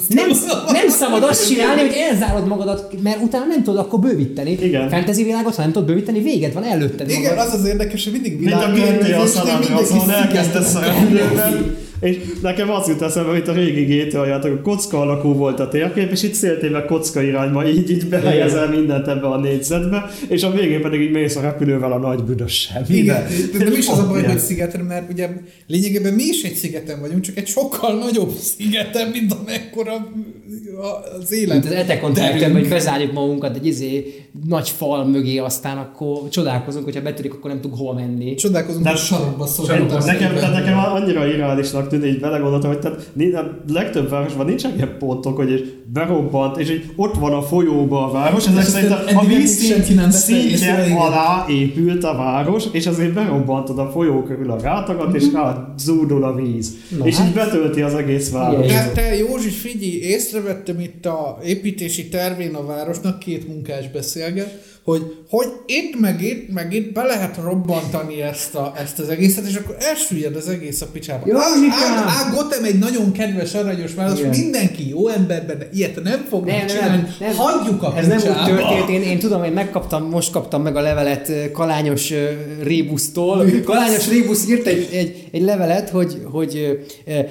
A: Nem, nem szabad azt csinálni, hogy elzárod magadat, mert utána nem tudod akkor bővíteni.
C: Igen.
A: Fantasy világot, ha nem tudod bővíteni, véged van, előtted
B: Igen,
A: magad.
B: az az érdekes, hogy mindig
C: Mint a GTA San Andreas, ahol
B: szigetet
C: szereplőben, és nekem az jut eszembe, hogy a régi GTA játék, a kocka alakú volt a térkép, és itt széltéve kocka irányba, így, így behelyezel mindent ebbe a négyzetbe, és a végén pedig így mész a repülővel a nagy büdössel.
B: Igen, de nem is az a baj, hogy szigetre, mert ugye lényegében mi is egy szigeten vagyunk, csak egy sokkal nagyobb szigeten, mint amekkora az élet.
A: Mint az Etekon területen, hogy bezárjuk magunkat egy izé, nagy fal mögé, aztán akkor csodálkozunk, hogyha betörik, akkor nem tudunk hova menni.
B: Csodálkozunk,
C: De-
B: hogy sarokba
C: Nekem,
B: szorultam.
C: nekem, nekem annyira irreálisnak tűnik, így belegondoltam, hogy tehát a legtöbb városban nincsenek ilyen pontok, hogy és berobbant, és így ott van a folyóban a város, ezek szerint a, vízszint szintje alá épült a város, és azért berobbantod a folyó körül a gátakat, és rá zúdul a víz.
A: Na
C: és
A: hát.
C: így betölti az egész város.
B: Te, te Józsi, figyelj, észrevettem itt a építési tervén a városnak, két munkás beszélget, hogy, hogy itt meg itt, meg itt be lehet robbantani ezt, a, ezt az egészet, és akkor elsüllyed az egész a picsába.
A: Józsikám!
B: Á, á, Gotham egy nagyon kedves, aranyos város,
A: Igen.
B: mindenki jó emberben, de ilyet nem fognak
A: Nem,
B: csinálni.
A: nem, nem.
B: Hagyjuk a
A: Ez nem úgy
B: picsába.
A: történt, én, én tudom, én megkaptam, most kaptam meg a levelet Kalányos Rébusztól. Kalányos Rébusz írt egy, egy, egy levelet, hogy, hogy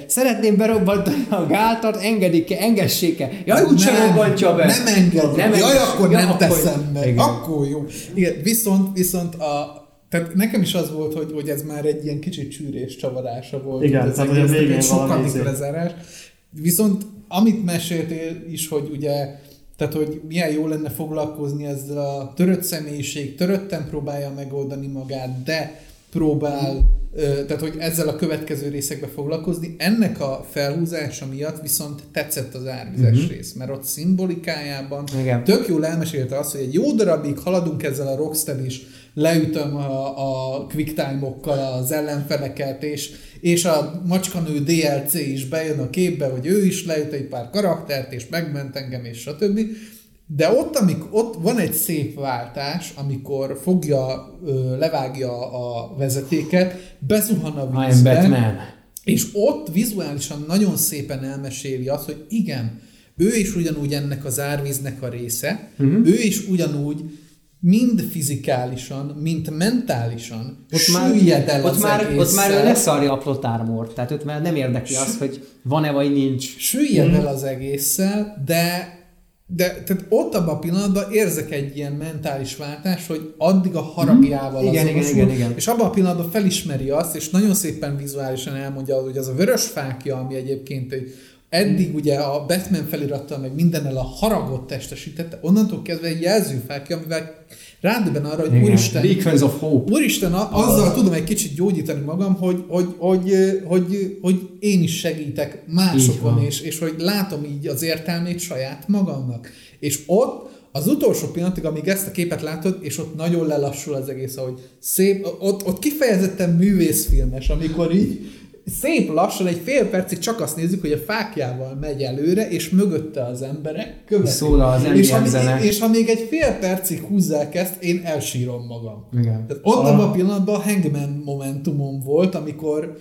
A: szeretném berobbantani a gátat, engedik-e, engessék-e. Jaj, úgysem robbantja be.
B: Nem engedem.
A: Nem
B: Jaj, akkor
A: Ja,
B: nem
A: akkor-
B: teszem meg.
A: Igen.
B: Akkor jó. Igen, viszont, viszont a, tehát nekem is az volt, hogy, hogy ez már egy ilyen kicsit csűrés csavarása volt.
C: Igen,
B: ez
C: tehát, hogy a végén
B: egy
C: valami
B: sokadik
C: izé.
B: lezárás. Viszont amit meséltél is, hogy ugye tehát, hogy milyen jó lenne foglalkozni ezzel a törött személyiség, törötten próbálja megoldani magát, de próbál, tehát hogy ezzel a következő részekbe foglalkozni. Ennek a felhúzása miatt viszont tetszett az árvizes uh-huh. rész, mert ott szimbolikájában
A: Igen.
B: tök jól elmesélte azt, hogy egy jó darabig haladunk ezzel a Rockstar is, leütöm a, a quick time-okkal az ellenfeleket, és, és a macskanő DLC is bejön a képbe, hogy ő is leüt egy pár karaktert, és megment engem, és stb. De ott, amik, ott van egy szép váltás, amikor fogja, ö, levágja a vezetéket, bezuhan a vízbe,
A: Batman.
B: és ott vizuálisan nagyon szépen elmeséli azt, hogy igen, ő is ugyanúgy ennek az árvíznek a része, uh-huh. ő is ugyanúgy mind fizikálisan, mint mentálisan
A: Ott már,
B: el
A: ott,
B: az
A: már, ott
B: egésszel.
A: már leszarja a plot armor, tehát ott már nem érdekli az, hogy van-e vagy nincs.
B: süllyed
A: Mhm.
B: el az egésszel, de de tehát ott abban a pillanatban érzek egy ilyen mentális váltás, hogy addig a haragjával
A: Igen, igen,
B: azonosul,
A: igen, igen.
B: és abban a pillanatban felismeri azt, és nagyon szépen vizuálisan elmondja, hogy az a vörös fákja, ami egyébként egy eddig ugye a Batman felirattal meg mindennel a haragot testesítette, onnantól kezdve egy jelzőfákja, amivel rádöbben arra, hogy
A: Igen.
B: úristen,
A: Beacons of Hope.
B: Úristen, azzal tudom egy kicsit gyógyítani magam, hogy, hogy, hogy, hogy, hogy én is segítek másokon, és, és hogy látom így az értelmét saját magamnak. És ott az utolsó pillanatig, amíg ezt a képet látod, és ott nagyon lelassul az egész, ahogy szép, ott, ott kifejezetten művészfilmes, amikor így szép lassan, egy fél percig csak azt nézzük, hogy a fákjával megy előre, és mögötte az emberek követik.
A: Szól az
B: és, ha,
A: zene.
B: és ha még egy fél percig húzzák ezt, én elsírom magam.
A: Igen.
B: Tehát ott abban a pillanatban a hangman momentumom volt, amikor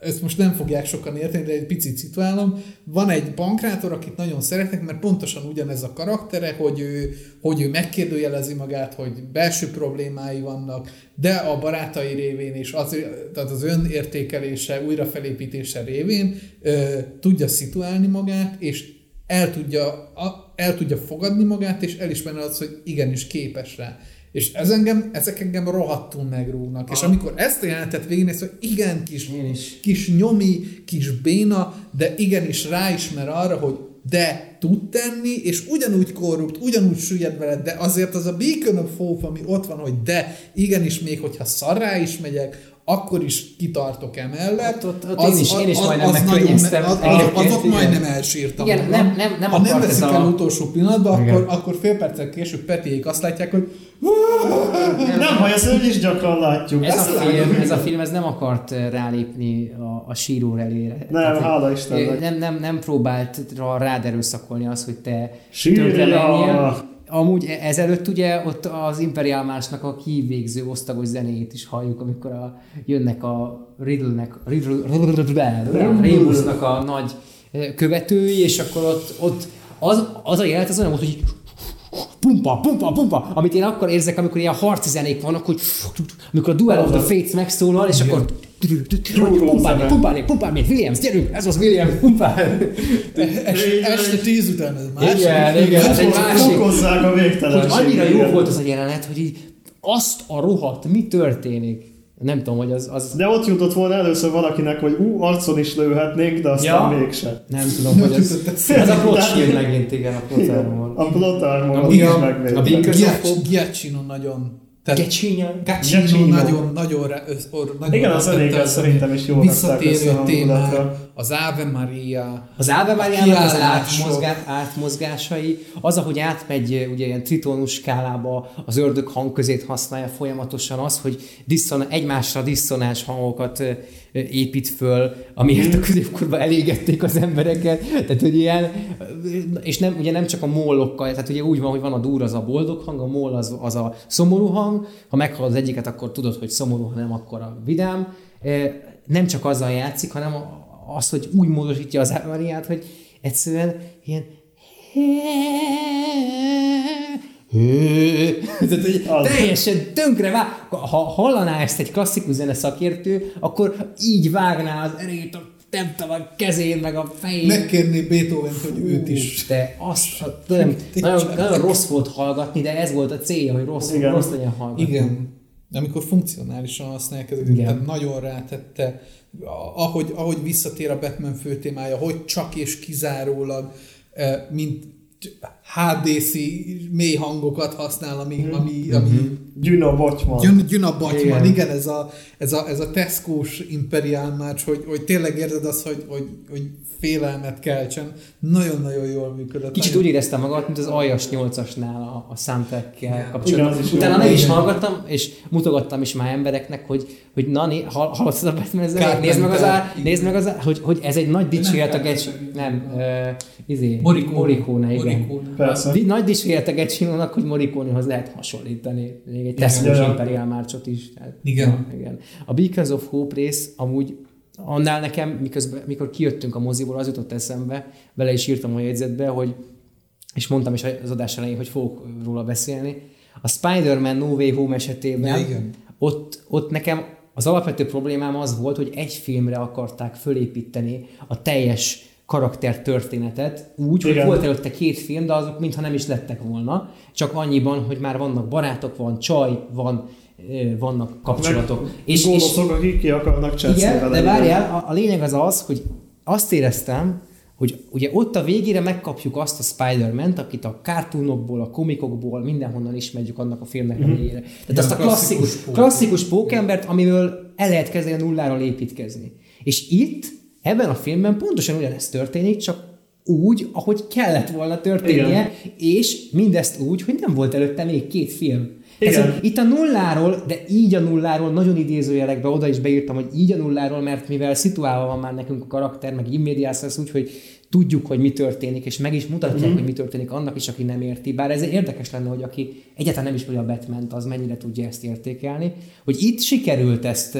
B: ezt most nem fogják sokan érteni, de egy picit szituálom. Van egy bankrátor, akit nagyon szeretek, mert pontosan ugyanez a karaktere, hogy ő, hogy ő megkérdőjelezi magát, hogy belső problémái vannak, de a barátai révén és az, tehát az önértékelése, újrafelépítése révén ö, tudja szituálni magát, és el tudja, el tudja fogadni magát, és elismerni azt, hogy igenis képes rá. És ez engem, ezek engem rohadtul megrúgnak. És amikor ezt a jelenetet végignéz, hogy igen, kis, kis nyomi, kis béna, de igenis ráismer arra, hogy de tud tenni, és ugyanúgy korrupt, ugyanúgy süllyed veled, de azért az a beacon of hope, ami ott van, hogy de igenis még, hogyha szarrá is megyek, akkor is kitartok emellett.
A: Ott- ott- ott én is- én is majdnem
B: nagyon-
A: megkönnyeztem.
B: Az, az, az
A: igen.
B: majdnem elsírtam.
A: Igen,
B: magam.
A: nem- nem- nem
B: ha nem
A: ez
B: veszik
A: a-
B: el utolsó pillanatban,
A: Igen.
B: akkor, akkor fél perccel később Petiék azt látják, hogy
C: Nem baj, ezt is gyakran látjuk.
A: Ez a,
B: Ezt
A: film, ez a film ez nem akart eh, rálépni a, a síró elére.
C: Nem, hála
A: hogy,
C: Istennek.
A: eh, Nem, nem, nem próbált rá- rád erőszakolni az, hogy te
C: Sírja!
A: Amúgy e- ezelőtt ugye ott az Imperial Másnak a kívégző osztagos zenéjét is halljuk, amikor a, jönnek a Riddle-nek, Riddle, Remusnak a nagy követői, és akkor ott, ott az, az a jelenet az olyan volt, hogy pumpa, pumpa, pumpa, amit én akkor érzek, amikor ilyen harci zenék vannak, hogy amikor a Duel of the Fates megszólal, és akkor pumpálni, pumpálni, pumpálni, Williams, gyerünk, ez az Williams, pumpálni.
B: Es, este tíz után ez más.
A: Igen, igen, ez egy másik.
C: Fokozzák a
A: Hogy
C: végtelenségig.
A: annyira jó volt az a jelenet, hogy így azt a rohadt, mi történik? Nem tudom, hogy az, az
C: De ott jutott volna először valakinek, hogy ú, arcon is lőhetnénk, de aztán
A: Ja.
C: mégse.
A: nem tudom, hogy az, ez a plot shield megint, igen, a plot armor.
C: A plot armor
A: A
C: az
A: Big-
C: is
A: a
C: megvédve.
A: Big-
B: Giac- Giacchino nagyon... Tehát. Giacchino
C: Giacchino.
B: nagyon, nagyon, re- össz- or, nagyon
C: Igen, az
B: rántette
C: zenéket
B: ezt a
C: szerintem is jól
B: Visszatérő témák, az Ave Maria,
A: Az Ave Mariának az átmozgá, átmozgásai, az, ahogy átmegy ugye ilyen tritonus skálába, az ördög hangközét használja folyamatosan, az, hogy diszon, egymásra diszonáns hangokat épít föl, amiért a középkorban elégették az embereket, tehát hogy ilyen, és nem, ugye nem csak a mólokkal, tehát ugye úgy van, hogy van a dur az a boldog hang, a mól az, az a szomorú hang, ha meghallod az egyiket, akkor tudod, hogy szomorú, ha nem, akkor a vidám. Nem csak azzal játszik, hanem az, hogy úgy módosítja az Ave Mariát, hogy egyszerűen ilyen Tehát, hogy teljesen tönkre vág. Ha hallaná ezt egy klasszikus zene szakértő, akkor így vágná az erét a nem tudom, a kezén, meg a fején.
B: megkérni beethoven hogy őt is.
A: De azt, a- nem, nagyon, nagyon rossz volt hallgatni, de ez volt a célja, hogy rossz,
C: Igen.
A: rossz legyen hallgatni.
B: Igen. Amikor funkcionálisan használják ezeket,
A: Igen.
B: tehát nagyon rátette, ahogy, ahogy visszatér a Batman főtémája, hogy csak és kizárólag, eh, mint HDC mély hangokat használ, ami, ami, ami
C: Gyuna Bocsman.
B: Gyün, Gyuna Batman,
A: Igen.
B: igen, ez, a, ez, a, ez a Tesco-s imperial márcs, hogy, hogy tényleg érzed azt, hogy, hogy, hogy félelmet keltsen. Nagyon-nagyon jól működött.
A: Kicsit úgy éreztem magam, mint az Aljas 8-asnál a, a soundtrack-kel kapcsolatban. Utána nem is hallgattam, és mutogattam is már embereknek, hogy, hogy Nani, hall- hallottad a Batman zenét? Nézd meg az, á, nézd meg az á, hogy, hogy ez egy nagy dicséret a Gecs...
B: Carpenter.
A: Nem, uh, izé.
B: Morricone,
A: igen.
B: Morricone.
C: Persze.
A: Di- nagy dicséret a Gecsinónak, hogy Morricone-hoz lehet hasonlítani. Még egy
C: Ja.
A: Imperial Márcsot is. Tehát,
B: Igen.
A: igen. A Beacons of Hope rész amúgy annál nekem, miközben, mikor kijöttünk a moziból, az jutott eszembe, bele is írtam a jegyzetbe, hogy és mondtam is az adás elején, hogy fogok róla beszélni. A Spider-Man No Way Home esetében
B: Ja, igen.
A: ott, ott nekem az alapvető problémám az volt, hogy egy filmre akarták fölépíteni a teljes karakter történetet úgy, hogy
C: Igen.
A: volt előtte két film, de azok mintha nem is lettek volna, csak annyiban, hogy már vannak barátok, van csaj, van, vannak kapcsolatok.
C: És, Gónoszok, akik ki akarnak cseszni
A: igen, de
C: igen.
A: várjál, a, a lényeg az az, hogy azt éreztem, hogy ugye ott a végére megkapjuk azt a Spider-Man-t, akit a kártúnokból, a komikokból, mindenhonnan ismerjük annak a filmnek a végére. Tehát azt a
B: klasszikus
A: klasszikus pókembert, amiből el lehet kezdeni a nulláról építkezni. És itt, ebben a filmben pontosan ugyanezt történik, csak úgy, ahogy kellett volna történnie,
C: Igen.
A: és mindezt úgy, hogy nem volt előtte még két film.
C: Igen.
A: Ez, itt a nulláról, de így a nulláról, nagyon idézőjelekbe oda is beírtam, hogy így a nulláról, mert mivel szituálva van már nekünk a karakter, meg immédiás lesz úgy, hogy tudjuk, hogy mi történik, és meg is mutatják,
C: Mhm.
A: mm. hogy mi történik annak is, aki nem érti. Bár ez érdekes lenne, hogy aki egyáltalán nem ismeri a batman az mennyire tudja ezt értékelni, hogy itt sikerült ezt,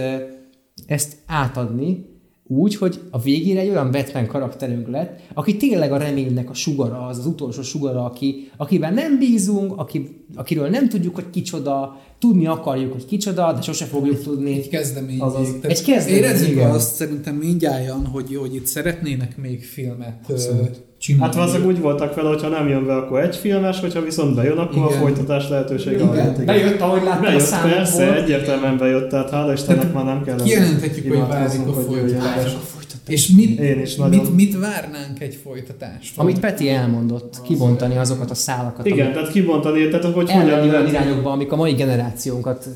A: ezt átadni, úgy, hogy a végére egy olyan Batman karakterünk lett, aki tényleg a reménynek a sugara, az az utolsó sugara, aki, akiben nem bízunk, aki, akiről nem tudjuk, hogy kicsoda, tudni akarjuk, hogy kicsoda, de sose fogjuk tudni.
B: Egy kezdeményig.
C: Azaz.
A: Egy kezdemény,
B: Érezzük
A: igen.
B: azt szerintem mindjárt, hogy, hogy itt szeretnének még filmet
A: Abszolút.
B: Csinálni.
C: Hát valószínűleg úgy voltak vele, hogyha nem jön be, akkor egy filmes, hogyha viszont bejön, akkor a
B: Igen.
C: folytatás lehetősége
B: Igen.
C: van. Igen.
A: Bejött, ahogy láttam a
C: Bejött,
A: számokból.
C: persze, egyértelműen bejött, tehát hála Istennek már nem kell.
B: Kijelenthetjük, hogy várjuk a
C: be.
B: És mit,
C: Én is nagyon.
B: mit, mit várnánk egy folytatást?
A: Amit Peti elmondott, kibontani azokat a szálakat,
C: Igen,
A: amik
C: tehát kibontani, tehát hogy hogyan
A: olyan irányokba, amik a mai generációnkat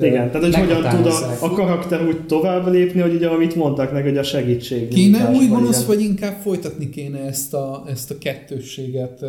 C: Igen, tehát hogy hogyan tud a, a karakter úgy tovább lépni, hogy ugye amit mondtak neki, hogy a segítség.
B: Kéne új gonosz, vagy inkább folytatni kéne ezt a, ezt a kettősséget uh,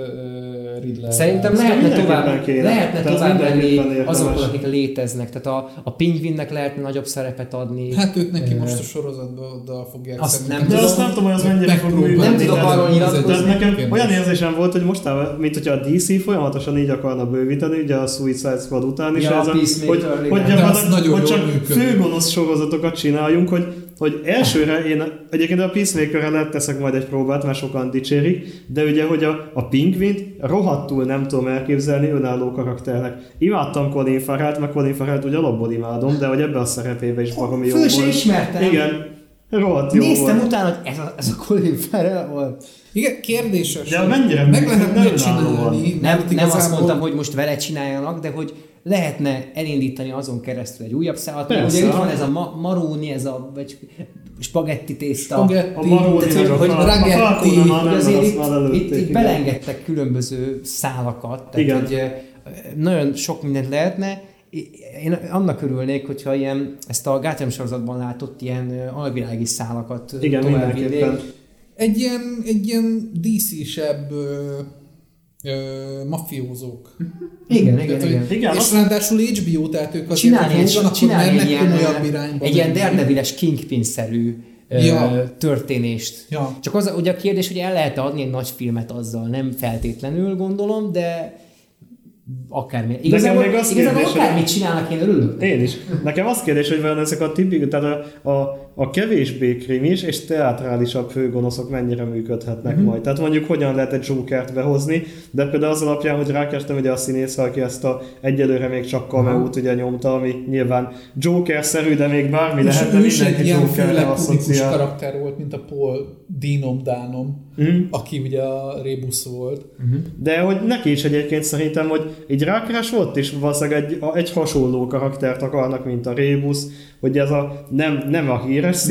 B: Riddler?
A: Szerintem lehetne tovább,
C: kéne.
A: lehetne
C: Tehát
A: tovább menni azokon, akik léteznek. Tehát a, a pingvinnek lehetne nagyobb szerepet adni.
B: Hát őt neki most a sorozatban oda fogják
A: Azt. Nem
C: De
A: tudom.
C: azt nem tudom, hogy az mennyire fog működni.
A: Nem tudok arról nyilatkozni.
C: Tehát nekem
B: Kérdés.
C: olyan érzésem volt, hogy mostában, mint hogyha a DC folyamatosan így akarna bővíteni, ugye a Suicide Squad után is,
A: Ja,
C: ez a, hogy, hogy,
A: De
B: az
C: gyakorlatilag, hogy csak főgonosz sorozatokat csináljunk, hogy hogy elsőre én egyébként a Peacemakerre lehet teszek majd egy próbát, mert sokan dicsérik, de ugye, hogy a, a Pingvint rohadtul nem tudom elképzelni önálló karakternek. Imádtam Colin Farrell-t, mert Colin Farrell-t ugye alapból imádom, de hogy ebbe a szerepébe is baromi jó
A: Föl
C: volt.
A: ismertem.
C: Igen, rohadt jó
A: Néztem
C: volt.
A: utána, hogy ez a, ez a Colin Farrell volt.
B: Igen, kérdéses.
C: De mennyire
B: meg lehetne csinálni.
A: Nem, nem azt mondtam, hogy most vele csináljanak, de hogy lehetne elindítani azon keresztül egy újabb szállat. Ugye itt van ez a ma- maróni, ez a vagy spagetti tészta.
B: Spagetti.
C: A Maroni
A: Tehát,
C: a,
A: hogy-
C: a
B: Ragetti,
C: nem,
A: azért itt, itt, itt belengedtek különböző szálakat, tehát
C: Igen.
A: hogy nagyon sok mindent lehetne. Én annak örülnék, hogyha ilyen, ezt a Gotham sorozatban látott ilyen alvilági szálakat
C: Igen, mindenképpen.
B: Egy ilyen, egy ilyen DC-sebb ö, ö, mafiózók.
A: Igen,
B: Tehát,
A: igen,
B: hogy-
A: igen.
C: Igen,
B: és ráadásul HBO, tehát ők azért,
A: Csinálni
B: hogy
A: csinálni egy
B: mennek
A: ilyen,
B: komolyabb irányba.
A: egy ilyen
B: menni.
A: Daredeviles Kingpin-szerű
B: Ja.
A: történést.
B: Ja.
A: Csak az ugye a kérdés, hogy el lehet adni egy nagy filmet azzal, nem feltétlenül gondolom, de akármi. Igazából,
C: még az
A: igazából
C: kérdés, hogy-
A: akármit csinálnak, én örülök.
C: Én is. Nekem az kérdés, hogy vajon ezek a tipik, tehát a, a, a kevésbé krimis és teátrálisabb főgonoszok mennyire működhetnek mm-hmm. majd. Tehát mondjuk hogyan lehet egy Jokert behozni, de például az alapján, hogy rákerestem ugye a színész, aki ezt a egyelőre még csak cameo ugye nyomta, ami nyilván Joker-szerű, de még bármi
B: És
C: lehet, de mindenki Jokerre asszociál.
B: karakter volt, mint a Paul Dinom Dánom,
C: Mhm.
B: aki ugye a Rébusz volt.
C: De hogy neki is egyébként szerintem, hogy így rákeres ott is valószínűleg egy, egy hasonló karaktert akarnak, mint a Rébusz, hogy ez a nem, nem a híres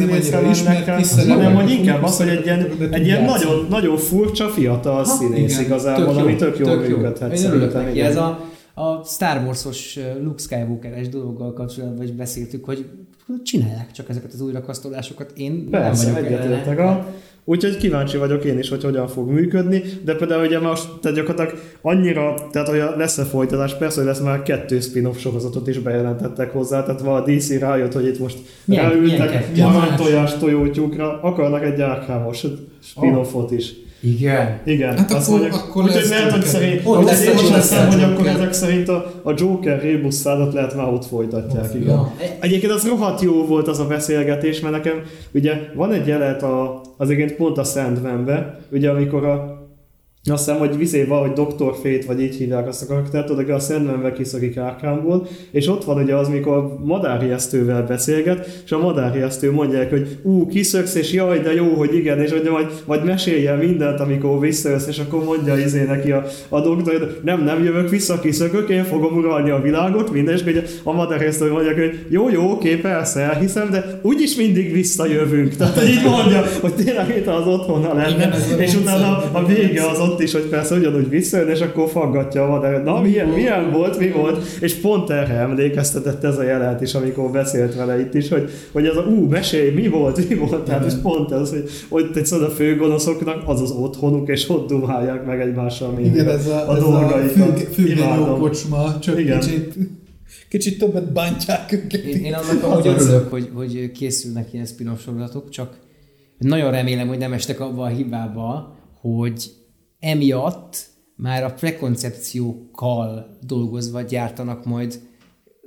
B: kiszerelő,
C: hanem hogy inkább az, hogy egy ilyen, egy ilyen nagyon, nagyon furcsa fiatal színész
B: igen,
C: igazából, ami tök jól működhet
A: Én örülök
C: szerintem.
A: Ez a, a Star Wars-os Luke Skywalker-es dologgal kapcsolatban is beszéltük, hogy csinálják csak ezeket az újrakasztolásokat. Én
C: Persze,
A: nem vagyok
C: egyetértek. A, úgyhogy kíváncsi vagyok én is, hogy hogyan fog működni, de például ugye most tehát gyakorlatilag annyira, tehát hogy lesz-e folytatás, persze, hogy lesz már kettő spin-off sorozatot is bejelentettek hozzá, tehát van a DC rájött, hogy itt most
A: Milyen-
C: ráültek
A: kettő?
C: aranytojás tojótyúkra, akarnak egy árkámos spin-offot is.
A: Igen.
C: Igen,
B: Hát
C: azt
B: akkor-
C: mondjuk,
B: akkor
C: úgyhogy
B: lesz
C: lehet, hogy szerint,
A: Ott lesz
C: én
A: Joker.
C: hiszem, hogy akkor ezek szerint a, a Joker rébuszádat lehet már ott folytatják, igen.
A: Ja.
C: Egyébként az rohadt jó volt az a beszélgetés, mert nekem ugye van egy jelet a, az egyébként pont a Sandman-be, ugye amikor a azt hiszem, hogy vizé valahogy Dr. Fate, vagy így hívják azt a karaktert, oda a Sandman-be kiszakik Arkhamból, és ott van ugye az, mikor madárjesztővel beszélget, és a madárjesztő mondják, hogy ú, kiszöksz, és jaj, de jó, hogy igen, és hogy majd, majd mesélj el mindent, amikor visszajössz, és akkor mondja izé neki a, a doktor, hogy nem, nem jövök vissza, kiszökök, én fogom uralni a világot, minden, és ugye a madárjesztő mondják, hogy jó, jó, oké, persze, elhiszem, de úgyis mindig visszajövünk. Tehát így mondja, hogy tényleg itt az otthona lenne,
B: a
C: és utána a vége az ott is, hogy persze ugyanúgy visszajön, és akkor faggatja a madár, na milyen, milyen volt, mi volt, és pont erre emlékeztetett ez a jelenet is, amikor beszélt vele itt is, hogy, hogy ez a ú, mesélj, mi volt, mi volt, tehát és pont ez, hogy, hogy egy szóval a főgonoszoknak az az otthonuk, és ott dumálják meg egymással mindig
B: Igen, ez a,
C: a
B: ez a
C: dolgaikat.
B: függönyó
C: Imádom.
B: kocsma, csak
C: Igen.
B: kicsit, kicsit többet bántják őket.
A: Én, én annak amúgy örülök, hogy, hogy készülnek ilyen spin-off sorozatok, csak nagyon remélem, hogy nem estek abba a hibába, hogy emiatt már a prekoncepciókkal dolgozva gyártanak majd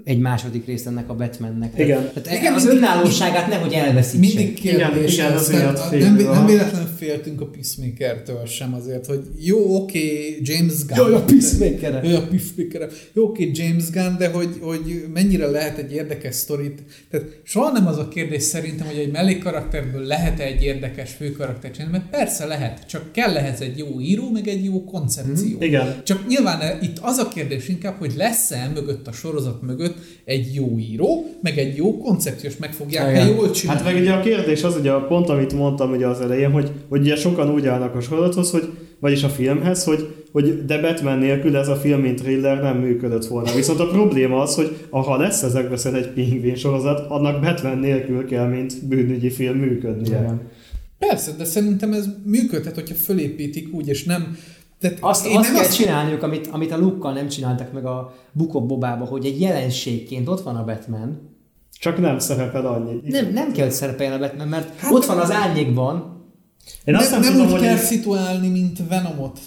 A: egy második részt ennek a Batmannek.
C: Igen.
A: Tehát
B: Igen,
A: Igen, az önállóságot nehogy elveszítse.
B: Mindig kérdés
C: Igen,
B: ez,
C: az
B: tehát
C: miatt
B: a-
C: félünk
B: nem, nem véletlenül féltünk a Peacemaker-től sem azért, hogy jó, oké, James Gunn.
A: Jaj, a Peacemaker-e.
B: Jaj, a peacemaker Jó, oké, James Gunn, de hogy, hogy mennyire lehet egy érdekes sztorit. Tehát soha nem az a kérdés szerintem, hogy egy mellékkarakterből lehet-e egy érdekes főkarakter csinálni, mert persze lehet, csak kell ehhez egy jó író, meg egy jó koncepció.
C: Igen.
B: Csak nyilván eh, itt az a kérdés inkább, hogy lesz-e mögött a sorozat mögött egy jó író, meg egy jó koncepciós, meg fogják-e
A: Igen.
B: jól csinálni.
C: Hát meg ugye a kérdés az ugye a pont, amit mondtam ugye az elején, hogy, hogy ugye sokan úgy állnak a sorozathoz, hogy, vagyis a filmhez, hogy, hogy de Batman nélkül ez a film, mint thriller nem működött volna. Viszont a probléma az, hogy ha lesz ezekbe szerint egy pingvin sorozat, annak Batman nélkül kell, mint bűnügyi film működnie.
A: Igen.
B: Persze, de szerintem ez működhet, hogyha fölépítik úgy, és nem... Tehát
A: Azt,
B: én
A: azt
B: nem
A: kell
B: azt-
A: csinálniuk, amit, amit a lukkal nem csináltak meg a Bukok Bobába, hogy egy jelenségként ott van a Batman.
C: Csak nem szerepel annyit.
A: Nem, nem kell, hogy szerepeljen a Batman, mert
B: hát,
A: ott van az árnyékban,
C: Én azt
B: nem,
C: nem,
B: nem
C: tudom,
B: úgy
C: hogy
B: kell
C: így-
B: szituálni, mint Venomot,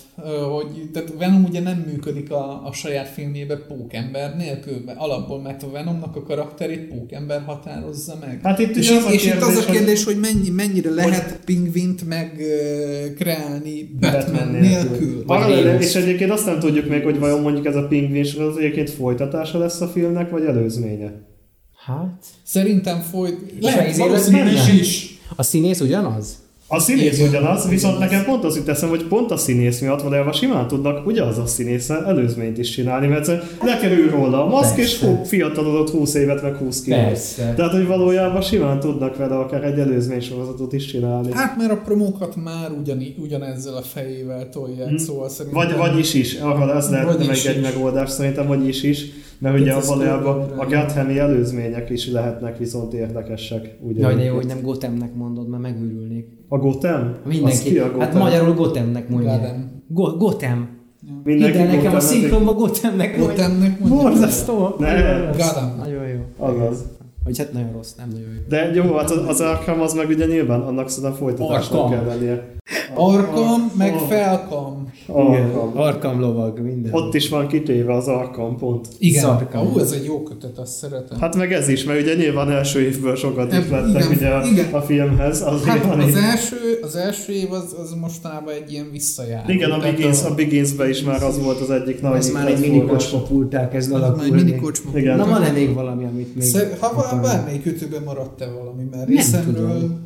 B: hogy tehát Venom ugye nem működik a, a saját filmjébe pókember nélkül, mert alapból, mert a Venomnak a karakterét pókember határozza meg.
C: Hát itt
B: és
C: az a
B: és itt az a
C: kérdés,
B: kérdés, hogy, mennyi, mennyire lehet pingvint meg ö, kreálni Batman,
C: Batman
B: nélkül.
C: nélkül. Paralel, és egyébként azt nem tudjuk még, hogy vajon mondjuk ez a pingvin sorozat egyébként folytatása lesz a filmnek, vagy előzménye.
A: Hát...
B: Szerintem folyt... Lehet, valószínűleg is.
A: A színész ugyanaz?
C: A színész
B: Igen.
C: ugyanaz, viszont nekem pont az jut eszem, hogy pont a színész miatt valójában simán tudnak ugyanaz a színésszel előzményt is csinálni, mert lekerül róla a maszk, és
A: Persze.
C: hú, fiatalodott 20 évet, meg 20 kilót. Tehát, hogy valójában simán tudnak vele akár egy előzmény sorozatot is csinálni.
B: Hát mert a promókat már ugyani, ugyanezzel a fejével tolják,
C: Hmm.
B: szóval szerintem...
C: Vagy, vagy is is, arra ez lehetne meg
B: is
C: egy
B: is.
C: megoldás, szerintem vagy is is, mert ugye valójában a Gathami előzmények is lehetnek viszont érdekesek. Ugye
A: Jaj, de jó, hogy nem Gotemnek mondod, mert megőrülnék.
C: A Gotham? Az
A: Mindenki.
C: ki a
A: Hát
C: Gotham?
A: magyarul Gotemnek mondják.
B: Gotham.
A: Go- Gotem.
C: Mindenki
A: Ide nekem a
C: Gothamnek-
A: szinkronban Gotemnek mondják.
B: Gotham-nek mondják.
A: Borzasztó.
C: Ne.
A: Nagyon rossz.
B: Gotham.
A: Nagyon jó.
C: Azaz.
A: Vagy hát nagyon rossz, nem nagyon jó.
C: De jó, hát az, az Arkham az meg ugye nyilván annak szerintem folytatásnak
A: Arkham.
C: kell lennie.
B: Arkham, meg
C: Ar-
B: Felkam.
C: Arkham.
A: Arkam lovag, minden.
C: Ott is van kitéve az Arkham pont.
B: Igen.
A: Szarkam.
B: Ó, ez egy jó kötet, azt szeretem.
C: Hát meg ez is, mert ugye nyilván első évből sokat is
B: Eb-
C: lettek
B: igen,
C: ugye a,
B: igen.
C: a filmhez. Az
B: Hát az
C: így.
B: első, az első év az, az mostanában egy ilyen visszajáró.
C: Igen, a Begins, a Begins-be is már az volt az egyik nagy
A: Ez már egy mini
B: Az már egy
A: alakulni.
B: mini kocsma.
C: Igen.
A: Na van-e még valami, amit még...
B: Szer- ha van, bármelyik ütőben maradt-e valami, mert
A: Nem
B: részemről...
A: tudom.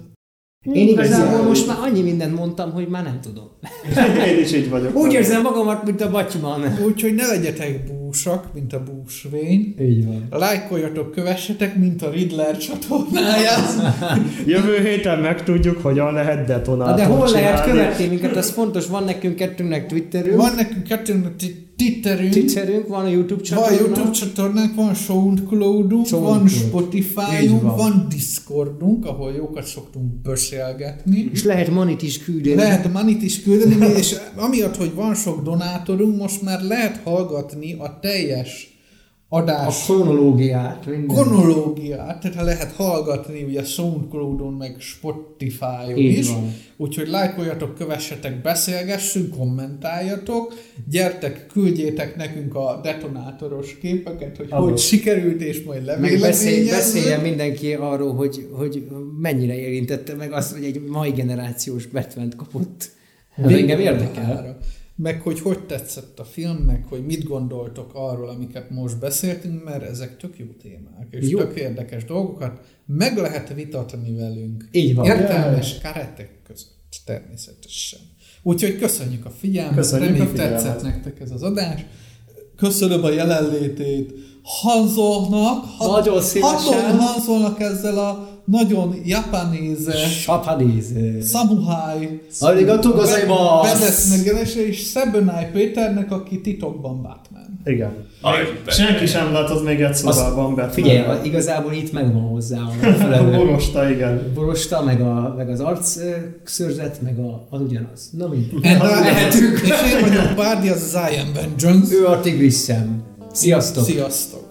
A: Én igazából
B: Ez-
A: most már annyi mindent mondtam, hogy már nem tudom.
C: Én is így vagyok.
A: Úgy érzem magamat, mint a Batman.
B: Úgyhogy ne legyetek búsak, mint a búsvény.
A: Így van.
B: Lájkoljatok, kövessetek, mint a Riddler csatornáját.
C: Jövő héten megtudjuk, hogyan lehet
A: Na
C: detonátort
A: de hol lehet
C: csinálni.
A: követni minket? Az fontos, van nekünk kettőnknek Twitterünk,
B: Van nekünk kettőnk Twitterünk,
A: Twitterünk, van a YouTube csatorna.
B: van YouTube csatornánk, van Soundcloudunk,
A: Soundcloud.
B: van Spotifyunk,
A: van.
B: van Discordunk, ahol jókat szoktunk beszélgetni.
A: És lehet manit is küldeni.
B: Lehet manit is küldeni, és amiatt, hogy van sok donátorunk, most már lehet hallgatni a teljes
A: a
B: adás
A: kronológiát. minden.
B: kronológiát, tehát lehet hallgatni ugye Soundcloudon, meg Spotify-on
A: Így
B: is.
A: van.
B: Úgyhogy lájkoljatok, kövessetek, beszélgessünk, kommentáljatok, gyertek, küldjétek nekünk a detonátoros képeket, hogy
C: Azaz.
B: hogy sikerült, és majd
A: Meg beszélj,
B: levéleményezzük.
A: beszéljen mindenki arról, hogy, hogy mennyire érintette meg azt, hogy egy mai generációs batman kapott. Ez engem érdekel.
B: Ára. Meg hogy hogy tetszett a film, meg hogy mit gondoltok arról, amiket most beszéltünk, mert ezek tök jó témák, és
A: Jó.
B: tök érdekes dolgokat meg lehet vitatni velünk.
A: Így van.
B: Értelmes keretek között, természetesen. Úgyhogy köszönjük a figyelmet,
C: Köszönjük a
B: reméljük
C: figyelmet.
B: tetszett nektek ez az adás. Köszönöm a jelenlétét Hanzolnak.
A: Nagyon szívesen.
B: Hanzolnak ezzel a nagyon japanézes
A: Sapadíz.
B: Samurai
A: Arigato gozaimasu.
B: vezetmegelése, és Sebenai Péternek, aki titokban Batman.
C: Igen. Senki sem látott még egy szobában Batman.
A: Figyelj, igazából itt megvan hozzá a
C: borosta, igen.
A: borosta, meg, a, meg az arc szőrzet, meg a, az ugyanaz. Na mindegy. Lehetünk.
B: És én vagyok Bárdi, az az I Am Vengeance.
A: Ő a tigris szem. Sziasztok!
B: Sziasztok!